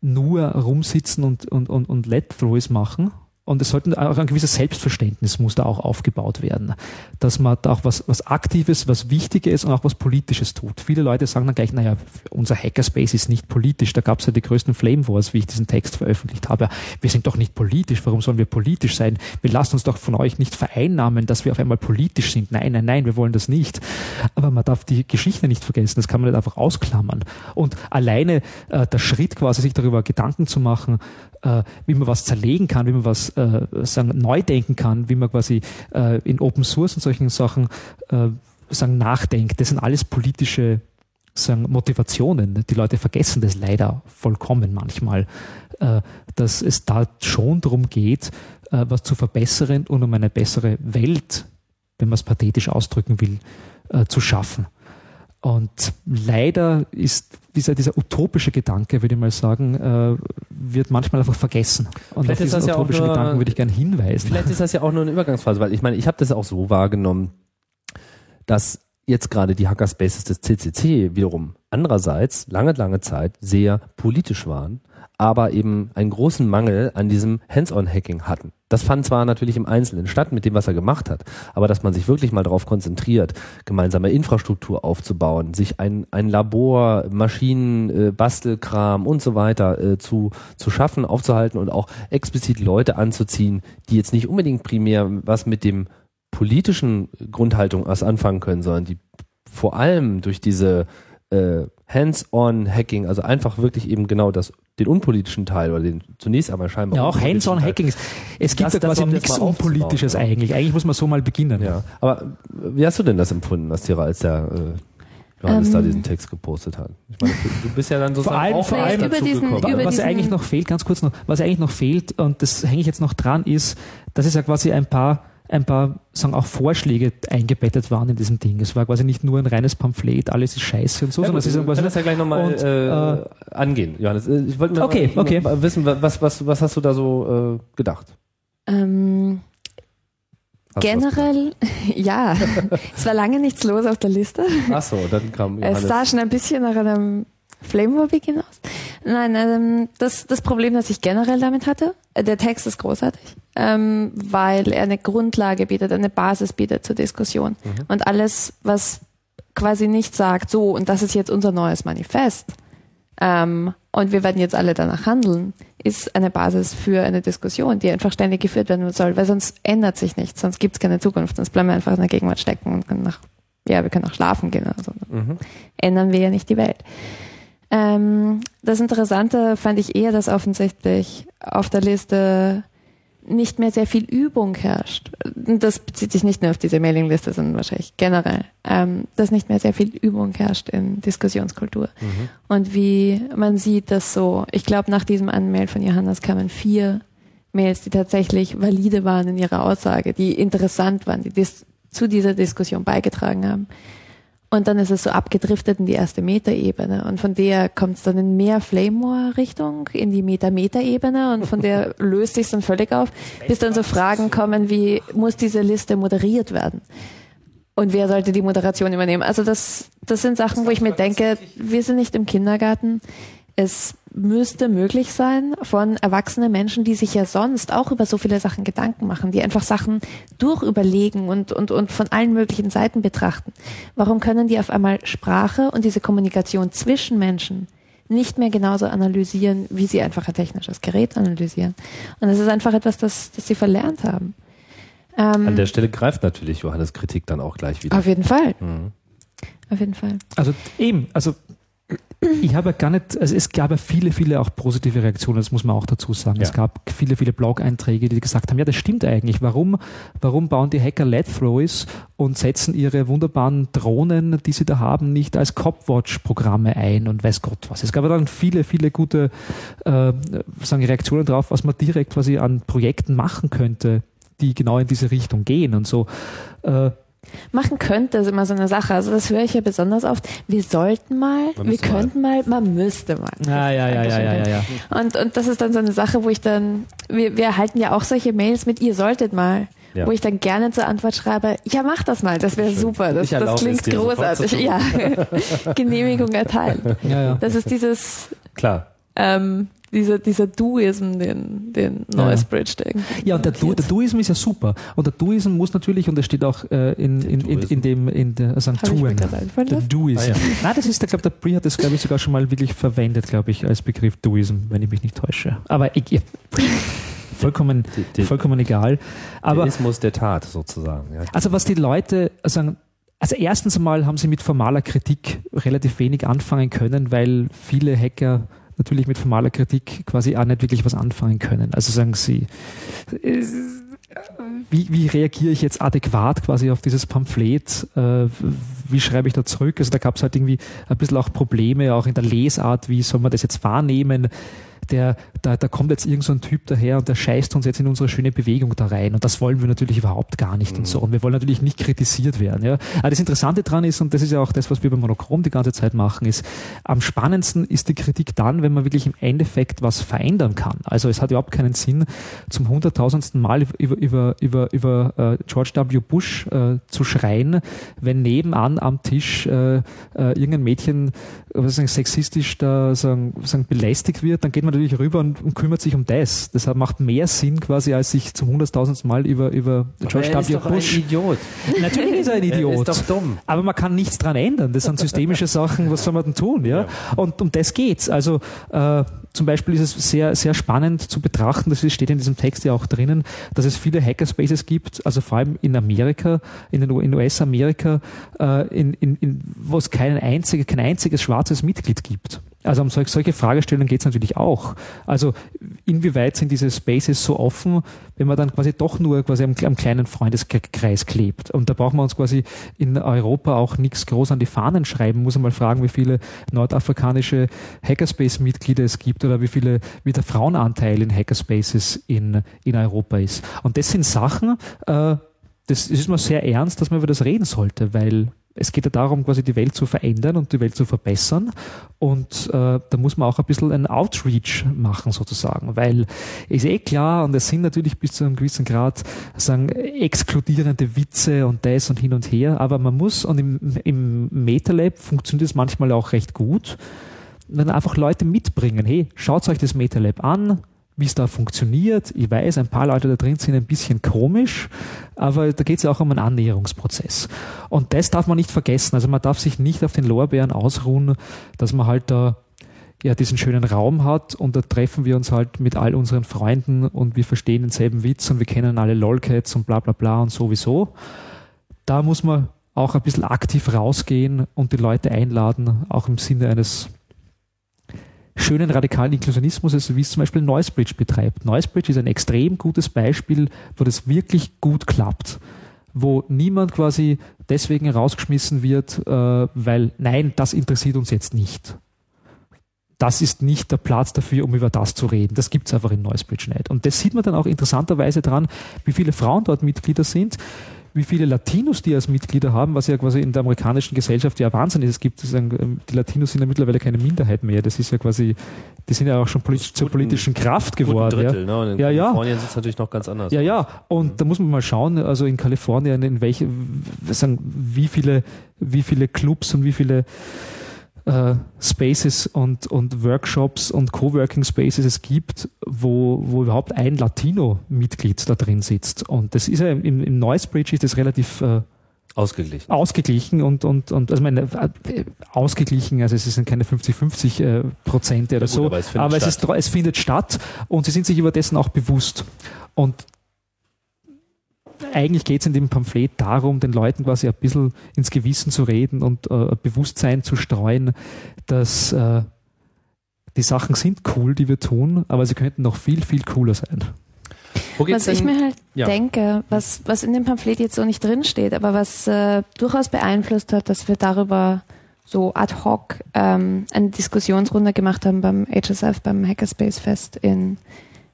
nur rumsitzen und, und, und, und Let-Throws machen, und es sollten auch ein gewisses Selbstverständnis muss da auch aufgebaut werden, dass man da auch was, was Aktives, was Wichtiges und auch was Politisches tut. Viele Leute sagen dann gleich, naja, unser Hackerspace ist nicht politisch. Da gab es ja die größten Flame Wars, wie ich diesen Text veröffentlicht habe. Wir sind doch nicht politisch. Warum sollen wir politisch sein? Wir lassen uns doch von euch nicht vereinnahmen, dass wir auf einmal politisch sind. Nein, nein, nein, wir wollen das nicht. Aber man darf die Geschichte nicht vergessen. Das kann man nicht einfach ausklammern. Und alleine äh, der Schritt quasi, sich darüber Gedanken zu machen, äh, wie man was zerlegen kann, wie man was äh, sagen, neu denken kann, wie man quasi äh, in Open Source und solchen Sachen äh, sagen, nachdenkt. Das sind alles politische sagen, Motivationen. Die Leute vergessen das leider vollkommen manchmal, äh, dass es da schon darum geht, äh, was zu verbessern und um eine bessere Welt, wenn man es pathetisch ausdrücken will, äh, zu schaffen. Und leider ist dieser, dieser utopische Gedanke, würde ich mal sagen, äh, wird manchmal einfach vergessen. Und vielleicht auf diesen ja utopischen nur, Gedanken würde ich gerne hinweisen. Vielleicht ist das ja auch nur eine Übergangsphase, weil ich meine, ich habe das auch so wahrgenommen, dass jetzt gerade die Hackerspaces des CCC wiederum andererseits lange, lange Zeit sehr politisch waren aber eben einen großen Mangel an diesem Hands-on-Hacking hatten. Das fand zwar natürlich im Einzelnen statt mit dem, was er gemacht hat, aber dass man sich wirklich mal darauf konzentriert, gemeinsame Infrastruktur aufzubauen, sich ein, ein Labor, Maschinen, äh, Bastelkram und so weiter äh, zu, zu schaffen, aufzuhalten und auch explizit Leute anzuziehen, die jetzt nicht unbedingt primär was mit dem politischen Grundhaltung erst anfangen können, sondern die vor allem durch diese äh, Hands-on-Hacking, also einfach wirklich eben genau das den unpolitischen Teil oder den zunächst einmal scheinbar. Ja, auch Hands-on-Hacking. Es gibt das, ja quasi nichts Unpolitisches eigentlich. Eigentlich muss man so mal beginnen. Ja. Aber wie hast du denn das empfunden, Astira, als der äh, Johannes ähm, da diesen Text gepostet hat? Ich meine, du bist ja dann sozusagen vor allem, auch vor allem über diesen, über was eigentlich noch fehlt, ganz kurz noch, was eigentlich noch fehlt, und das hänge ich jetzt noch dran, ist, dass es ja quasi ein paar ein paar sagen auch Vorschläge eingebettet waren in diesem Ding. Es war quasi nicht nur ein reines Pamphlet, alles ist scheiße und so, ja, sondern es ist quasi. das ja gleich nochmal äh, äh, angehen, Johannes. Äh, ich wollte okay, mal, okay. Mal wissen, was, was, was hast du da so äh, gedacht? Ähm, generell, ja. es war lange nichts los auf der Liste. Ach so, dann kam Johannes. Es sah schon ein bisschen nach einem Flamemobil hinaus. Nein, ähm, das, das Problem, das ich generell damit hatte, äh, der Text ist großartig, ähm, weil er eine Grundlage bietet, eine Basis bietet zur Diskussion. Mhm. Und alles, was quasi nicht sagt, so, und das ist jetzt unser neues Manifest, ähm, und wir werden jetzt alle danach handeln, ist eine Basis für eine Diskussion, die einfach ständig geführt werden soll, weil sonst ändert sich nichts, sonst gibt es keine Zukunft, sonst bleiben wir einfach in der Gegenwart stecken und können nach, ja, wir können auch schlafen gehen oder so. Mhm. Ändern wir ja nicht die Welt. Ähm, das Interessante fand ich eher, dass offensichtlich auf der Liste nicht mehr sehr viel Übung herrscht. Das bezieht sich nicht nur auf diese Mailingliste, sondern wahrscheinlich generell, ähm, dass nicht mehr sehr viel Übung herrscht in Diskussionskultur. Mhm. Und wie man sieht, dass so, ich glaube, nach diesem Anmail von Johannes kamen vier Mails, die tatsächlich valide waren in ihrer Aussage, die interessant waren, die dis zu dieser Diskussion beigetragen haben. Und dann ist es so abgedriftet in die erste Metaebene. Und von der kommt es dann in mehr Flame-Richtung, in die Meta-Meta-Ebene. Und von der löst sich dann völlig auf, bis dann so Fragen kommen wie, muss diese Liste moderiert werden? Und wer sollte die Moderation übernehmen? Also das, das sind Sachen, wo ich mir denke, wir sind nicht im Kindergarten. Es müsste möglich sein von erwachsenen Menschen, die sich ja sonst auch über so viele Sachen Gedanken machen, die einfach Sachen durchüberlegen und, und, und von allen möglichen Seiten betrachten. Warum können die auf einmal Sprache und diese Kommunikation zwischen Menschen nicht mehr genauso analysieren, wie sie einfach ein technisches Gerät analysieren? Und das ist einfach etwas, das, das sie verlernt haben. Ähm, An der Stelle greift natürlich Johannes Kritik dann auch gleich wieder. Auf jeden Fall. Mhm. Auf jeden Fall. Also eben, also ich habe gar nicht, also es gab ja viele, viele auch positive Reaktionen, das muss man auch dazu sagen. Ja. Es gab viele, viele Blog-Einträge, die gesagt haben, ja, das stimmt eigentlich. Warum, warum bauen die Hacker Let-Throws und setzen ihre wunderbaren Drohnen, die sie da haben, nicht als Copwatch-Programme ein und weiß Gott was. Es gab dann viele, viele gute äh, sagen Reaktionen drauf, was man direkt quasi an Projekten machen könnte, die genau in diese Richtung gehen und so. Äh, Machen könnte ist immer so eine Sache. Also das höre ich ja besonders oft. Wir sollten mal, wir könnten mal. mal, man müsste mal. Ja, ja, ja, ja, ja, ja, ja. Und, und das ist dann so eine Sache, wo ich dann, wir, wir erhalten ja auch solche Mails mit, ihr solltet mal. Ja. Wo ich dann gerne zur Antwort schreibe, ja, mach das mal, das wäre super, das, das klingt großartig. Ja, Genehmigung erteilen. Ja, ja. Das ist dieses Klar. Ähm, dieser, dieser Duism, den, den Noise Bridge ja. Ja, und der, du, der Duism ist ja super. Und der Duism muss natürlich, und das steht auch äh, in, in, in, in, dem, in der, also Tuen. Der Duism. Ah, ja. Nein, das ist, ich glaube, der Brie hat das, glaube ich, sogar schon mal wirklich verwendet, glaube ich, als Begriff Duism, wenn ich mich nicht täusche. Aber ich, ich vollkommen, die, die, vollkommen egal. Aber, Duismus der Tat, sozusagen. Ja. Also was die Leute sagen, also erstens einmal haben sie mit formaler Kritik relativ wenig anfangen können, weil viele Hacker natürlich mit formaler Kritik quasi auch nicht wirklich was anfangen können. Also sagen sie, wie, wie reagiere ich jetzt adäquat quasi auf dieses Pamphlet? Äh, wie schreibe ich da zurück? Also da gab es halt irgendwie ein bisschen auch Probleme, auch in der Lesart, wie soll man das jetzt wahrnehmen? Der, da, da kommt jetzt irgend so ein Typ daher und der scheißt uns jetzt in unsere schöne Bewegung da rein. Und das wollen wir natürlich überhaupt gar nicht mhm. und so. Mhm. Und wir wollen natürlich nicht kritisiert werden. Ja. Aber das Interessante dran ist, und das ist ja auch das, was wir beim Monochrom die ganze Zeit machen, ist, am spannendsten ist die Kritik dann, wenn man wirklich im Endeffekt was verändern kann. Also es hat überhaupt keinen Sinn, zum hunderttausendsten Mal über, über, über, über äh, George W. Bush äh, zu schreien, wenn nebenan am Tisch äh, äh, irgendein Mädchen was sagen, sexistisch da sagen, sagen, belästigt wird, dann geht man natürlich rüber und, und, kümmert sich um das. Das macht mehr Sinn quasi, als sich zum hunderttausendsten Mal über, über George W. Bush. Ein Idiot. Natürlich ist er ein Idiot. Er ist doch dumm. Aber man kann nichts dran ändern. Das sind systemische Sachen. Was soll man denn tun? Ja? Und um das geht's. Also äh, zum Beispiel ist es sehr, sehr spannend zu betrachten, das steht in diesem Text ja auch drinnen, dass es viele Hackerspaces gibt, also vor allem in Amerika, in den in US-Amerika, äh, in, in, in, wo es kein, einzige, kein einziges schwarzes Mitglied gibt. Also um solche Fragestellungen geht es natürlich auch. Also inwieweit sind diese Spaces so offen, wenn man dann quasi doch nur quasi am, am kleinen Freundeskreis klebt. Und da braucht man uns quasi in Europa auch nichts groß an die Fahnen schreiben. Muss man mal fragen, wie viele nordafrikanische Hackerspace-Mitglieder es gibt oder wie viele, wie der Frauenanteil in Hackerspaces in, in Europa ist. Und das sind Sachen, äh, das ist mir sehr ernst, dass man über das reden sollte, weil es geht ja darum, quasi die Welt zu verändern und die Welt zu verbessern. Und äh, da muss man auch ein bisschen ein Outreach machen, sozusagen, weil ist eh klar, und es sind natürlich bis zu einem gewissen Grad sagen, exkludierende Witze und das und hin und her, aber man muss, und im, im MetaLab funktioniert es manchmal auch recht gut, dann einfach Leute mitbringen. Hey, schaut euch das MetaLab an, wie es da funktioniert. Ich weiß, ein paar Leute da drin sind ein bisschen komisch, aber da geht es ja auch um einen Annäherungsprozess. Und das darf man nicht vergessen. Also man darf sich nicht auf den Lorbeeren ausruhen, dass man halt da ja diesen schönen Raum hat und da treffen wir uns halt mit all unseren Freunden und wir verstehen denselben Witz und wir kennen alle Lolcats und bla bla bla und sowieso. Da muss man auch ein bisschen aktiv rausgehen und die Leute einladen, auch im Sinne eines schönen radikalen Inklusionismus, also wie es zum Beispiel Noisebridge betreibt. Noisebridge ist ein extrem gutes Beispiel, wo das wirklich gut klappt wo niemand quasi deswegen rausgeschmissen wird, äh, weil nein, das interessiert uns jetzt nicht. Das ist nicht der Platz dafür, um über das zu reden. Das gibt es einfach in Noisebridge nicht. Und das sieht man dann auch interessanterweise dran, wie viele Frauen dort Mitglieder sind, wie viele Latinos die als Mitglieder haben, was ja quasi in der amerikanischen Gesellschaft ja Wahnsinn ist. Es gibt sozusagen, ähm, die Latinos sind ja mittlerweile keine Minderheit mehr. Das ist ja quasi, die sind ja auch schon politisch, zur politischen Kraft geworden. Drittel, ja. Ne? in ja, Kalifornien ja. sieht es natürlich noch ganz anders. Ja, ja. Und mhm. da muss man mal schauen, also in Kalifornien, in welche, sagen, wie viele, wie viele Clubs und wie viele äh, Spaces und, und Workshops und Coworking Spaces es gibt, wo, wo überhaupt ein Latino-Mitglied da drin sitzt. Und das ist ja im, im Noisebridge ist das relativ äh, Ausgeglichen. Ausgeglichen und, und, und also meine, äh, ausgeglichen, also es sind keine 50-50 äh, Prozente oder ja, gut, so, aber, es findet, aber es, ist, es findet statt und sie sind sich über dessen auch bewusst. Und eigentlich geht es in dem Pamphlet darum, den Leuten quasi ein bisschen ins Gewissen zu reden und äh, Bewusstsein zu streuen, dass äh, die Sachen sind cool, die wir tun, aber sie könnten noch viel, viel cooler sein. Was ich mir halt ja. denke, was, was in dem Pamphlet jetzt so nicht drinsteht, aber was äh, durchaus beeinflusst hat, dass wir darüber so ad hoc ähm, eine Diskussionsrunde gemacht haben beim HSF, beim Hackerspace Fest in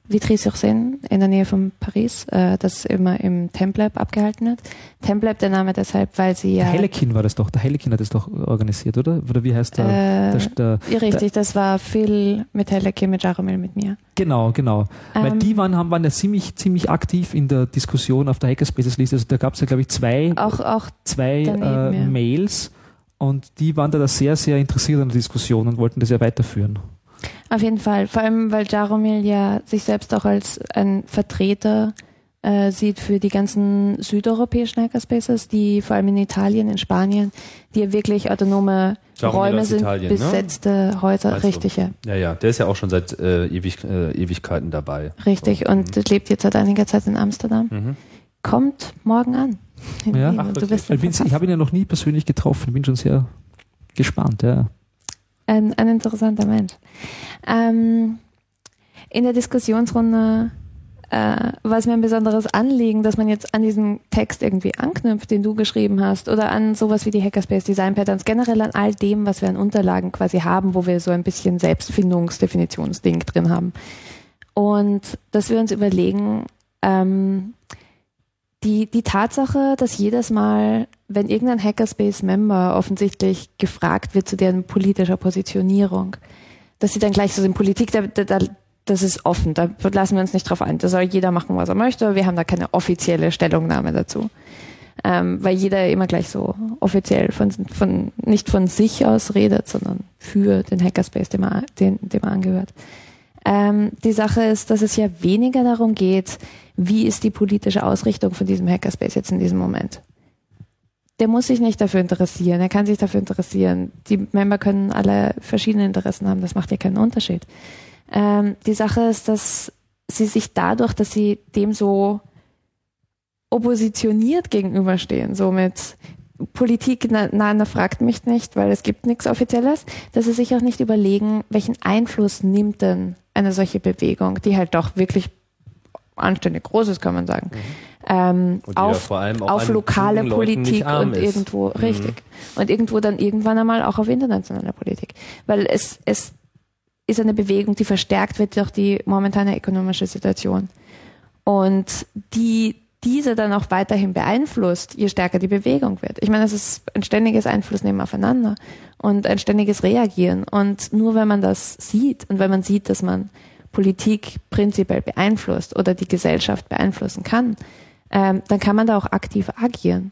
Vitry-sur-Seine in der Nähe von Paris, äh, das immer im Templab abgehalten hat. Templab der Name deshalb, weil sie ja... Der Hellekin war das doch, der Hellekin hat das doch organisiert, oder? Oder wie heißt der? Äh, der, der richtig, der, das war Phil mit Hellekin, mit Jaromil, mit mir. Genau, genau. Ähm, weil die waren, haben, waren ja ziemlich, ziemlich aktiv in der Diskussion auf der Hackerspaces-Liste. Also da gab es ja, glaube ich, zwei, auch, auch zwei daneben, äh, ja. Mails und die waren da sehr, sehr interessiert an der Diskussion und wollten das ja weiterführen. Auf jeden Fall, vor allem weil Jaromil ja sich selbst auch als ein Vertreter äh, sieht für die ganzen südeuropäischen Hackerspaces, die vor allem in Italien, in Spanien, die ja wirklich autonome Jaromil Räume sind, Italien, ne? besetzte ne? Häuser, weißt richtig, ja. Ja, ja, der ist ja auch schon seit äh, ewig, äh, Ewigkeiten dabei. Richtig, so. und mhm. lebt jetzt seit einiger Zeit in Amsterdam. Mhm. Kommt morgen an. Ja, Ach, ich habe ihn ja noch nie persönlich getroffen, bin schon sehr gespannt, ja ein, ein interessanter Mensch. Ähm, in der Diskussionsrunde äh, war es mir ein besonderes Anliegen, dass man jetzt an diesen Text irgendwie anknüpft, den du geschrieben hast, oder an sowas wie die Hackerspace Design Patterns, generell an all dem, was wir an Unterlagen quasi haben, wo wir so ein bisschen Selbstfindungsdefinitionsding drin haben. Und dass wir uns überlegen, ähm, die, die Tatsache, dass jedes Mal, wenn irgendein Hackerspace-Member offensichtlich gefragt wird zu deren politischer Positionierung, dass sie dann gleich so sind, Politik, da, da, das ist offen, da lassen wir uns nicht drauf ein. Da soll jeder machen, was er möchte. Wir haben da keine offizielle Stellungnahme dazu. Ähm, weil jeder immer gleich so offiziell von, von, nicht von sich aus redet, sondern für den Hackerspace, dem er, den, dem er angehört. Ähm, die Sache ist, dass es ja weniger darum geht, wie ist die politische Ausrichtung von diesem Hackerspace jetzt in diesem Moment. Der muss sich nicht dafür interessieren, er kann sich dafür interessieren. Die Member können alle verschiedene Interessen haben, das macht ja keinen Unterschied. Ähm, die Sache ist, dass sie sich dadurch, dass sie dem so oppositioniert gegenüberstehen, so mit Politik, na, na, fragt mich nicht, weil es gibt nichts Offizielles, dass sie sich auch nicht überlegen, welchen Einfluss nimmt denn eine solche Bewegung, die halt doch wirklich anständig groß ist, kann man sagen. Mhm. Ähm, auf, auf lokale Politik und ist. irgendwo, mhm. richtig. Und irgendwo dann irgendwann einmal auch auf internationale Politik. Weil es, es ist eine Bewegung, die verstärkt wird durch die momentane ökonomische Situation. Und die diese dann auch weiterhin beeinflusst, je stärker die Bewegung wird. Ich meine, es ist ein ständiges Einflussnehmen aufeinander und ein ständiges Reagieren. Und nur wenn man das sieht und wenn man sieht, dass man Politik prinzipiell beeinflusst oder die Gesellschaft beeinflussen kann, ähm, dann kann man da auch aktiv agieren.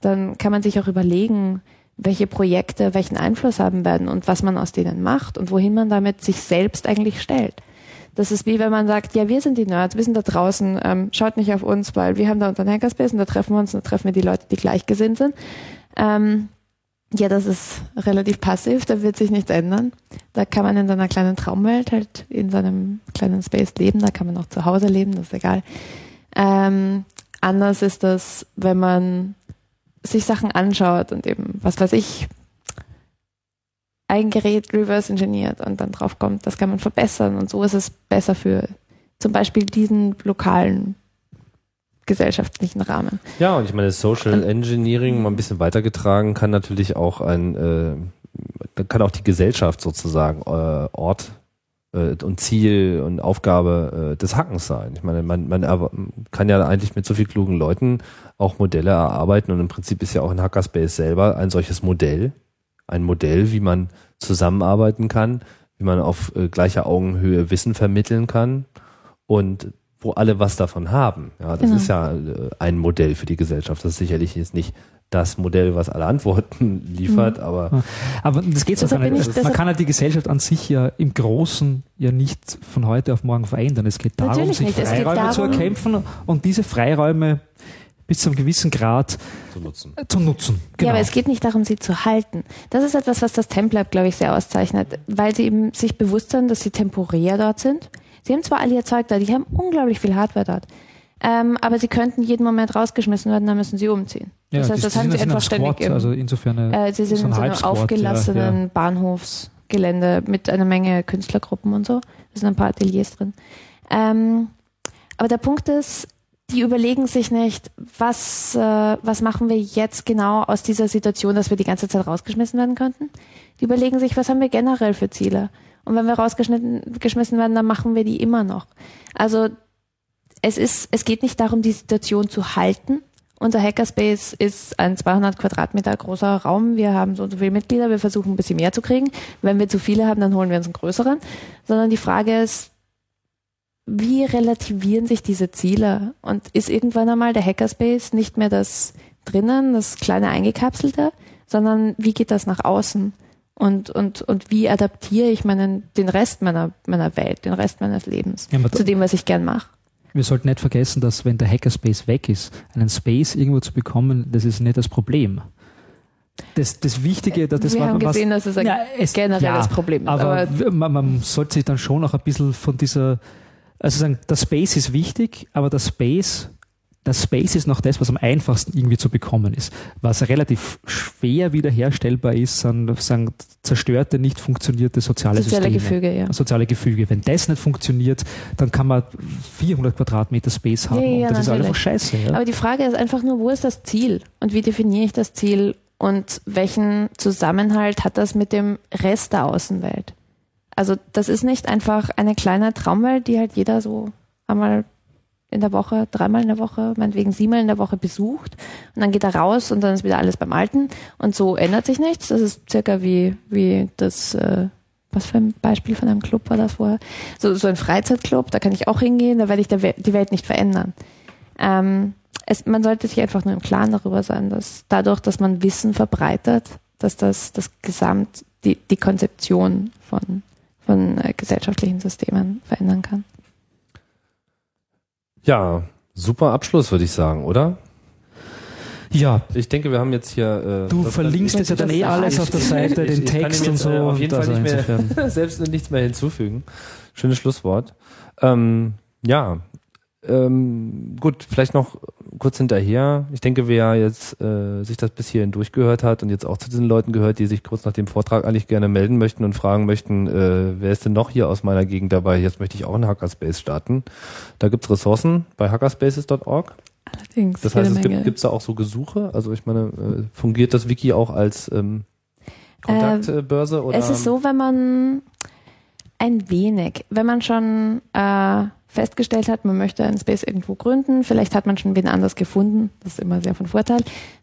Dann kann man sich auch überlegen, welche Projekte welchen Einfluss haben werden und was man aus denen macht und wohin man damit sich selbst eigentlich stellt. Das ist wie wenn man sagt, ja, wir sind die Nerds, wir sind da draußen, ähm, schaut nicht auf uns, weil wir haben da unseren Hackerspace und da treffen wir uns und da treffen wir die Leute, die gleichgesinnt sind. Ähm, ja, das ist relativ passiv, da wird sich nichts ändern. Da kann man in seiner kleinen Traumwelt halt in seinem kleinen Space leben, da kann man auch zu Hause leben, das ist egal. Ähm, anders ist das, wenn man sich Sachen anschaut und eben, was weiß ich, ein Gerät reverse engineert und dann drauf kommt, das kann man verbessern und so ist es besser für zum Beispiel diesen lokalen gesellschaftlichen Rahmen. Ja, und ich meine, Social Engineering mal ein bisschen weitergetragen kann natürlich auch ein, äh, kann auch die Gesellschaft sozusagen äh, Ort und Ziel und Aufgabe äh, des Hackens sein. Ich meine, man, man kann ja eigentlich mit so vielen klugen Leuten auch Modelle erarbeiten und im Prinzip ist ja auch in Hackerspace selber ein solches Modell, ein Modell, wie man zusammenarbeiten kann, wie man auf äh, gleicher Augenhöhe Wissen vermitteln kann und wo alle was davon haben. Ja, das genau. ist ja äh, ein Modell für die Gesellschaft. Das ist sicherlich jetzt nicht das Modell, was alle Antworten liefert, mhm. aber. Aber das geht so nicht. Also man kann ja die Gesellschaft an sich ja im Großen ja nicht von heute auf morgen verändern. Es geht darum, Natürlich sich nicht. Freiräume darum, zu erkämpfen und diese Freiräume bis zu einem gewissen Grad zu nutzen. Zu nutzen. Genau. Ja, aber es geht nicht darum, sie zu halten. Das ist etwas, was das Templab, glaube ich, sehr auszeichnet, weil sie eben sich bewusst sind, dass sie temporär dort sind. Sie haben zwar alle ihr Zeug da, die haben unglaublich viel Hardware dort. Ähm, aber sie könnten jeden Moment rausgeschmissen werden, dann müssen sie umziehen. Ja, das heißt, das haben sie einfach ständig im, also insofern eine, äh, Sie sind so in so einem aufgelassenen ja, ja. Bahnhofsgelände mit einer Menge Künstlergruppen und so. Da sind ein paar Ateliers drin. Ähm, aber der Punkt ist, die überlegen sich nicht, was, äh, was machen wir jetzt genau aus dieser Situation, dass wir die ganze Zeit rausgeschmissen werden könnten. Die überlegen sich, was haben wir generell für Ziele. Und wenn wir rausgeschmissen werden, dann machen wir die immer noch. Also es ist, es geht nicht darum, die Situation zu halten. Unser Hackerspace ist ein 200 Quadratmeter großer Raum. Wir haben so und so viele Mitglieder. Wir versuchen ein bisschen mehr zu kriegen. Wenn wir zu viele haben, dann holen wir uns einen größeren. Sondern die Frage ist, wie relativieren sich diese Ziele? Und ist irgendwann einmal der Hackerspace nicht mehr das drinnen, das kleine eingekapselte, sondern wie geht das nach außen? Und, und, und wie adaptiere ich meinen, den Rest meiner, meiner Welt, den Rest meines Lebens ja, zu dem, was ich gern mache? Wir sollten nicht vergessen, dass wenn der Hackerspace weg ist, einen Space irgendwo zu bekommen, das ist nicht das Problem. Das, das Wichtige, dass das Wir war, haben gesehen, was, dass es ein ja, es, generelles ja, Problem ist. Aber, aber man, man, sollte sich dann schon auch ein bisschen von dieser, also sagen, der Space ist wichtig, aber der Space das Space ist noch das, was am einfachsten irgendwie zu bekommen ist. Was relativ schwer wiederherstellbar ist, sind, sagen zerstörte, nicht funktionierte soziale, soziale Systeme. Gefüge, ja. Soziale Gefüge. Wenn das nicht funktioniert, dann kann man 400 Quadratmeter Space haben ja, ja, und das natürlich. ist einfach scheiße. Ja? Aber die Frage ist einfach nur, wo ist das Ziel? Und wie definiere ich das Ziel? Und welchen Zusammenhalt hat das mit dem Rest der Außenwelt? Also das ist nicht einfach eine kleine Traumwelt, die halt jeder so einmal in der Woche, dreimal in der Woche, meinetwegen siebenmal in der Woche besucht und dann geht er raus und dann ist wieder alles beim Alten und so ändert sich nichts. Das ist circa wie, wie das, äh, was für ein Beispiel von einem Club war das vorher? So, so ein Freizeitclub, da kann ich auch hingehen, da werde ich der, die Welt nicht verändern. Ähm, es, man sollte sich einfach nur im Klaren darüber sein, dass dadurch, dass man Wissen verbreitet, dass das das Gesamt, die, die Konzeption von, von äh, gesellschaftlichen Systemen verändern kann. Ja, super Abschluss, würde ich sagen, oder? Ja. Ich denke, wir haben jetzt hier. Äh, du verlinkst jetzt ja dann eh alles auf der Seite, den Text und so. Äh, auf jeden Fall nicht mehr, selbst nichts mehr hinzufügen. Schönes Schlusswort. Ähm, ja, ähm, gut, vielleicht noch kurz hinterher. Ich denke, wer jetzt äh, sich das bis hierhin durchgehört hat und jetzt auch zu diesen Leuten gehört, die sich kurz nach dem Vortrag eigentlich gerne melden möchten und fragen möchten, äh, wer ist denn noch hier aus meiner Gegend dabei? Jetzt möchte ich auch einen Hackerspace starten. Da gibt's Ressourcen bei hackerspaces.org. Allerdings. Das heißt, es gibt gibt's da auch so Gesuche. Also ich meine, äh, fungiert das Wiki auch als ähm, Kontaktbörse? Äh, oder? Es ist so, wenn man ein wenig, wenn man schon äh, festgestellt hat, man möchte einen Space irgendwo gründen, vielleicht hat man schon wen anders gefunden, das ist immer sehr von Vorteil,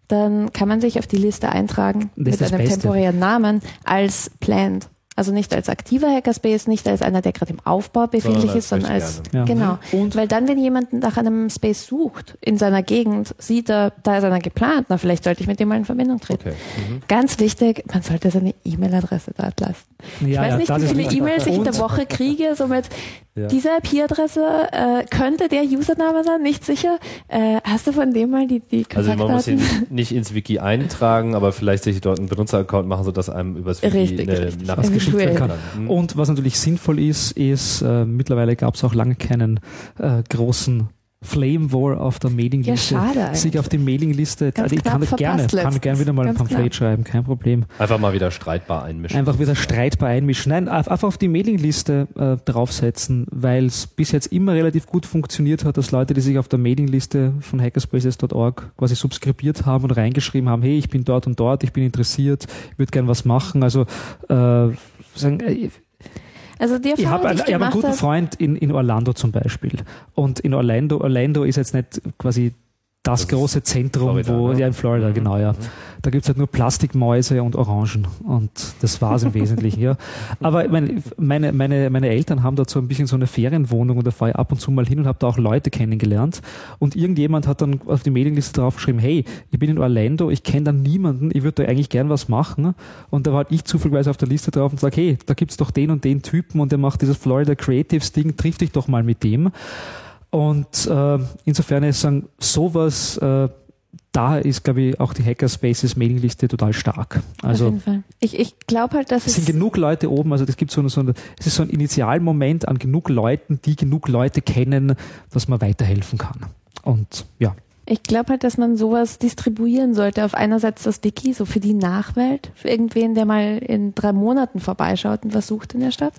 dann kann man sich auf die Liste eintragen mit einem Beste. temporären Namen als planned. Also nicht als aktiver Hackerspace, nicht als einer, der gerade im Aufbau befindlich ist, sondern als, ja. genau. Und weil dann, wenn jemand nach einem Space sucht in seiner Gegend, sieht er, da ist einer geplant, na, vielleicht sollte ich mit dem mal in Verbindung treten. Okay. Mhm. Ganz wichtig, man sollte seine E-Mail-Adresse dort lassen. Ja, ich weiß nicht, wie viele E-Mails ich in der Woche kriege, so mit, ja. Diese IP-Adresse äh, könnte der Username sein, nicht sicher. Äh, hast du von dem mal die, die Kontaktdaten? Also man muss ihn nicht ins Wiki eintragen, aber vielleicht sich dort einen Benutzeraccount machen, sodass einem übers Wiki richtig, eine Nachricht geschickt werden kann. Mhm. Und was natürlich sinnvoll ist, ist, äh, mittlerweile gab es auch lange keinen äh, großen Flame War auf der Mailingliste. Ja, schade eigentlich. Sich auf die Mailingliste, Ganz ich kann gerne, kann gerne wieder mal Ganz ein Pamphlet schreiben, kein Problem. Einfach mal wieder streitbar einmischen. Einfach wieder streitbar einmischen. Nein, einfach auf die Mailingliste äh, draufsetzen, weil es bis jetzt immer relativ gut funktioniert hat, dass Leute, die sich auf der Mailingliste von hackerspaces.org quasi subskribiert haben und reingeschrieben haben, hey, ich bin dort und dort, ich bin interessiert, würde gern was machen. Also äh, sagen, äh, Also die ich habe hab einen guten Freund in, in Orlando zum Beispiel. Und in Orlando, Orlando ist jetzt nicht quasi das, das große Zentrum, Florida, wo, ne? ja in Florida, mhm. genau, ja. Mhm. Da gibt's halt nur Plastikmäuse und Orangen und das war's im Wesentlichen, ja. Aber meine, meine, meine, meine Eltern haben so ein bisschen so eine Ferienwohnung und da fahre ich ab und zu mal hin und habe da auch Leute kennengelernt und irgendjemand hat dann auf die Mailingliste draufgeschrieben, hey, ich bin in Orlando, ich kenne da niemanden, ich würde da eigentlich gern was machen und da war halt ich zufälligerweise auf der Liste drauf und sage, hey, da gibt's doch den und den Typen und der macht dieses Florida Creatives Ding, triff dich doch mal mit dem. Und äh, insofern ist sagen, sowas, äh, da ist, glaube ich, auch die Hackerspaces Mailingliste total stark. Also, Auf jeden Fall. Ich, ich glaube halt, dass es sind genug Leute oben, also das gibt so, so eine, es ist so ein Initialmoment an genug Leuten, die genug Leute kennen, dass man weiterhelfen kann. Und ja. Ich glaube halt, dass man sowas distribuieren sollte. Auf einerseits das Wiki, so für die Nachwelt, für irgendwen, der mal in drei Monaten vorbeischaut und was sucht in der Stadt,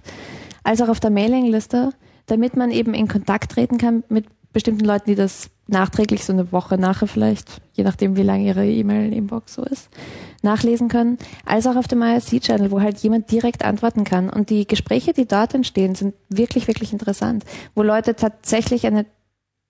als auch auf der Mailingliste damit man eben in Kontakt treten kann mit bestimmten Leuten, die das nachträglich so eine Woche nachher vielleicht, je nachdem wie lange ihre E-Mail-Inbox so ist, nachlesen können, als auch auf dem IRC-Channel, wo halt jemand direkt antworten kann. Und die Gespräche, die dort entstehen, sind wirklich, wirklich interessant, wo Leute tatsächlich eine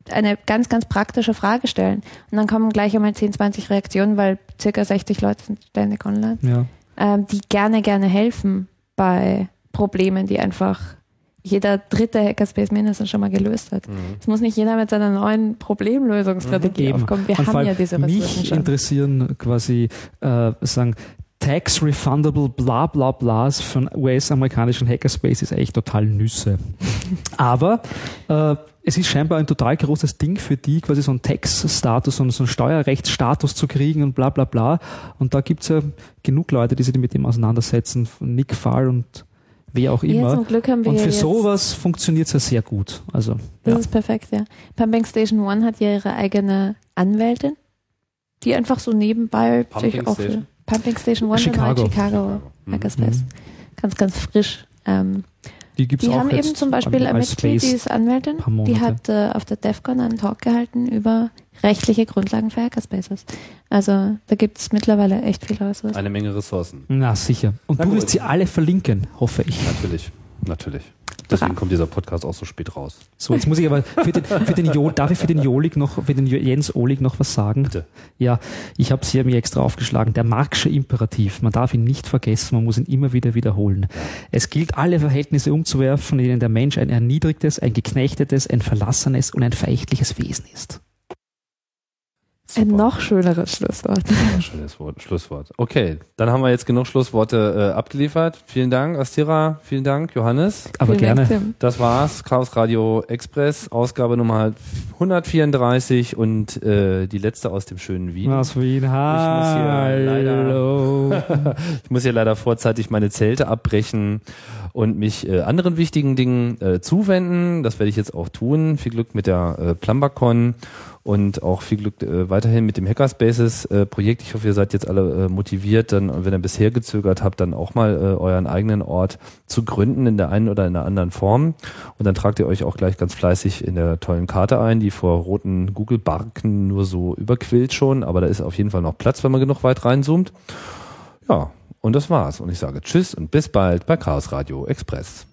eine ganz, ganz praktische Frage stellen. Und dann kommen gleich einmal 10, 20 Reaktionen, weil circa 60 Leute sind ständig online, ja. ähm, die gerne, gerne helfen bei Problemen, die einfach jeder dritte Hackerspace mindestens schon mal gelöst hat. Mhm. Es muss nicht jeder mit seiner neuen Problemlösungsstrategie mhm. aufkommen. Wir Und haben ja diese Ressourcen mich schon. interessieren quasi äh, sagen Tax Refundable bla bla blas von US-amerikanischen Hackerspaces echt total Nüsse. Aber äh, es ist scheinbar ein total großes Ding für die, quasi so einen Tax-Status und so einen Steuerrechtsstatus zu kriegen und bla bla bla. Und da gibt's ja genug Leute, die sich mit dem auseinandersetzen. Nick Fall und wie auch immer. Ja, zum Glück haben wir Und für sowas funktioniert es ja sehr gut. Also, das ja. ist perfekt, ja. Pumping Station One hat ja ihre eigene Anwältin, die einfach so nebenbei Pumping sich auch Station. für Pumping Station One Chicago. in Chicago Hackerspace. Mhm. Ganz, ganz frisch. Ähm, die gibt's die auch haben eben zum Beispiel eine Mitglied, die ist Anwältin, die hat äh, auf der DEFCON einen Talk gehalten über rechtliche Grundlagen für Hackerspaces. Also da gibt es mittlerweile echt viel Ressourcen. Eine Menge Ressourcen. Na sicher. Und Na du wirst sie alle verlinken, hoffe ich. Natürlich, natürlich. Deswegen kommt dieser Podcast auch so spät raus. So, jetzt muss ich aber für den, für den jo, darf ich für den Jolik noch, für den Jens Olig noch was sagen? Bitte. Ja, ich habe es hier mir extra aufgeschlagen. Der Marxische Imperativ. Man darf ihn nicht vergessen, man muss ihn immer wieder wiederholen. Es gilt, alle Verhältnisse umzuwerfen, in denen der Mensch ein erniedrigtes, ein geknechtetes, ein verlassenes und ein verächtliches Wesen ist. Super. Ein noch schöneres Schlusswort. Schönes Wort, Schlusswort. Okay, dann haben wir jetzt genug Schlussworte äh, abgeliefert. Vielen Dank, Astira. Vielen Dank, Johannes. Aber vielen gerne. Dank, das war's. Chaos Radio Express, Ausgabe Nummer 134 und äh, die letzte aus dem schönen Wien. Aus Wien. Hallo. Ich muss hier leider, ich muss hier leider vorzeitig meine Zelte abbrechen und mich äh, anderen wichtigen Dingen äh, zuwenden. Das werde ich jetzt auch tun. Viel Glück mit der äh, PlumberCon und auch viel Glück äh, weiterhin mit dem Hackerspaces äh, Projekt. Ich hoffe, ihr seid jetzt alle äh, motiviert, dann, wenn ihr bisher gezögert habt, dann auch mal äh, euren eigenen Ort zu gründen in der einen oder in der anderen Form. Und dann tragt ihr euch auch gleich ganz fleißig in der tollen Karte ein, die vor roten Google-Barken nur so überquillt schon, aber da ist auf jeden Fall noch Platz, wenn man genug weit reinzoomt. Ja, und das war's. Und ich sage Tschüss und bis bald bei Chaos Radio Express.